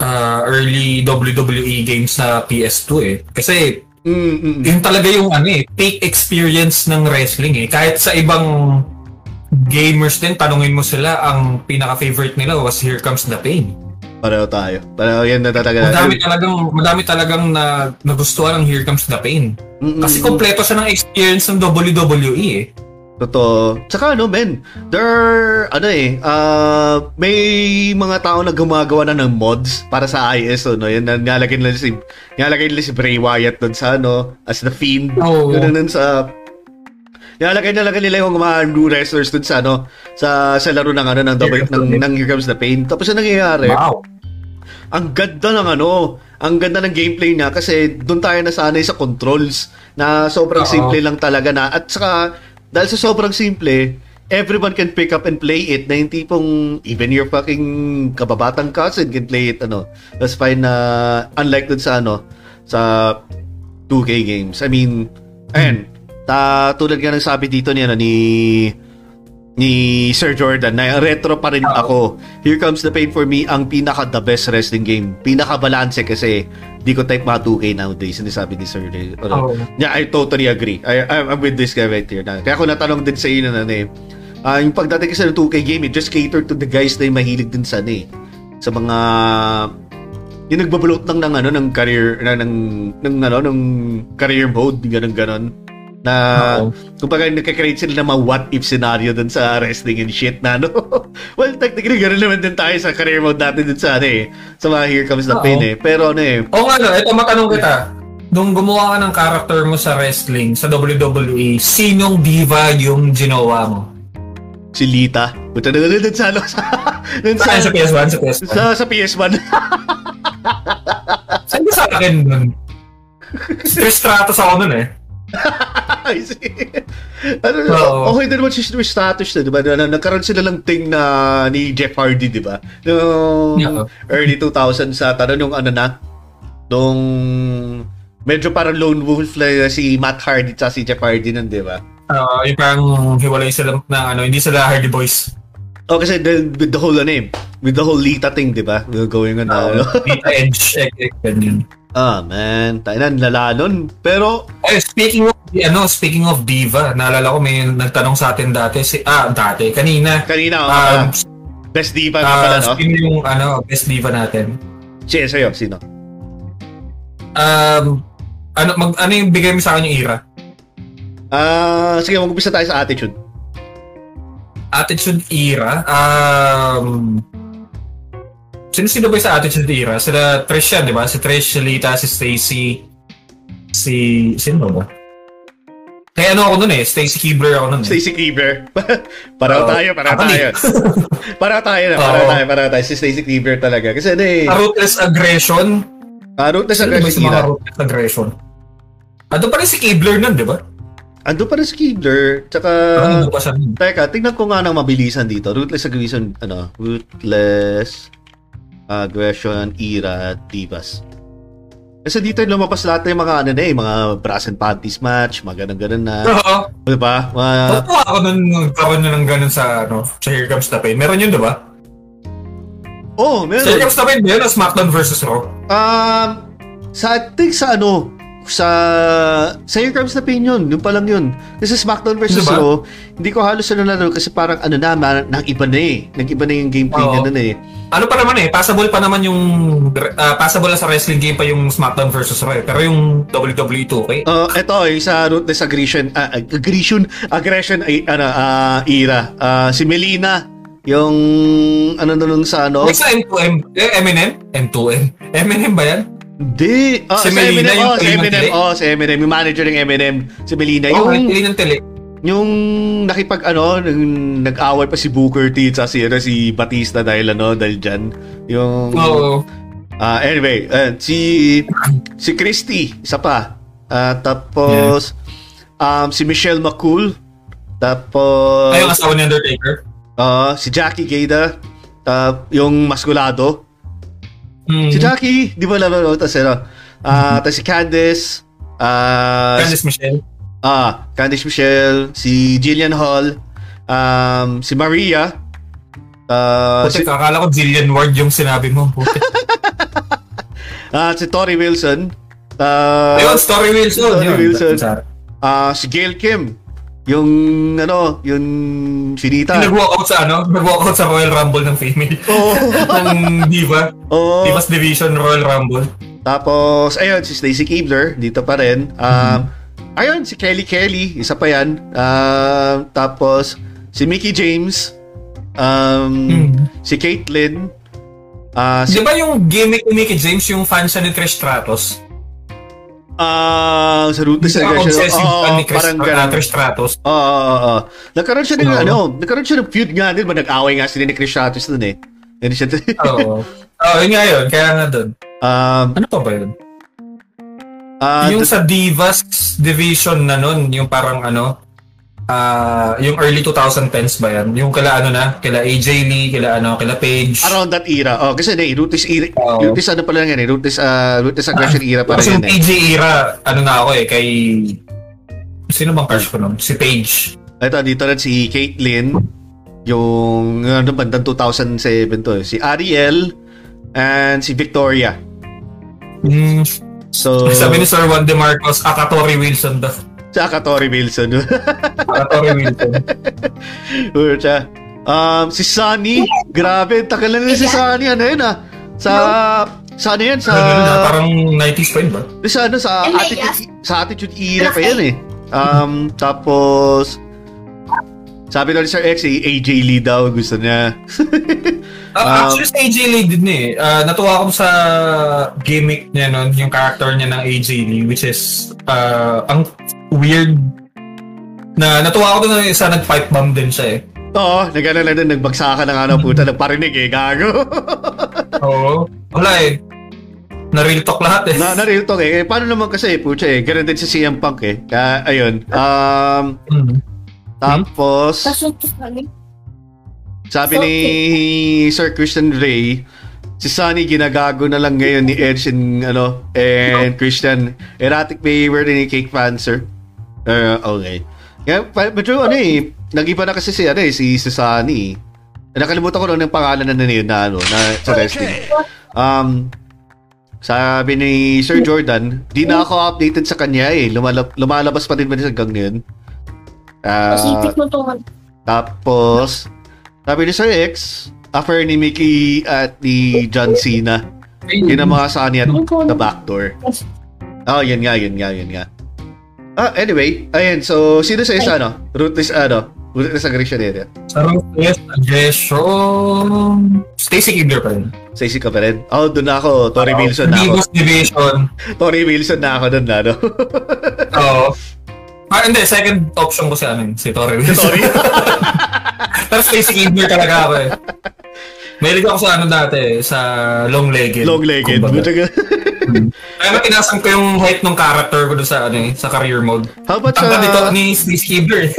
uh, early WWE games na PS2 eh. Kasi
Mm, mm, mm.
Yun talaga yung ano eh, peak experience ng wrestling eh. Kahit sa ibang gamers din, tanungin mo sila, ang pinaka-favorite nila was Here Comes the Pain.
Pareho tayo. Pareho yan na talaga.
Madami talagang, madami talagang na, nagustuhan ng Here Comes the Pain.
Mm, mm,
Kasi kompleto siya ng experience ng WWE eh.
Totoo. Tsaka ano, men, there ano eh, uh, may mga tao na gumagawa na ng mods para sa ISO, no? Yan, na- nilalagay nila si, nilalagay nila si Bray Wyatt dun sa, ano, as the Fiend.
Oo.
Ganun dun sa, nilalagay nilalagay nila yung mga new wrestlers dun sa, ano, sa, sa laro ng, ano, ng,
Comes the
ng, ng Here Comes the Pain. Tapos yung nangyayari,
Wow.
ang ganda ng ano, ang ganda ng gameplay niya kasi doon tayo nasanay sa controls na sobrang
Oo.
simple lang talaga na at saka dahil sa sobrang simple, everyone can pick up and play it na yung tipong even your fucking kababatang cousin can play it ano. That's fine na unlike dun sa ano sa 2K games. I mean, ayan, ta, tulad nga ng sabi dito ni ano ni ni Sir Jordan na retro pa rin ako. Here comes the pain for me ang pinaka the best wrestling game. Pinaka balance kasi di ko type mga 2K nowadays. Sinasabi ni Sir. Ano,
Oo.
Yeah, I totally agree. I, I'm, I'm with this guy right here. Na, kaya ako natanong din sa inyo na ano eh. ah, yung pagdating kasi ng 2K game, it just cater to the guys na yung mahilig din sa ano eh. Sa mga yung nagbabulot lang ng ano ng career na ng ng ano ng career mode ganun ganon na
Oo.
kumbaga nagka-create sila ng mga what if scenario dun sa wrestling and shit na ano well technically ganoon naman din tayo sa career mode natin dun sa ano eh sa mga here comes the
Oo.
pain eh pero ano eh
O nga no, ito matanong kita. Nung gumawa ka ng character mo sa wrestling, sa WWE, sinong diva yung ginawa mo?
si Lita puta na dun sa ano sa dun sa,
sa PS1? Sa PS1?
sa, sa PS1
Saan ba sa akin nun? Stress Stratos ako nun eh.
I see. ano,
Oo.
okay din naman si Swiss status na, di ba? Na, nagkaroon sila ng thing na ni Jeff Hardy, di ba? Yung
Yeah.
early 2000s sa tanong yung ano na, nung medyo parang lone wolf na si Matt Hardy at si Jeff Hardy nun, di ba?
Ah, yung parang hiwalay sila na ano, hindi sila Hardy Boys.
Oh, kasi the, with the whole ano eh, with the whole Lita thing, di ba? Going on na, ano?
Dita Edge, ek, ganyan.
Ah, man, tayo na, lala nun. Pero,
Eh, speaking of, ano, speaking of diva, naalala ko may nagtanong sa atin dati, si, ah, dati, kanina.
kanina,
Um,
uh, best diva nga pala,
ah,
no?
sino yung, ano, best diva natin?
Sige, sa'yo, sino?
Um, ano, mag, ano yung bigay mo sa akin yung era?
Ah, sige, mag-umpisa tayo sa attitude.
Attitude era, um, sino-sino ba yung sa Attitude era? Sila Trish yan, di ba? Si Trish, si Lita, si Stacy, si, sino ba? Kaya ano ako nun eh, Stacy Keebler ako nun eh.
Stacy Cleaver. pareho
Oo.
tayo,
Ako
tayo. pareho tayo na, pareho
Oo.
tayo, pareho tayo. Si Stacy Cleaver talaga. Kasi ano eh,
Sa Ruthless Aggression,
uh, ruthless
sino ba
aggression
mga
era.
Ruthless Aggression? Ando pa rin si Keebler nun, di ba?
Ando pa rin si Cleaver. Tsaka,
nandun pa siya
teka, tingnan ko nga ng mabilisan dito. Ruthless aggression, ano, ruthless aggression era divas. Kasi dito lumabas lahat ng mga ano na eh, mga brass and panties match, mga ganun-ganun na.
Oo.
Di ba? Mga,
Totoo ako nun nagkaroon na ng ganun sa, ano, sa Here Comes the Pain. Meron yun, di ba?
oh,
Sa Here
meron.
Comes the Pain, meron na SmackDown versus Raw.
Um, sa, I think sa ano, sa sa Here Comes the Pain yun, yun pa lang yun. Kasi SmackDown versus
Diba?
Raw, hindi ko halos ano na kasi parang ano na, ma- nang iba na eh. Nang iba na yung gameplay
Oo.
niya nun eh.
Ano pa naman eh, passable pa naman yung, ah, passable na sa wrestling game pa yung SmackDown versus Raw. eh. Pero yung WWE 2K,
Uh, ito eh, sa Ruthless Aggression, ah, aggression, aggression ay, ano, ah, era. Ah, si Melina, yung ano na nung sa ano,
sa M2M, eh, Eminem? M2M? Eminem ba yan?
Hindi. Oh,
Si
si
Melina,
Eminem.
yung
Oh, si Eminem. Oh, si Eminem. Yung manager ng Eminem. Si Melina.
Oo,
Yung,
oh, ng tele.
yung nakipag ano, nung nag-away pa si Booker T at si, ano, si Batista dahil ano, dahil dyan. Yung,
Oo.
ah anyway, uh, si, si Christy, isa pa. Ah, tapos, um, si Michelle McCool. Tapos,
Ay, yung asawa ni Undertaker.
ah, si Jackie Gaida. Tap, yung maskulado.
Hmm.
Si Jackie, di ba lalo? Tapos, ano, ah, tapos si Candice. Ah,
Candice Michelle.
Ah, Candice Michelle, si Jillian Hall, um, si Maria, ah, si,
Putik, akala ko Jillian Ward yung sinabi mo.
Ah, si Tori Wilson, Ah,
Ayun, Story Wilson. Yun.
Wilson. Ah, si Gail Kim. Yung, ano, yung finita.
Nag-walk out sa ano? Nag-walk out sa Royal Rumble ng female.
Oo.
ng Diva.
Oo.
Divas Division Royal Rumble.
Tapos, ayun, si Stacey Keebler, dito pa rin. Um, Ayun, si Kelly Kelly, isa pa yan. Um, tapos, si Mickey James. Um,
Hmm.
Si Caitlyn. ah si,
Di ba yung gimmick ni Mickey James yung fan siya ni Trish Stratus?
Ah sa Ruthless Aggression.
obsessive fan ni Chris,
parang
uh,
ganun.
Trish Stratus.
Oo, oo, oo. Nagkaroon siya ng,
Oo.
ano, nagkaroon siya ng feud nga din. ba? Nag-away nga sila ni Chris Stratus dun eh. Yan siya.
Oo. Oo, yun nga yun. Kaya nga doon.
um,
Ano pa ba yun?
ah,
yung sa Divas Division na nun, yung parang ano, ah yung early 2010s ba yan? Yung kila ano na, kila AJ Lee, kila ano, kila Paige.
around that era. Oh, kasi na, Ruthless era.
Oo.
Ruthless ano pala yan eh. Ruthless, ah, Ruthless Aggression era pa
Kasi yung
yan eh.
AJ era, ano na ako eh, kay... Sino bang crush ko nun? Si Paige.
Ito, dito rin si Caitlyn. Yung, ano, bandang 2007 to. eh. Si Ariel and si Victoria.
Mm,
So,
sabi ni Sir Juan De Marcos, Akatori Wilson daw.
Tsaka Tori Wilson.
Akatori Wilson.
Or. Um, si Sunny, grabe, tagal na si Sunny, ano yun ah. Sa, sa ano yan, sa,
na, parang 90s pa yun ba?
sa ano, sa attitude, sa attitude era pa yan eh. Um, tapos, sabi daw ni Sir X, eh, AJ Lee daw, gusto niya.
Ah,
Um,
actually, sa AJ Lee din eh. Ah, natuwa ako sa gimmick niya nun, yung character niya ng AJ Lee, which is, ah, ang weird na natuwa ako doon na isa nag-pipe bomb din siya eh.
Oo, nagano lang din, nagbagsakan ng ano, puta, nagparinig eh, gago.
Oo. Wala eh. Na-real talk lahat eh.
na, na real talk eh. Eh, Paano naman kasi, pucha eh, ganun din si CM Punk eh. Kaya, ayun. Um,
Mm.
tapos, sabi ni Sir Christian Ray, si Sunny ginagago na lang ngayon ni Edge and, ano, and Christian. Erratic behavior ni Cake Panzer. Uh, okay. Kaya, medyo ano eh, nag-iba na kasi si, ano eh, si, si Sunny. Eh, Nakalimutan ko lang ng pangalan na na na, ano, na sa wrestling. Um, sabi ni Sir Jordan, di na ako updated sa kanya eh. Lumalab- lumalabas pa din ba sa hanggang ngayon? Ah, tapos, sabi ni Sir X, after ni Mickey at ni John Cena, yun ang mga Sunny at the backdoor. Oh, yun nga, yun nga, yun nga. Ah, anyway, ayun, so, sino sa isa, ano? Ruthless, ano? Ruthless aggression area.
Sa Ruthless Aggression... Stacy Kidler pa rin.
Sa isip ka pa rin? Oh, doon na ako. Tori Wilson na ako.
Division.
Tori Wilson na ako doon na, ano?
Oo. Ah, hindi. Second option ko si ano si Tori Wilson.
Sorry.
Pero Stacy Kidler talaga ako eh. Mahilig ako sa ano dati, eh, sa long-legged.
Long-legged.
kumbaga. Kaya tinasang ko yung height ng character ko doon sa ano eh, sa career mode.
How about
Tangka dito
sa...
ni Stacy Kidler.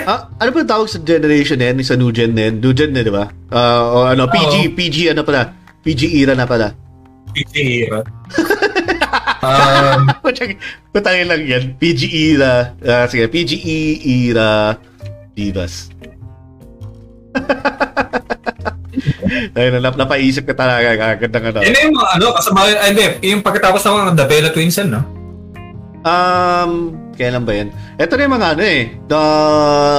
Ah, ano ba yung tawag sa generation na yan? Sa new gen na yan? New gen na, di ba? Ah, o ano, PG, PG ano pala? PG era na pala.
PG era. um,
Patangin lang yan. PG era. Ah, sige, PGE era Divas. Ayun, nap napaisip ka talaga kagad ng ano.
yun na yung mga ano, kasama, hindi, yung pagkatapos ng The Bella Twins yan, no?
Um, kailan ba yan? Ito na yung mga ano eh, the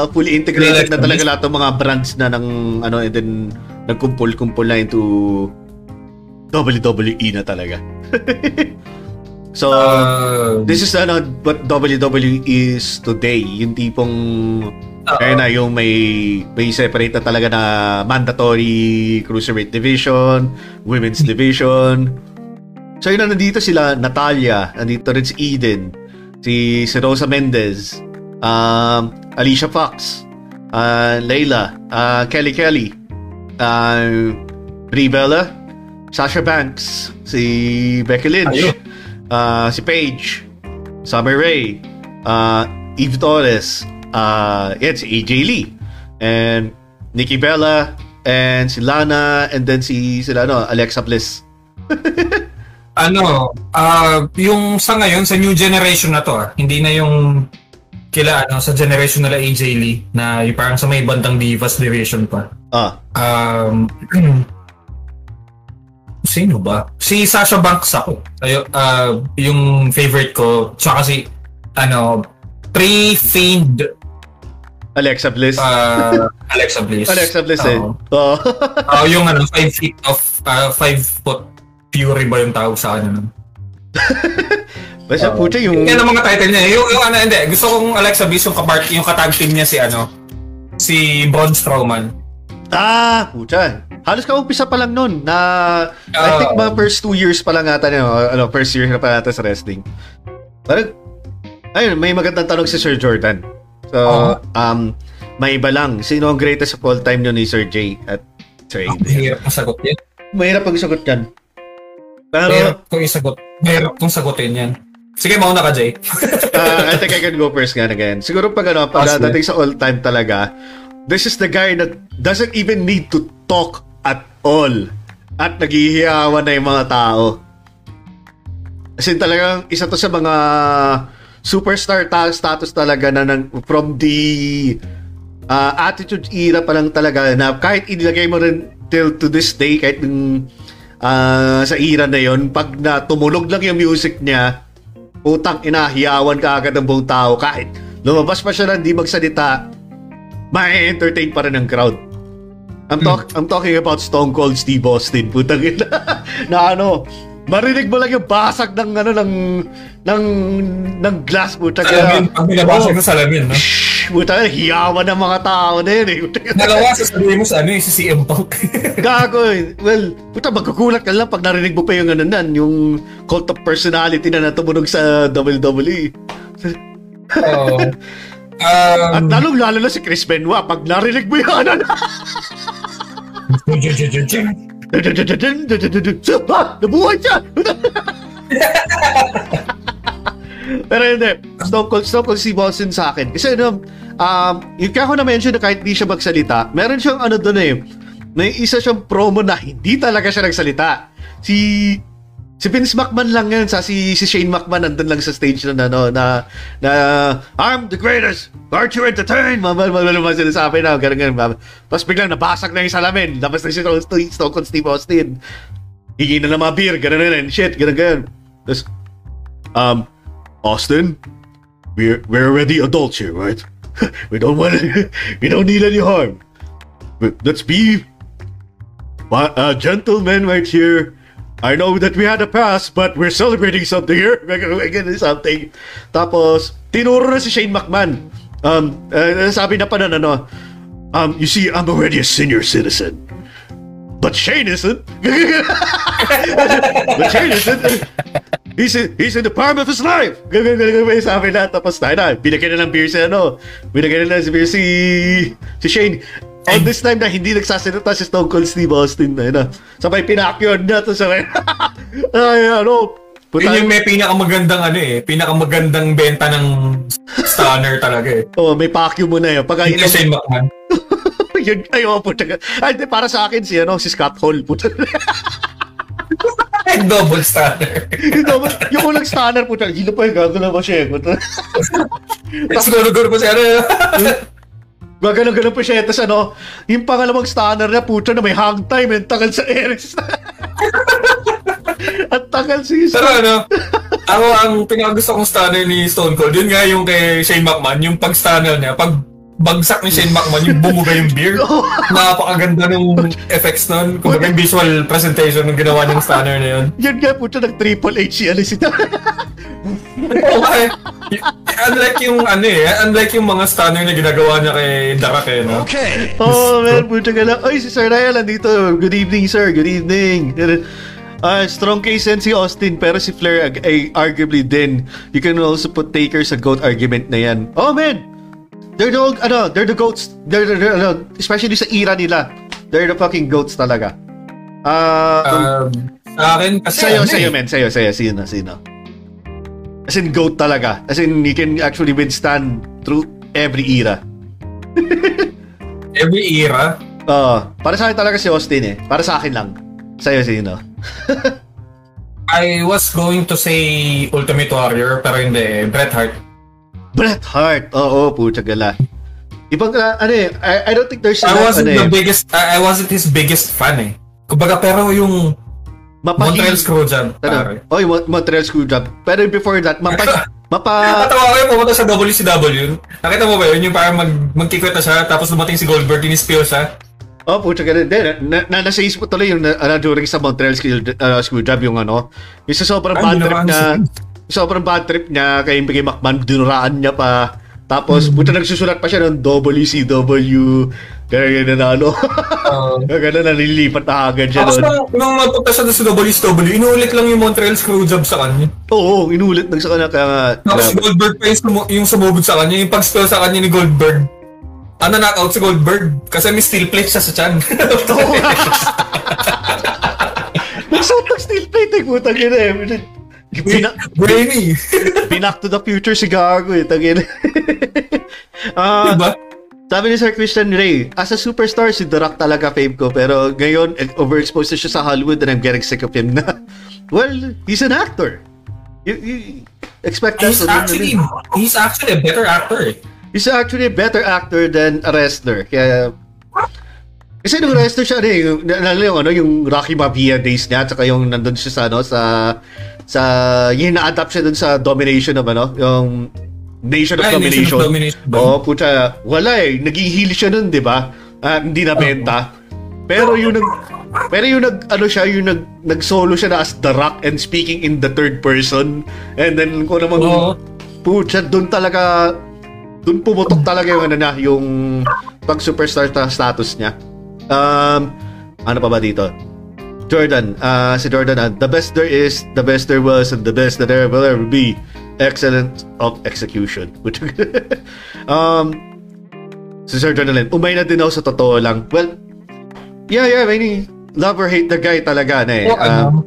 fully integrated na talaga lahat ng mga brands na ng ano and then nagkumpul-kumpul na into WWE na talaga. so,
Uh,
this is ano what WWE is today, yung tipong kaya na yung may may separate na talaga na mandatory cruiserweight division, women's division. So yun na nandito sila Natalia, nandito rin si Eden, si, si Rosa Mendez, um, Alicia Fox, uh, Layla, uh, Kelly Kelly, uh, Brie Bella, Sasha Banks, si Becky Lynch,
Ayun.
uh, si Paige, Summer Rae, uh, Eve Torres, uh, si AJ Lee, and Nikki Bella, and si Lana, and then si, sila, ano, Alexa Bliss.
ano, ah yung sa ngayon, sa new generation na to, ah, hindi na yung kila ano, sa generation nila AJ Lee, na yung parang sa may bandang Divas Division pa.
Ah,
Um, sino ba? Si Sasha Banks ako. Ayo, ah, yung favorite ko. Tsaka si, ano, pre-famed
Alexa Bliss.
uh, Alexa Bliss.
Alexa Bliss eh.
Oo. Oh, yung ano, 5 feet of, 5 foot Fury ba yung tawag sa nun?
Basta puta yung...
Yan ang mga title niya. Yung, yung ano, hindi. Gusto kong Alexa Bliss yung kapart, yung katag team niya si ano, si Braun Strowman.
Ah, puta. Halos ka umpisa pa lang nun na I
Ah.
think mga first two years pa lang ata niya, ano, first year na pa ata sa wrestling. Parang, ayun, may magandang tanong si Sir Jordan. So,
Ah.
um, may iba lang. Sino ang greatest of all time yun ni Sir J at Sir
Ang
Aiden?
hirap na sagot yan.
Mahirap pag sagot yan. Pero,
Mahirap kong isagot. Mahirap kong sagutin yan. Sige, mauna ka, Jay.
uh, I think I can go first nga again. Siguro pag ano, pag dating sa all time talaga, this is the guy that doesn't even need to talk at all. At naghihiyawan na yung mga tao. As in talagang isa to sa mga superstar ta- status talaga na nang, from the uh, attitude era pa lang talaga na kahit ilagay mo rin till to this day kahit nung ah, sa era na yon pag na tumunog lang yung music niya utang inahiyawan ka agad ng buong tao. Kahit lumabas pa siya na hindi magsalita ma-entertain pa rin ang crowd. I'm, talk, I'm talking about Stone Cold Steve Austin putang ina. Na ano marinig mo lang yung basag ng ano ng ng ng glass putang
Salamin. Pag binabasag
Oh.
ng salamin, no?
Puta, hiyawan ng mga tao na yun eh.
Dalawa, sasabihin mo sa ano, yung si CM Punk.
Gago eh. Well, puta, magkukulat ka lang pag narinig mo pa yung ano nan, yung cult of personality na natumunog sa WWE.
Oo.
At
Um,
lalong lalo na si Chris Benoit, pag narinig mo yung ano na, ah, nabuhay! Pero hindi, Stone Cold, Stone Cold Steve Austin sa akin. Kasi ano, um, yung kaya ko na-mention na kahit hindi siya magsalita, meron siyang ano doon eh, may isa siyang promo na hindi talaga siya nagsalita. Si si Vince McMahon lang yan sa si si Shane McMahon nandun lang sa stage na ano na na I'm the greatest. Aren't you entertained? Mama mama naman sinasabi na ganun ganun. Mama. tapos biglang nabasag na yung salamin. Labas na si Stone Cold Steve Austin. Hingi na ng mga beer ganun ganun shit ganun ganun. Tapos um Austin we're we're already adults here right? We don't want we don't need any harm. Let's be uh, gentlemen right here, I know that we had a past, but we're celebrating something here. We're gonna something. Tapos, tinuro na si Shane McMahon. Um, uh, sabi na pa na ano, um, you see, I'm already a senior citizen. But Shane isn't. but Shane isn't. He's in, he's in the prime of his life. Ganun, sabi na. Tapos tayo na, binigyan na ng beer si ano. Binigyan na ng beer si, si Shane. On this time na hindi nagsasalita si Stone Cold Steve Austin na yun na. Sabay pinakyon na to sabay. Ay, ano. Puta,
yun yung may pinakamagandang ano eh, pinakamagandang benta ng stunner talaga eh.
oh, may vacuum mo na yun. Pag
Hindi Shane McMahon.
yun, ay, oh, puta. Ay, di, para sa akin si, ano, si Scott Hall. Puta.
Double stunner.
yung, double- yung unang stunner, puta. Hilo pa yung gagawin ba siya. Puta.
Siguro-guro pa si ano.
Gagano-gano pa siya. Tapos ano, yung pangalawang stunner niya, puta na may hang time. Ang tagal sa Eris. At tagal si
Pero ano, ako ang pinakagusto kong stunner ni Stone Cold, yun nga yung kay Shane McMahon, yung pag-stunner niya, pag bagsak ni Shane McMahon, yung bumuga yung beer. Napakaganda ng effects nun. Kung yung visual presentation ng ginawa ng stunner na yun.
Yan nga, puta, ng Triple H si Alice ito.
Okay. unlike yung ano eh, unlike yung mga stunner na ginagawa niya kay Darak eh, no?
Okay.
oh, man, puta ka lang. Ay, si Sir Ryan nandito. Good evening, sir. Good evening. Ah, strong case yan si Austin, pero si Flair ay arguably din. You can also put Taker sa GOAT argument na yan. Oh, man! They're the, ano, they're the GOATs. They're, the they're, ano, especially sa era nila. They're the fucking GOATs talaga. Ah,
Um, sa akin kasi
Sa'yo,
ano
sa'yo,
eh,
men. Sa'yo, sa'yo. Sino, sino? As in, GOAT talaga. As in, he can actually withstand through every era.
every era,
Oo. para sa akin talaga si Austin eh. Para sa akin lang. Sa'yo, sino?
I was going to say Ultimate Warrior, pero hindi eh, Bret Hart.
Bret Hart. Oo, puta gala. Ibang, uh, ano eh, I, I don't think there's
I
enough,
wasn't
ano
the
eh.
biggest, I I wasn't his biggest fan eh. Kumbaga, pero yung
Mapa
Montreal Screwjob,
Ano? Oh, Mon- Montreal Screwjob. Pero before that, mapa... mapa...
Natawa ko yung pumunta sa WCW. Nakita mo ba yun? Yung parang mag, magkikwit na siya, tapos dumating si Goldberg, in-spill siya.
Oh, pucha ganun. Hindi, na, na, nasa isip ko tuloy yung na, ano, during sa Montreal skill, uh, Screwjob, yung ano, yung sa sobrang
Ay,
bad trip niya sobrang bad trip niya kay Bigay McMahon, dinuraan niya pa. Tapos,
Hmm.
puta nagsusulat pa siya ng WCW, kaya yun na ano.
Oo.
Kaya ganun, nalilipat na agad siya
Tapos
doon.
nung, nung magpunta siya sa WCW, inulit lang yung Montreal Screwjob sa kanya.
Oo, inulit lang sa kanya, kaya nga,
Tapos si. Goldberg pa yung, yung sumubod sa kanya, yung pag-spill sa kanya ni Goldberg. Ano, knockout si Goldberg. Kasi may steel plate siya sa chan.
Nagsuot ng steel plate, eh, putang ina eh. Pina-
Brainy.
Pinak to the future si Gago eh, tangin. Ah,
diba?
Sabi ni Sir Christian Ray, as a superstar, si The Rock talaga fame ko. Pero ngayon, overexposed na siya sa Hollywood and I'm getting sick of him na. Well, he's an actor. You, you expect that
He's actually, he's actually a better actor. eh.
He's actually a better actor than a wrestler. Kaya, kasi nung wrestler siya, ano, eh, yung, ano, yung Rocky Mafia days niya, tsaka yung nandun siya sa, ano, sa, sa, yung na-adapt siya dun sa domination of, ano, yung Nation of
Ay,
Domination.
Nation of Domination?
Oo, puta, wala eh. Naging heel siya nun, di ba? Ah, hindi na benta. Pero yung nag, pero yung nag, ano siya, yung nag, nag-solo siya na as The Rock and speaking in the third person. And then, kung namang,
Oo.
puta, doon talaga, doon pumutok talaga yung ano na, yung pag-superstar ta- status niya. Um, ano pa ba dito? Jordan, ah si Jordan, ah, the best there is, the best there was, and the best that there will ever be. Excellent of execution. um, si Sir Jordan, umay na din ako sa totoo lang. Well, yeah, yeah, mean, love or hate the guy talaga na eh.
O,
Ah,
ano,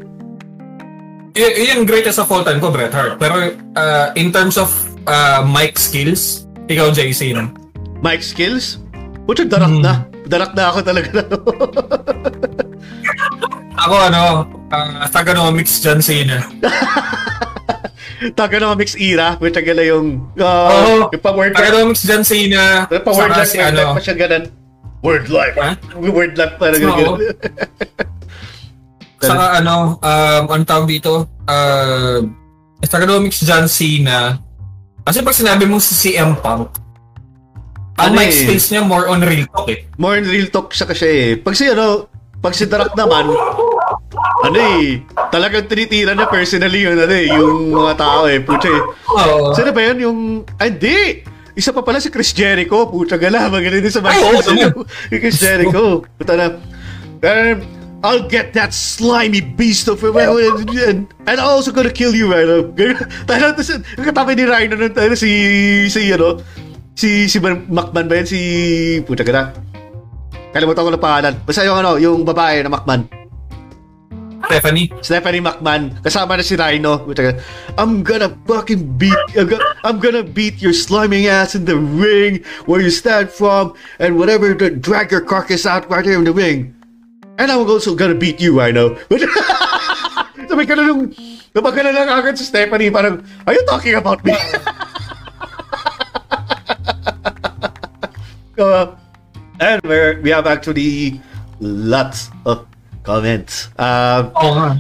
y- yung greatest of all time ko, Bret Hart. Pero uh, in terms of uh, mic skills, ikaw, JC, no?
mic skills? Pucha, darak
Hmm.
na. Darak na ako talaga.
Ako, ano, uh, Taganomics John Cena.
Taga na mix era, which ang gala yung, uh,
Oo.
yung pa-word.
Taganomics John Cena.
Pa-word life,
si, ano,
pa siya ganun. Word life.
Ha?
Word life pa na
Oo.
ganun.
saka ano, um, ano tawag dito? Uh, Taganomics John Cena. Kasi pag sinabi mo si CM Punk, ang
Ano
mic
eh?
skills niya more on real talk eh.
More in real talk siya kasi eh. Pag si ano, pag si Darak naman, ano eh, talagang tinitira na personally yun, ano eh, yung mga tao eh, pucha eh. Sino ba yun? Yung, ay, hindi! Isa pa pala si Chris Jericho, pucha gala, magaling din sa
oo,
skills.
naman.
Yung Chris Jericho. Puta na, um, I'll get that slimy beast of and, and I'm also gonna kill you, Rhino. Tayo yung katabi ni Rhino nun, tayo si, si, ano, si, si Man- McMahon ba yan? Si, puta gala. Kalimutan ko na pangalan. Basta yung ano, yung babae na McMahon.
Stephanie.
Stephanie McMahon. Kasama na si Rhino. I'm gonna fucking beat, I'm gonna, I'm gonna beat your slimy ass in the ring where you stand from and whatever, to drag your carcass out right here in the ring. And I'm also gonna beat you, Rhino. Sabi ka na nung, na lang agad si Stephanie, parang, are you talking about me? Uh, and we're, we have actually lots of comments. Um,
Oo nga.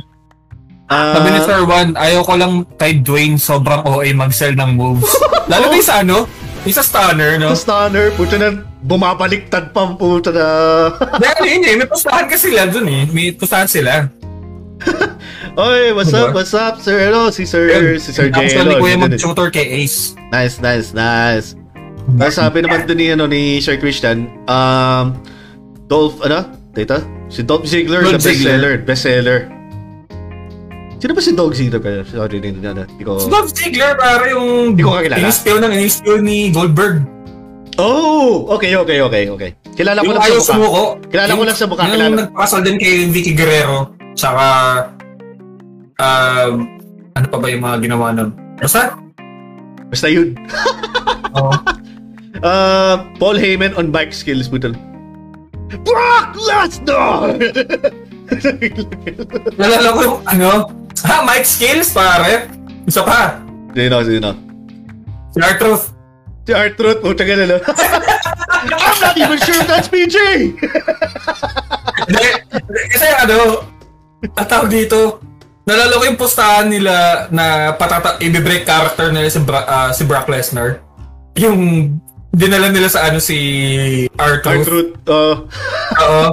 uh,
Sabi ni Sir Juan, ayaw ko lang kay Dwayne sobrang OA mag-sell ng moves. Lalo na yung sa ano, yung sa stunner, no?
Sa stunner, puta na, bumabaliktad pa puta na.
Dahil yun eh, may pustahan kasi sila dun eh. May pustahan sila.
Oy, what's
Diba?
up, what's up, sir? Ano, si Sir, si Sir
Tapos
J.
ni
Ano,
Kuya
din.
mag-tutor kay Ace.
Nice, nice, nice. Tapos sabi naman dun ni, ano, ni Sir Christian, um, Dolph, ano, dito? Si Dolph Ziggler,
Dolph
the bestseller,
Ziggler.
bestseller. Sino ba si Dolph Ziggler? Sorry, hindi na, hindi ko...
Si Dolph Ziggler, para yung
Hindi ko kakilala.
in-spill ng in-spill ni Goldberg.
Oh, okay, okay, okay, okay. Kilala ko
Yung
lang sa mukha.
sumuko.
Kilala ko
Yung-
lang sa mukha,
Yung
kilala.
nagpakasal din kay Vicky Guerrero. Tsaka, um, ano pa ba yung mga ginawa nun? Basta?
Basta yun.
Oo.
Uh, Paul Heyman on bike skills, puto. Brock Lesnar!
Nalala ko yung ano, ha, Mike Skills, pare. Isa pa,
sino, sino?
si R-Truth.
Si R-Truth, puta ka na lang. I'm not even sure if that's PJ!
Hindi, kasi ano, At tawag dito, nalala ko yung postahan nila na patata i-break character nila si, Bra- ah, si Brock Lesnar. Yung dinala nila sa ano si R-Truth.
R-Truth. Uh,
Oo.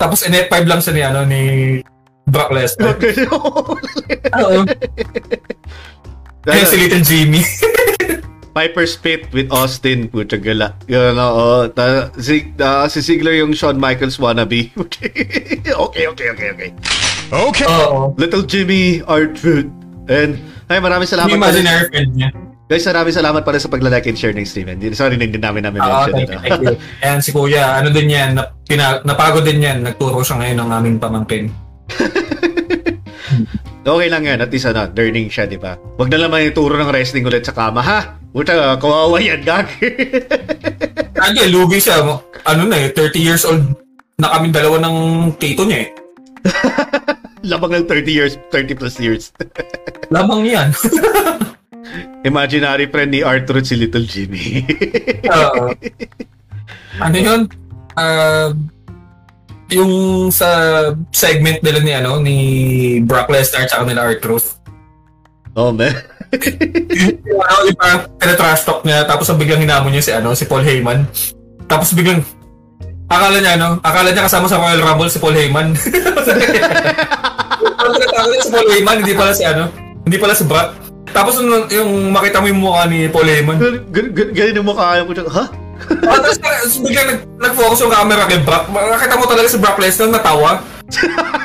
Tapos in 5 lang siya ni ano ni Brock Lesnar. Oo. Kaya si Little Jimmy.
Piper's Pit with Austin, puta gala. Yun, oo. Ta, si, ah, si Ziggler yung Shawn Michaels wannabe. okay, okay, okay, okay.
Okay.
Oo.
Little Jimmy, R-Truth. And, ay, maraming salamat.
Yung imaginary friend niya.
Guys, maraming salamat pala sa pagla-like and share ng stream. Hindi, sorry, hindi namin namin
Oo,
mention.
thank you, thank you. Ayan, si Kuya, ano din yan, na, pina, napagod din yan. Nagturo siya ngayon ng aming pamangkin.
Okay lang yan, at least ano, learning siya, di ba? Huwag na naman ituro ng wrestling ulit sa kama, ha? Puta, kawawa yan, gag.
Kaya, lugi siya. mo- Ano na eh, 30 years old na kami dalawa ng tito niya eh.
Labang ng 30 years, 30 plus years.
Lamang yan.
Imaginary friend ni Arthur si Little Jimmy.
Oo. ano yun? Ah, yung sa segment nila ni ano ni Brock Lesnar at nila R-Truth.
oh, man.
yung ano, yung parang trash talk niya tapos ang biglang hinamon niya si ano si Paul Heyman. Tapos biglang akala niya ano, akala niya kasama sa Royal Rumble si Paul Heyman. akala niya si Paul Heyman, hindi pala si ano, hindi pala si Brock. Tapos yung, yung makita mo yung mukha ni Paul Heyman,
Gan- gan- Ganyan yung mukha mo. Ha?
Oh, tapos biglang nag, nag-focus yung camera kay Brock. Nakita mo talaga si Brock Lesnar natawa.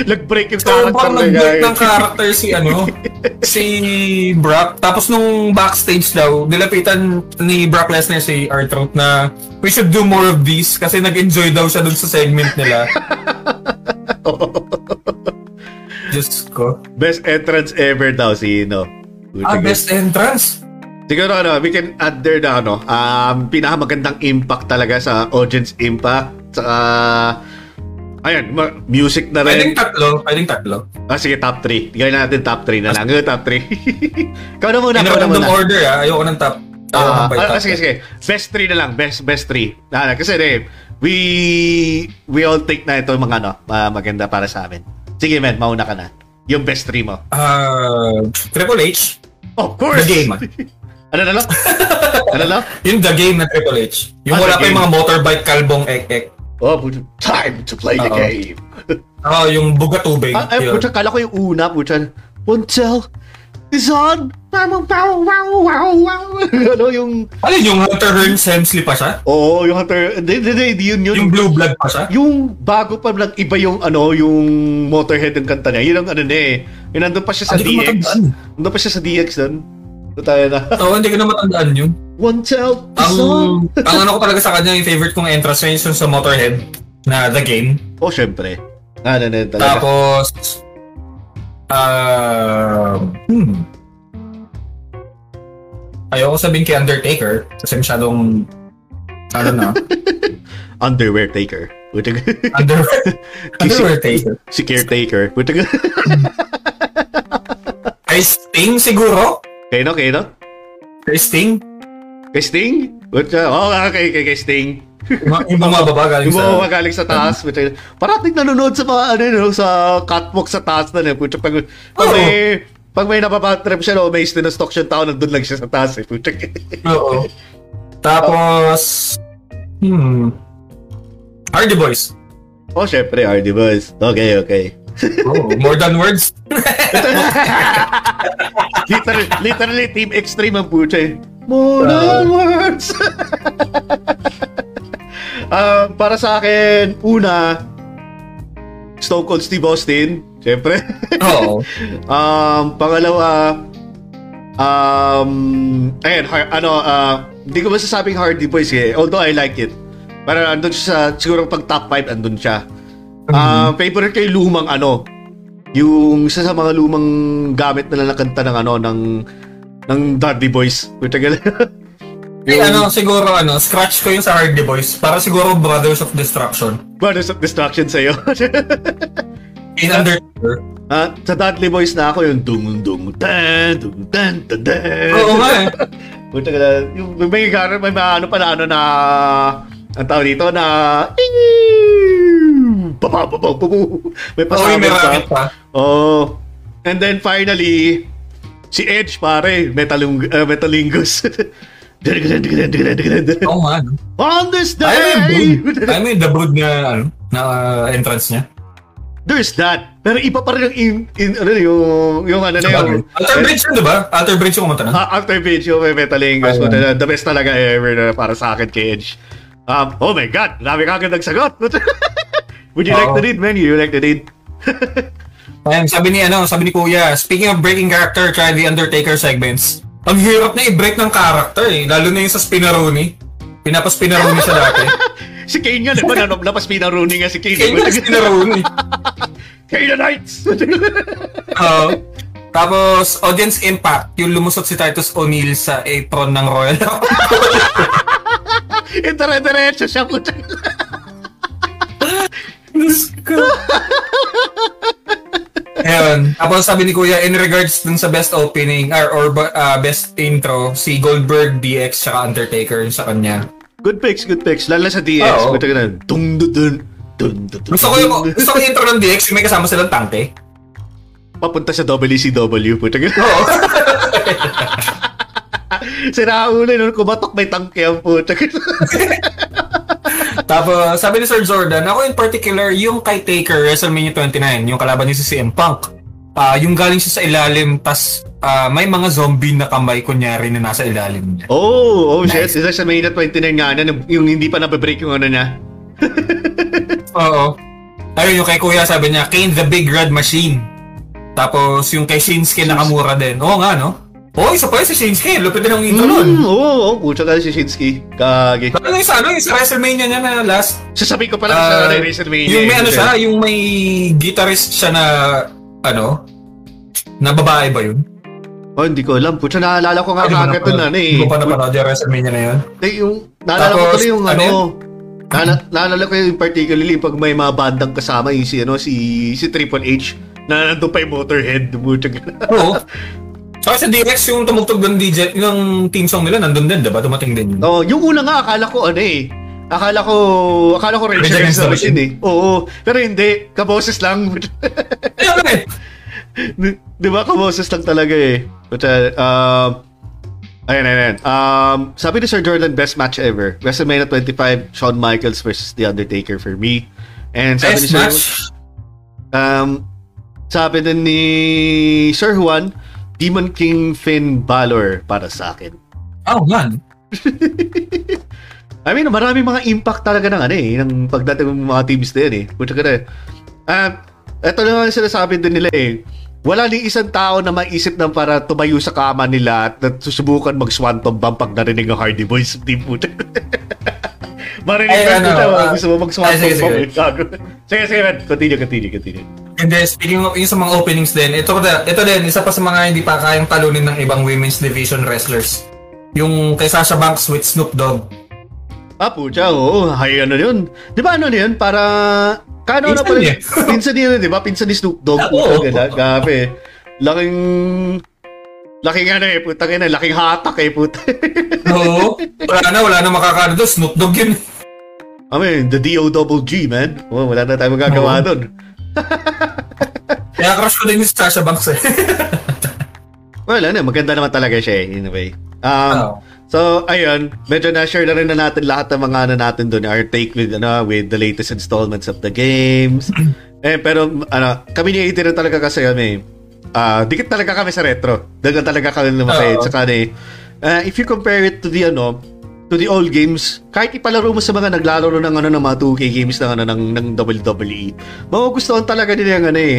Nag-break yung
So,
character
parang
na
nag-break
guy.
ng character si ano, si Brock. Tapos nung backstage daw, nilapitan ni Brock Lesnar si R-Truth na we should do more of these kasi nag-enjoy daw siya dun sa segment nila. Diyos ko.
Best entrance ever daw si no.
Ah, best entrance.
Siguro ano, we can add there na ano, um, pinakamagandang impact talaga sa audience impact. Saka, ayan, ma- music na
Pwedeng
rin.
tatlo. Pwedeng tatlo.
Ah, sige, top 3. Tignan natin top 3 na lang. Yung top 3. ikaw na muna, ikaw na muna.
order ah. Ayoko ng top. Ayoko
Ah,
ng
ah, sige, sige. Best 3 na lang. Best, best 3. Ah, kasi eh, we, we all think na ito mga ano, ah, maganda para sa amin. Sige, man, mauna ka na. Yung best 3 mo.
Ah, Triple H.
Of course!
The game,
ano na lang? ano lang?
Yung The Game na Triple H. Yung
Ah,
wala
The
pa yung mga motorbike kalbong ek-ek.
Oh, time to play the
Oo.
game.
Oo, yung buga tubig.
Ah, ay,
yun.
puta, kala ko yung una, puta. Montel on. Wow, wow, wow, wow, wow. ano yung...
Ano yun, yung Hunter Hearns Hemsley pa siya?
Oo, yung Hunter... Hindi, hindi, hindi, yun, yun.
Yung Blue Blood pa siya?
Yung bago pa lang iba yung ano, yung Motorhead yung kanta niya. Yun ang ano na eh. Yun nandun pa siya sa
di ko
DX. Nandun pa siya sa DX doon. Ito tayo na.
Oo, hindi ko na matandaan yun.
One tell
Ang, ang ano ko talaga sa kanya, yung favorite kong entrance niya yung sa Motorhead na The Game.
Oh, syempre. Ano na talaga.
Tapos, ah, hmm. Ayoko sabihin kay Undertaker kasi masyadong, ano na,
Underwear Taker. Puta
under, Underwear Taker.
si Caretaker.
Kay Sting siguro?
Kaya no, kaya no?
Kay Sting?
Kay Sting? Puta, oh, kay, kay, kay Sting.
Yung yung bumababa galing
Yung
sa...
mga magaling sa taas. Puta, parating nanonood sa mga, ano, no, sa catwalk sa taas na, eh. Puta, pag, pag
Oo.
may, pag may napapatrip siya, no, may stok siya tao, nandun lang siya sa taas, eh. Puta.
Oo. Tapos, hmm, Hardy Boys.
oh, syempre, RD Boys. Okay, okay.
Oh, more than words.
literally, literally, Team Extreme ang puta, eh. More than words. Ah, para sa akin, una, Stone Cold Steve Austin, syempre.
Oo.
Um, pangalawa, um, ayun, har- ano, ah, hindi ko masasabing Hardy Boys eh, although I like it. Para andun siya sa, siguro pag top 5, andun siya. Ah, favorite ko yung lumang ano, yung isa sa mga lumang gamit na kanta ng ano, ng, ng Dudley Boys. Yung.
Eh, ano, siguro, ano, scratch ko yung sa Hardy Boys. Para siguro Brothers of Destruction.
Brothers of Destruction sa'yo.
In Undertaker.
Ah, sa Dudley Boys na ako yung dung dung tan dung tan tan tan.
Oo nga eh.
Puta ka na, yung may gano'n, may ano pa na ano na, ang tawag dito na. May pasabog
racket pa.
Oh. And then finally, si Edge pare, Metalung uh, Metalingus.
Oo nga, no?
On this
yung
day!
mo yung the brood na, ano, na uh, entrance niya.
There's that. Pero iba pa rin yung, in, in, ano, yung, yung ano na yung,
Alter Bridge yun, di ba? Alter Bridge yung kumanta na.
Ah, after video may Metalingus,
Ayun.
uh, the best talaga ever na para sa akin kay Edge. Um, oh my God, dami ka agad nagsagot. Would you like
Oo.
to read, man? You like to read?
Ayan, sabi ni ano, sabi ni Kuya, speaking of breaking character, try the Undertaker segments. Ang hirap na i-break ng character eh, lalo na yung sa Spinaroni. Pinapas-Spinaroni siya dati.
si Kane nga, di ba? Nanop na pa Spinaroni nga si Kane.
Kaya nga Spinaroni.
Kane the Knights!
Oo. Tapos, audience impact, yung lumusot si Titus O'Neil sa apron ng Royal
Intara-diretso siya po.
Diyos ko. Ayun. Tapos sabi ni Kuya, in regards dun sa best opening, or, or uh, best intro, si Goldberg, DX, tsaka Undertaker sa kanya.
Good picks, good picks. Lalo sa DS.
Oo.
Buta ka na. Dung, dun, dun. Dun, dun, dun,
Gusto ko yung, gusto ko yung intro ng DX, may kasama silang tangke.
Papunta sa WCW. Puta ka.
Oo.
Si Raul, nung kumatok may tangke ang puta.
Tapos, sabi ni Sir Jordan, ako in particular, yung kay Taker, WrestleMania 29, yung kalaban niya si CM Punk. Ah, yung galing siya sa ilalim, tas ah, may mga zombie na kamay, kunyari, na nasa ilalim niya.
Oh, oh shit.
Nice.
Isa sa May 29 nga na, yung hindi pa nababreak yung ano niya.
Oo. Ayun, yung kay Kuya sabi niya, Kane the Big Red Machine. Tapos yung kay Shinsuke Nakamura din. Oo nga, no? Oo, isa pa yun si Shinsuke. Lupit din ang intro nun.
Mm, oo, oh, puta ka si Shinsuke. Kage.
Ano yung sa, ano, yung sa WrestleMania niya na last?
Sasabihin ko pala
ah,
sa ano, WrestleMania.
yung may ano siya, yung may guitarist siya na, ano, na babae ba yun?
Oh, hindi ko alam. Puta, naalala ko nga
ko
kagad nun, ano eh.
Hindi ko pa napanood yung WrestleMania na yun.
Eh, yung, naalala ko
Tapos,
tuloy yung
ano
ano,
yun?
Naalala, ko yung particularly pag may mga bandang kasama yung si ano si si Triple H na nandun pa yung Motorhead butag.
Oo. Saka sa DX, yung tumugtog ng DJ, yung team song nila, nandun din, diba? Dumating din yun.
oh, yung una nga akala ko ano eh. Akala ko akala ko Rage Against the Machine eh. Oo, pero hindi, kaboses lang.
Ayun eh.
Di, di ba kaboses lang talaga eh. But uh, um Ayan, ayan. Um, sabi ni Sir Jordan, best match ever. WrestleMania 25, Shawn Michaels versus The Undertaker for me. And sabi ni
Best
Sir,
match.
Um, sabi din ni Sir Juan, Demon King Finn Balor para sa akin.
Oh, man.
I mean, marami mga impact talaga ng ano eh, ng pagdating ng mga teams din eh. Puta ka na. Um, ito na nga sinasabi din nila eh. Wala ni isang tao na maisip na para tumayo sa kama nila at susubukan mag-swanton bomb pag narinig ang Hardy Boys team puta. Marinig ka
ano,
puta,
ah,
gusto mo
ay,
mag-swanton
sige, sige.
gago. Sige, sige, man. continue, continue, continue.
And then, speaking of yung sa mga openings din, ito, ito din, isa pa sa mga hindi pa kayang talunin ng ibang women's division wrestlers. Yung kay Sasha Banks with Snoop Dogg.
Ah, pucha, oo. Hay, ano yun. Di ba ano yun? Para... Kano na pala? Pinsan niya, di ba? Pinsan ni Snoop Dogg.
Ah,
Puta,
oo.
ganda. Gabi. Laking... Laking ano eh, puta na. Laking hatak eh, puta.
Oo. wala na, wala na makakano doon. Snoop Dogg yun.
I mean, the D-O-double-G, man. Oh, wala na tayo magagawa
Oo.
doon.
Kaya crush ko din yung Sasha Banks eh.
Well, ano, maganda naman talaga siya eh, in a way. Um,
Oo.
So, ayun, medyo na-share na rin na natin lahat ng mga ano natin doon, our take with, ano, with the latest installments of the games. eh, pero, ano, kami ni rin talaga kasi kami, ah dikit talaga kami sa retro. Dagan talaga kami lumakay.
Oo.
Tsaka eh, ah, if you compare it to the, ano, to the old games, kahit ipalaro mo sa mga naglalaro ng ano ng mga 2K games ng ano ng, ng WWE, magugustuhan talaga nila yung ano eh.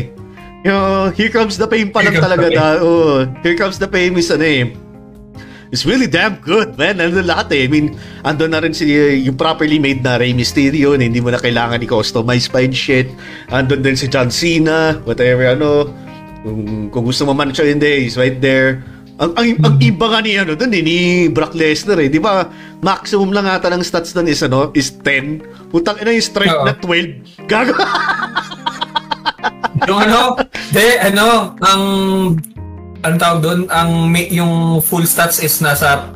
Yung Here Comes the Pain pa lang talaga da. Oh, Here Comes the Pain is ano eh. It's really damn good, man. Nandun lahat eh. I mean, andun na rin si, yung properly made na Rey Mysterio na hindi mo na kailangan i-customize pa and shit. Andun din si John Cena, whatever, ano. Kung, kung gusto mo man siya, hindi, he's right there. Ang, ang, ang iba nga ni, ano, dun eh, ni Brock Lesnar eh. Di ba, maximum lang ata ng stats dun is, ano, is 10. Putang ina yung strength
Oo.
na 12. Gago.
yung ano, de, ano, ang, ang tawag doon, ang, may- yung full stats is nasa,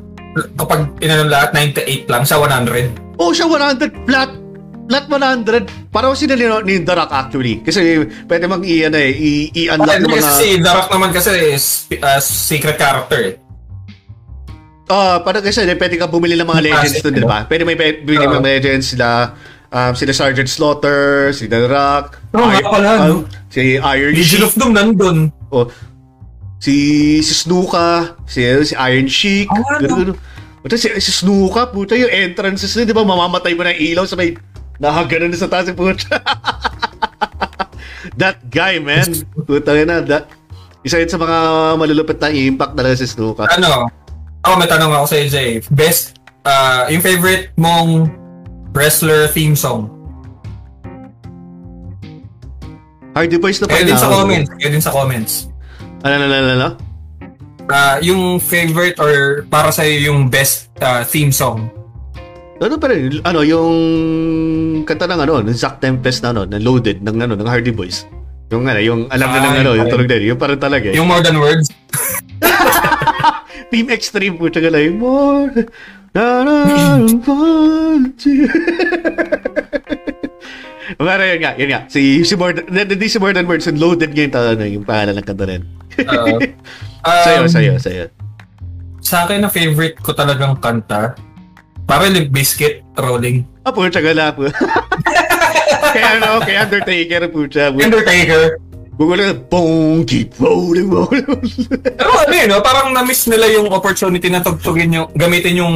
kapag inanong lahat, 98 lang, sa 100.
oh, siya 100 flat. Lat 100, parang sila ni, ni Rock actually. Kasi pwede mang i, ano, eh, i, i-unlock
Okay,
ng mga...
kasi si Rock naman kasi is uh, secret character eh.
Ah, parang kasi pwede ka bumili ng mga legends doon, di ba? Pwede may bumili ng mga legends sila um, sila Sergeant Slaughter, si The Rock,
Oo nga pala, no?
um, si Iron
Legion
Sheik,
of Doom nandun.
oh, si si Snuka, si, si Iron Sheik.
Oo nga, no?
ganun, ganun. Puta, si, si Snuka, puta yung entrances na, di ba? Mamamatay mo ng ilaw sa may nahaganan na sa taas yung puta. that guy, man. Puta na, that, isa yun sa mga malulupit na impact talaga si Snuka.
Ano? Ako may tanong ako sa Jay. Best, uh, yung favorite mong wrestler theme song?
Hardy Boys na pa
Kaya
rin
din sa
ako.
comments. Kaya din sa comments.
Ano, ano, ano, ano?
Uh, yung favorite or para sa yung best uh, theme song?
Ano pa rin, ano, yung kanta ng ano, ng Zack Tempest na ano, na loaded ng ano, ng Hardy Boys. Yung ano, yung alam na ng ano, yung tunog din, yung parang talaga eh.
Yung More Than Words?
Team Extreme po, tsaka lang, more, na na na Pero yun nga, yun nga. Si, si more, than- hindi si more than words, yung loaded nga yung, ano, yung pangalan ng kanta rin.
Uh,
Sa'yo,
um,
sa'yo, sa'yo.
Sa akin na favorite ko talagang kanta, parang Limp Bizkit, Rolling.
Ah, po, tsaka lang po. kaya ano, kaya Undertaker po siya.
Undertaker.
Boom, keep rolling, rolling.
Pero ano yun, no? parang na-miss nila yung opportunity na tugtugin yung, gamitin yung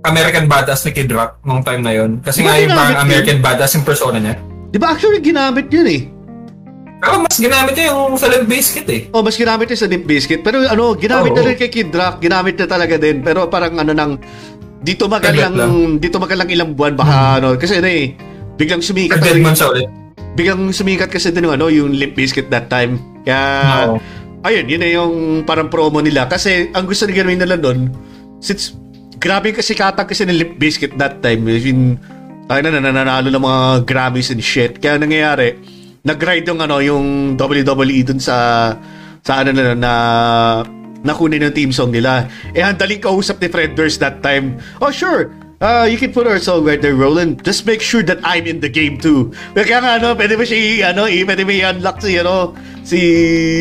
American Badass ni Kid Rock nung time na yun. Kasi
Di ba
nga yung parang
yun?
American Badass yung persona niya.
Di ba actually ginamit yun eh?
Pero mas ginamit niya yung sa Limp Bizkit eh.
Oh, mas ginamit niya sa Limp Bizkit. Pero ano, ginamit
Oo.
na rin kay Kid Rock. Ginamit na talaga din. Pero parang ano nang, dito magalang, dito magalang ilang buwan baka ano. Kasi ano eh, biglang sumikat.
Dead man siya ulit.
Biglang sumikat kasi din yung ano, yung Limp Bizkit that time. Kaya,
Oo.
ayun, yun na yung parang promo nila. Kasi ang gusto nila gawin nila doon, since grabe kasi katag kasi ng Limp Bizkit that time. I mean, tayo na nananalo ng mga Grammys and shit. Kaya nangyayari, nag-ride yung ano, yung WWE dun sa sa ano na na nakunin yung team song nila. Eh, ang daling kausap ni Fred Durst that time. Oh, sure. Uh, you can put our song right there, Roland. Just make sure that I'm in the game too. Kaya nga, ano, pwede mo siya, ano, i- pwede mo i-unlock si, ano, si,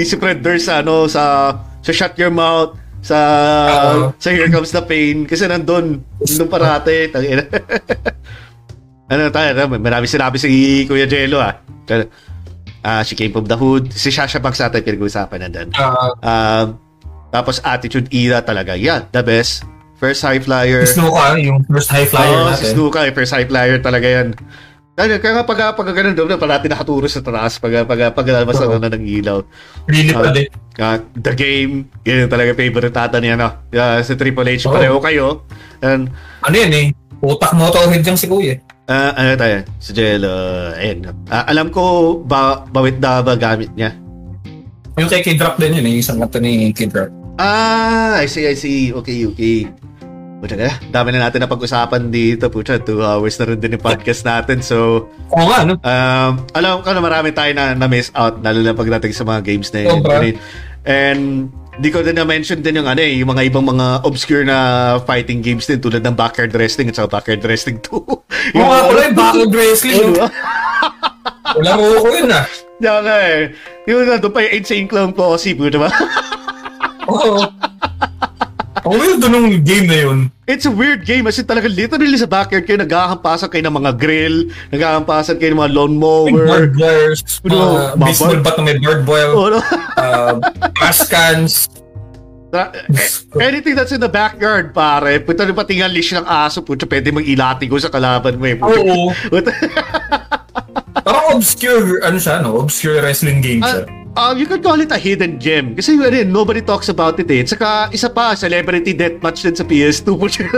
si Fred sa, ano, sa, sa Shut Your Mouth, sa,
Oo.
sa Here Comes the Pain. Kasi nandun, nandun parate. Tangina. ano tayo, ano, marami sinabi si Kuya Jello, ah. Ah, she came from the hood. Si Shasha Banks natin pinag-uusapan na doon.
Uh,
Um, tapos Attitude Era talaga. Yeah, the best. First high flyer.
Snuka, yung first high flyer
Oo, si
natin.
Snuka, eh, first high flyer talaga yan. Kaya, kaya nga pag, pag ganun doon, parati nakaturo sa taas pag, pag, pag, pag
Oo.
na ng ilaw.
Really pa din.
Ah, the Game, yun yung talaga favorite tata niya, no? Yeah, si Triple H,
Oo.
pareho kayo. And,
Ano yan eh? Utak motorhead yung si Kuya.
ah, ano tayo, si Jello, ayun. Ah, alam ko, ba, bawit na ba gamit niya?
Yung kay Kid Rock din yun eh, yung isang kanta ni Kid Rock.
Ah, I see, I see. Okay, okay. Puta na, dami na natin na pag-usapan dito. Puta, two hours na rin din yung podcast natin. So,
Oo nga, no?
um, alam ko na marami tayo na, na-miss out, lalo na pagdating sa mga games na yun.
Sobra.
And, di ko din na-mention din yung ano eh, yung mga ibang mga obscure na fighting games din tulad ng backyard wrestling at saka backyard wrestling 2.
Oo nga pala, yung backward wrestling.
Ba?
Laro ko yun ah.
Yan nga eh. Yung na, doon pa yung Insane Clown Posse, puta ba?
Oo. Yun doon nung game na yun.
It's a weird game. As in talaga, literally sa backyard kayo, nagkakampasan kayo ng mga grill, nagkakampasan kayo ng mga lawnmower.
Barbed wires,
Ano,
mga
mga
baseball bat na may bird boil,
Oh, no?
uh, trash cans.
Anything that's in the backyard, pare. Punta rin pati nga leash ng aso, puta, pwede mang ilatigo sa kalaban mo eh. puta.
Oo.
Puta.
Parang obscure, ano siya, no? Obscure wrestling game siya.
Um, you could call it a hidden gem. Kasi ano, eh, nobody talks about it eh. Saka isa pa, celebrity deathmatch din sa PS2 po siya.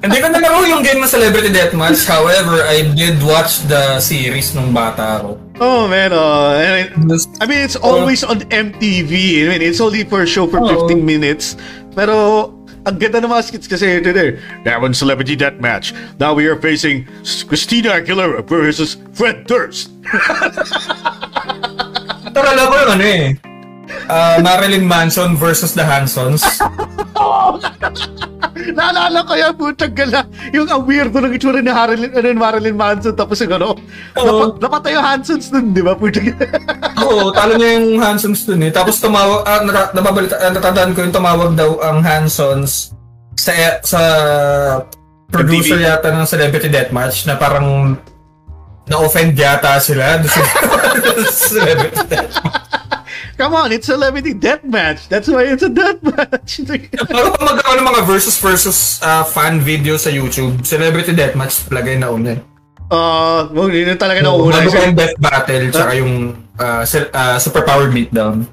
Hindi ko nalaro yung game ng Celebrity Deathmatch. However, I did watch the series nung bata ako.
oh man, oh. I mean, I mean, it's always on MTV. I mean, it's only for a show for
Oo.
15 minutes. Pero, ang ganda ng mga skits kasi ito there. One celebrity deathmatch. Now we are facing Christina Aguilera versus Fred Durst.
Tarala ko yung ano eh. Uh, Marilyn Manson versus the Hansons.
Naalala ko yan, putang gala. Yung ang weirdo ng itsura ni Marilyn, ano, Marilyn Manson. Tapos yung ano,
Oo.
napa, napatay yung Hansons dun, di ba? Putang gala.
Oo, talo niya yung Hansons dun eh. Tapos tumawag, ah, nata, nababalita, ah, natatandaan ko yung tumawag daw ang Hansons sa, sa producer
MTV.
yata ng Celebrity Deathmatch na parang na-offend yata sila Celebrity Deathmatch.
Come on, it's celebrity deathmatch. That's why it's a deathmatch.
Bago pa magkaroon ng mga versus versus ah, fan video sa YouTube, Celebrity Deathmatch talaga yung nauna. eh.
Uh, yun yung talaga na
Bago
una.
pa yung Death Battle, tsaka yung ah, se- ah, Superpowered Beatdown.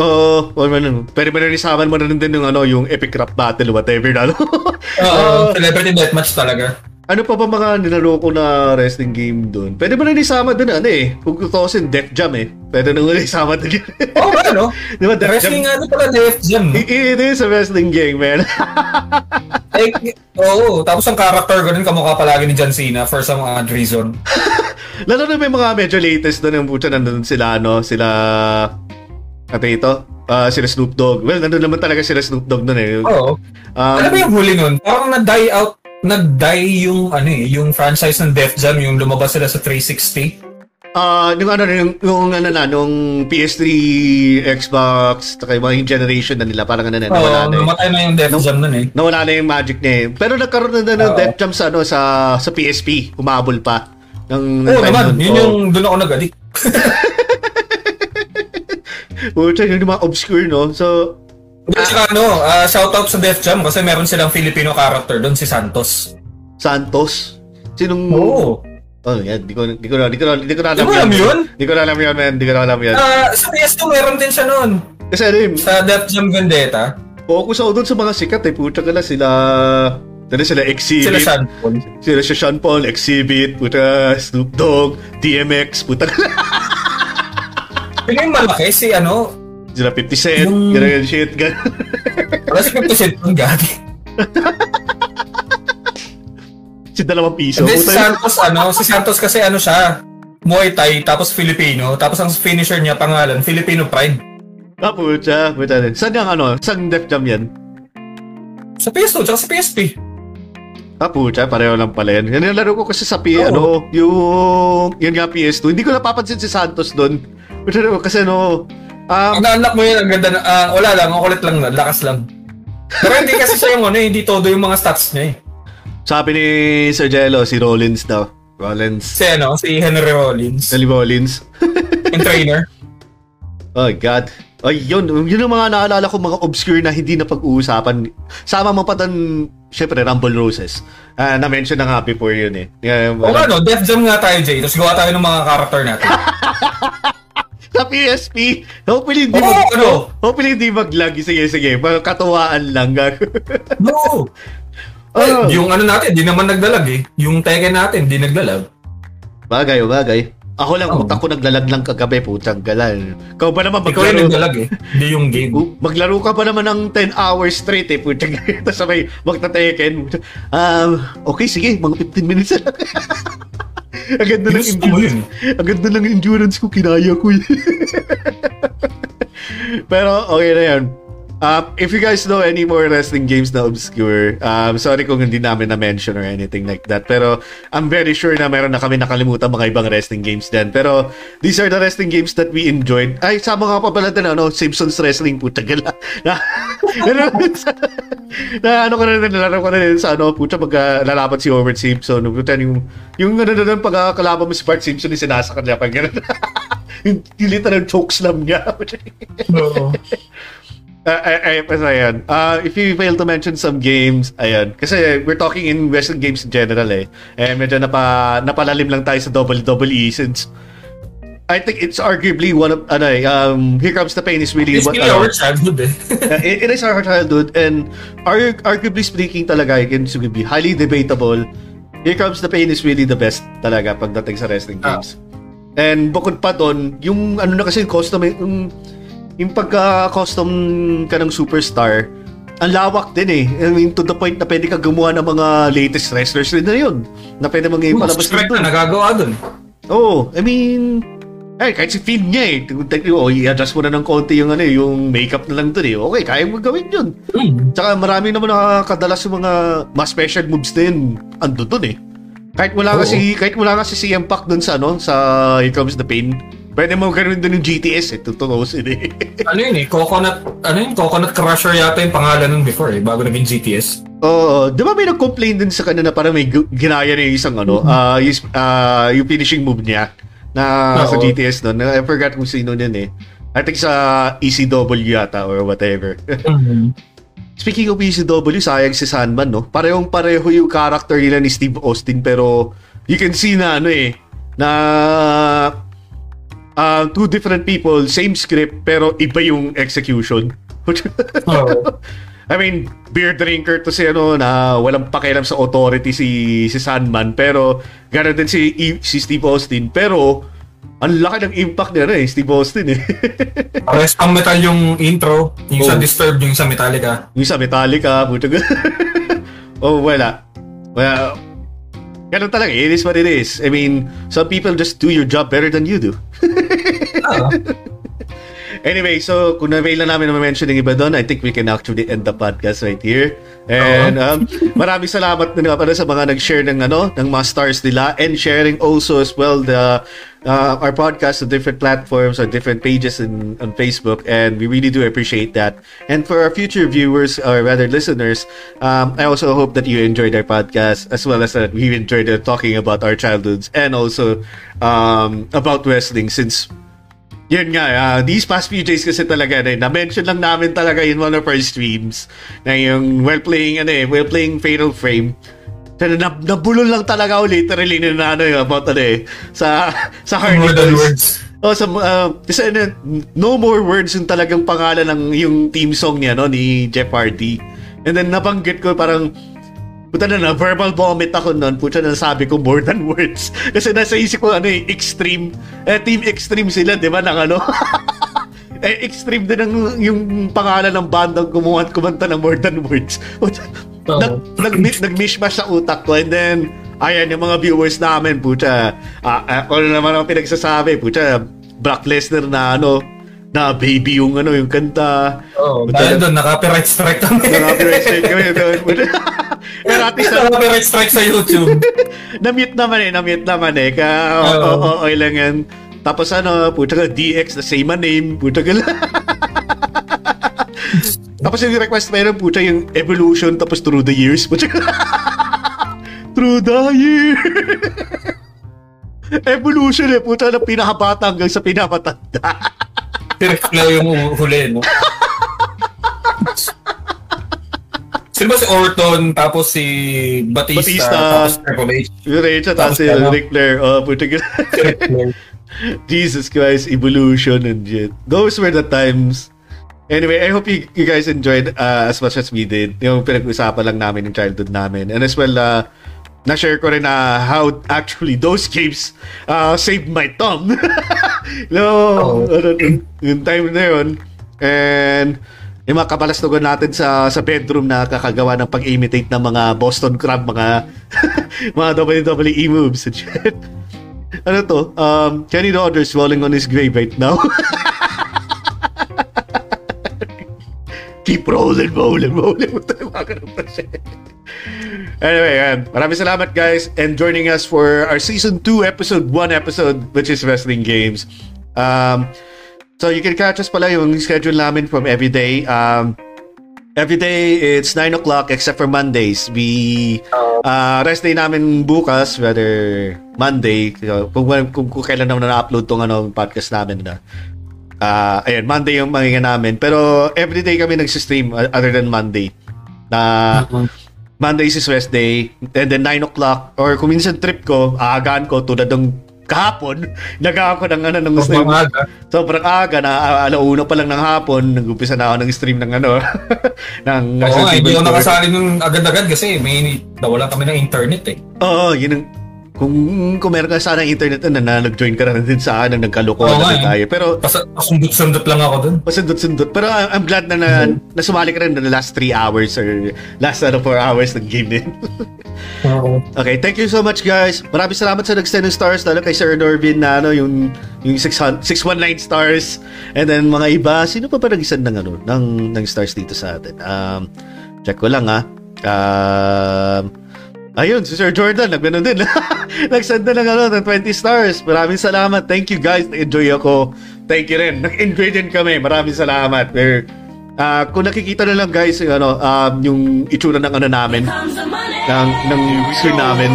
Oo, well, well, pero pero isaman mo na rin din yung ano, yung epic rap battle, whatever na.
Oo, Celebrity Deathmatch talaga.
Ano pa ba mga nilaro ko na wrestling game doon? Pwede ba na isama doon ano eh? Kung tutusin, Def Jam eh. Pwede na nga isama doon yun.
Oo, oh, ano?
Di ba, Def
Wrestling
Jam?
ano pala, Def Jam. no?
It is a wrestling game, man.
Like, oo. Tapos ang character ko din kamukha palagi ni John Cena for some odd reason.
Lalo na may mga medyo latest doon yung puta nandun sila, ano, sila... Ano ito? Ah, sila Snoop Dogg. Well, nandun naman talaga sila Snoop Dogg doon eh.
Oo.
Um,
Ano ba yung huli nun? Parang na-die out, nag-die yung, ano eh, yung franchise ng Def Jam, yung lumabas sila sa 360.
Ah, yung ano yung, yung ano na nung PS3, Xbox, taka yung mga generation na nila parang ano na nawala na. eh.
namatay na yung Def Jam nun eh.
Nawala na yung magic niya eh. Pero nagkaroon na din ng
Oo.
Def Jam sa ano sa sa PSP, umabol pa. Ng, ng
Oo
time
naman,
nun.
yun
Oo.
yung doon ako nag-addict.
Puta, yun yung mga obscure no. So
At saka ano, ah, shoutout sa Def Jam kasi meron silang Filipino character doon, si Santos.
Santos. Sinong
Oo.
Oh, yan, di ko di ko di ko di ko na alam
alam yun?
Di ko na alam yun, man. Di ko na alam yan.
Ah, sa PS2 meron din siya noon.
Kasi ano yun,
Sa Def Jam Vendetta,
focus ako dun sa mga sikat eh. Puta ka na sila Tala sila Exhibit.
sila Sean Paul.
Sila si Sean Paul, Exhibit, puta, Snoop Dogg, DMX, puta ka na.
Sino yung malaki? Si ano?
Sila 50 Cent,
Yung-
ganun shit, ganun.
Wala si 50 Cent yung gagi.
si dalawang piso.
Hindi, si. Santos, ano, si Santos kasi ano siya, Muay Thai, tapos Filipino, tapos ang finisher niya pangalan, Filipino Pride.
Ah, puta, puta. Saan yung ano? Saan Def Jam yan?
Sa PS2, tsaka sa PSP.
Ah, puta, pareho lang pala yan. Yan yung laro ko kasi sa P,
Oo.
ano, yung, yun nga PS2. Hindi ko napapansin si Santos doon. Kasi ano, um,
Ang naanak mo yun, ang ganda na, ah, wala lang, ang kulit lang na, lakas lang. Pero hindi kasi siya yung ano, hindi todo yung mga stats niya eh.
sabi ni Sir Jello, si Rollins daw. Rollins.
Si ano, si Henry Rollins,
Sally Rollins.
yung trainer.
Oh God. Ay, yun. Yun ang mga naalala ko, mga obscure na hindi na pag-uusapan. Sama mo pa doon, syempre, Rumble Roses. Ah, na-mention na nga before yun eh. Yeah,
O ano, Def Jam nga tayo, Jay. Tapos gawa tayo ng mga character natin.
sa PSP. Hopefully hindi
Oo,
mag,
ano?
Hopefully hindi mag-lag. Sige, sige. Katuwaan lang.
no!
Oh.
Yung ano natin, di naman nagdalag eh. Yung Tekken natin, di nagdalag.
bagay, bagay. Ako lang,
Oo.
utak ko naglalag lang kagabi, putang galan. Ikaw ba naman
Ikaw yung
maglaro?
nagdalag eh. Hindi yung game.
Maglaro ka pa naman ng 10 hours straight eh, putang Tapos sabay, magta-teken. Um, okay, sige, mga 15 minutes na lang. Ang ganda ng endurance. Ang ganda ng endurance ko, kinaya ko yun. Pero okay na yan. Um, if you guys know any more wrestling games na obscure, um, sorry kung hindi namin na-mention or anything like that. Pero I'm very sure na meron na kami nakalimutan mga ibang wrestling games din. Pero these are the wrestling games that we enjoyed. Ay, sama nga pa pala din, ano, Simpsons Wrestling, puta gala. Na, na, na, ano ko na rin, nalaro ko na rin sa ano, puta, pag lalaban si Homer Simpson. Puta, yung, yung ano na doon, pag kalaban mo si Bart Simpson, yung sinasakal niya, pag gano'n. yung, yung literal chokeslam niya.
Oo.
Uh, ay, ay, basta yan. Uh, if you fail to mention some games, ayan. Kasi we're talking in wrestling games in general eh. Eh, medyo napa, napalalim lang tayo sa WWE since I think it's arguably one of, ano eh, um, Here Comes the Pain is really
It's
what,
really
ano,
our childhood eh.
it, it is our childhood and arg- arguably speaking talaga, again, to be highly debatable, Here Comes the Pain is really the best talaga pagdating sa wrestling
Ah.
games. And bukod pa doon, yung ano na kasi custom, yung, yung pagka-custom ka ng superstar, ang lawak din eh. I mean, to the point na pwede ka gumawa ng mga latest wrestlers rin na yun. Na pwede mga
Yung
palabas din
strike
doon.
na nagagawa dun.
Oo, I mean, Eh, kahit si Finn niya eh. Oh, i-adjust mo na ng konti yung, ano, eh, yung makeup na lang dun eh. Okay, kaya mo gawin yun.
Hmm.
Tsaka marami naman nakakadalas yung mga mas special moves din. Ando dun eh. Kahit wala
Oo.
kasi kahit wala kasi si Punk dun sa ano sa Here Comes the Pain. Pwede mo gawin dun yung GTS eh. Tutukosin eh.
Ano yun eh, coconut, ano yun, coconut crusher yata yung pangalan nun before eh, bago naging GTS.
Oo, di ba may nag-complain din sa kanya na parang may ginaya na yung isang ano, ah yung, ah, yung finishing move niya na sa
Oo.
GTS noon. I forgot kung sino din eh. I think sa ECW yata or whatever. Speaking of ECW, sayang si Sandman, no? Parehong pareho yung character nila ni Steve Austin pero you can see na ano eh, na uh, two different people, same script pero iba yung execution.
Oo.
I mean, beer drinker to si ano na walang pakialam sa authority si si Sandman pero gano'n din si si Steve Austin pero ang laki ng impact niya eh, Steve Austin eh.
Pares pang metal yung intro, yung sa
Oh.
Disturbed, yung sa Metallica.
yung sa Metallica, puto oh, wala. Well, ganun talaga. It is what it is. I mean, some people just do your job better than you do.
Ah,
Anyway, so kung na-avail na namin na mention ng iba doon, I think we can actually end the podcast right here. And um, maraming salamat na nga pala sa mga nag-share ng ano, ng mga stars nila and sharing also as well the uh, our podcast on different platforms or different pages in, on Facebook and we really do appreciate that. And for our future viewers or rather listeners, um, I also hope that you enjoyed our podcast as well as that we enjoyed uh, talking about our childhoods and also um, about wrestling since yun nga, ah, these past few days kasi talaga na, na-mention lang namin talaga in one of our streams na yung while playing, ano eh, while playing Fatal Frame, na, na, nabulol lang talaga ako literally na ano eh, about ano eh, sa, sa
more than words.
Oh, sa, uh, kasi ano, no more words yung talagang pangalan ng yung team song niya, no, ni Jeff Hardy. And then nabanggit ko parang, puta na na, verbal vomit ako noon. Puta na sabi ko more than words. Kasi nasa isip ko, ano eh, extreme. Eh, team extreme sila, di ba, ng ano? eh, extreme din ang yung pangalan ng bandang kumuha at kumanta ng more than words. Puta,
Oo.
nag, nag, nag-mishmash sa utak ko and then ayan yung mga viewers namin puta ah, ako na naman ang pinagsasabi puta Brock Lesnar na ano na baby yung ano yung kanta
Oh, dahil doon, naka-copyright strike kami.
Naka-copyright strike kami doon. Pero at least, na,
Naka-copyright strike sa YouTube.
na-mute naman eh, na-mute naman eh. Ka,
Oo.
oo, oo, okay lang yan. Tapos ano, puta ka, DX, the same name, puta ka tapos yung request meron, puta yung evolution, tapos through the years, puta ka through the year. evolution eh, puta na pinakabata hanggang sa pinapatanda.
Reflow yung huli, no? Sino ba si Orton, tapos si Batista,
Batista.
tapos Triple H.
Yung Rachel, tapos si? Ric Flair, oh, puta ka. Jesus Christ, evolution and shit. Those were the times. Anyway, I hope you, you guys enjoyed uh, as much as we did. Yung pinag-usapan lang namin yung childhood namin. And as well, uh, na-share ko rin na how actually those games uh, saved my thumb. no,
Oo.
ano, yung time na yun. And yung mga kabalastugan natin sa sa bedroom na kakagawa ng pag-imitate ng mga Boston Crab, mga mga WWE moves and shit. Ano to? Um, Kenny Rogers rolling on his grave right now. Keep rolling, rolling, rolling. Anyway, yan. Maraming salamat guys and joining us for our season 2 episode 1 episode which is Wrestling Games. Um, so you can catch us pala yung schedule namin from everyday. Um, every day it's 9 o'clock except for Mondays. We uh, rest day namin bukas, whether Monday, so, kung, kung, kung kailan naman na-upload tong ano, podcast namin na. Ah, ayan, Monday yung mga namin. Pero everyday kami nagsistream uh, other than Monday. Na Mondays is rest day. And then 9 o'clock or kung minsan trip ko, aagaan ko tulad ng kahapon, nag ako ng ano ng stream.
Sobrang aga.
Sobrang aga na uh, alauna pa lang ng hapon, nag-umpisa na ako ng stream ng ano ng
Oo nga, hindi ako nakasali nun agad-agad kasi may nawalan kami ng internet eh.
Oo, yun ang kung, kung meron ka sana internet na, na nag-join ka na din sa akin, na nagkalokohan
Oo
na
eh.
tayo. Pero,
Pas- Pasundot-sundot lang ako dun.
pasundot-sundot. Pero uh, I'm glad na, na, na sumali ka rin na the last 3 hours or last ano, 4 hours ng game din.
Oo.
Okay, thank you so much guys. Maraming salamat sa nag-send ng stars lalo kay Sir Norvin na ano yung yung 600 619 stars. And then mga iba, sino pa ba nag-send ng ano ng ng stars dito sa atin? Um check ko lang ah. Um Ayun, si Sir Jordan, nagano din. Nag-send na ng, ano, ng 20 stars. Maraming salamat. Thank you guys. Enjoy ako. Thank you rin. Nag-enjoy din kami. Maraming salamat. We're, ah, kung nakikita na lang guys, yung, ano, um, yung itsura ng ano namin, ng, ng screen namin.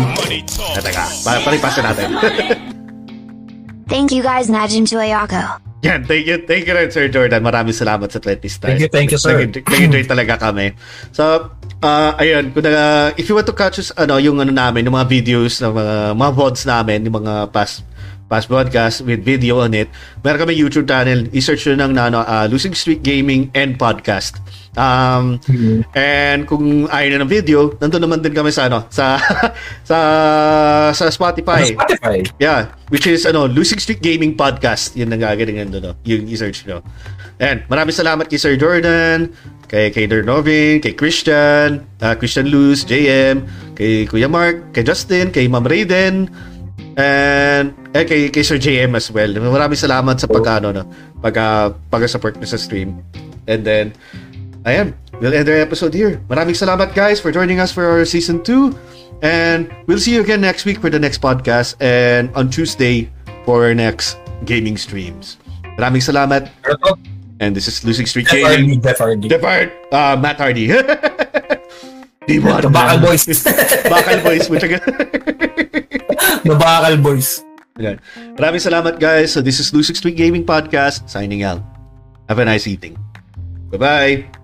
Ah, teka, pa palipasin natin.
Thank you guys, Najin Tuyako.
Yan, thank you, thank you Sir Jordan. Maraming salamat sa 20 stars.
Thank you, thank you, sir.
Nag-enjoy, talaga kami. So, uh, ayun, kung na, if you want to catch us, ano, yung ano namin, yung mga videos, ng mga, mga VODs namin, yung mga past past broadcast with video on it. Meron kami YouTube channel. I-search nyo ng ano, uh, Losing Streak Gaming and Podcast. Um, And kung ayaw na ng video, nandun naman din kami sa ano, sa sa sa Spotify.
Spotify.
Yeah, which is ano, Losing Streak Gaming Podcast. Yun ang gagalingan doon, no? yung i-search nyo. And maraming salamat kay Sir Jordan, kay kay Dernovin, kay Christian, uh, Christian Luz, JM, kay Kuya Mark, kay Justin, kay Ma'am Raiden, and eh, kay, kay Sir JM as well. Maraming salamat sa pag ano, no, pag uh, pag-support nyo sa stream. And then, ayan, we'll end our episode here. Maraming salamat guys for joining us for our season 2. And we'll see you again next week for the next podcast and on Tuesday for our next gaming streams. Maraming salamat. And this is Losing Streak
Jeff
Gaming.
Hardy, Jeff Hardy.
Uh, Matt Hardy. D1.
The Bakal Boys.
Bakal Boys. Butchaga.
The Bakal Boys.
Ayan. Maraming salamat guys. So this is Losing Streak Gaming Podcast signing out. Have a nice evening. Bye-bye.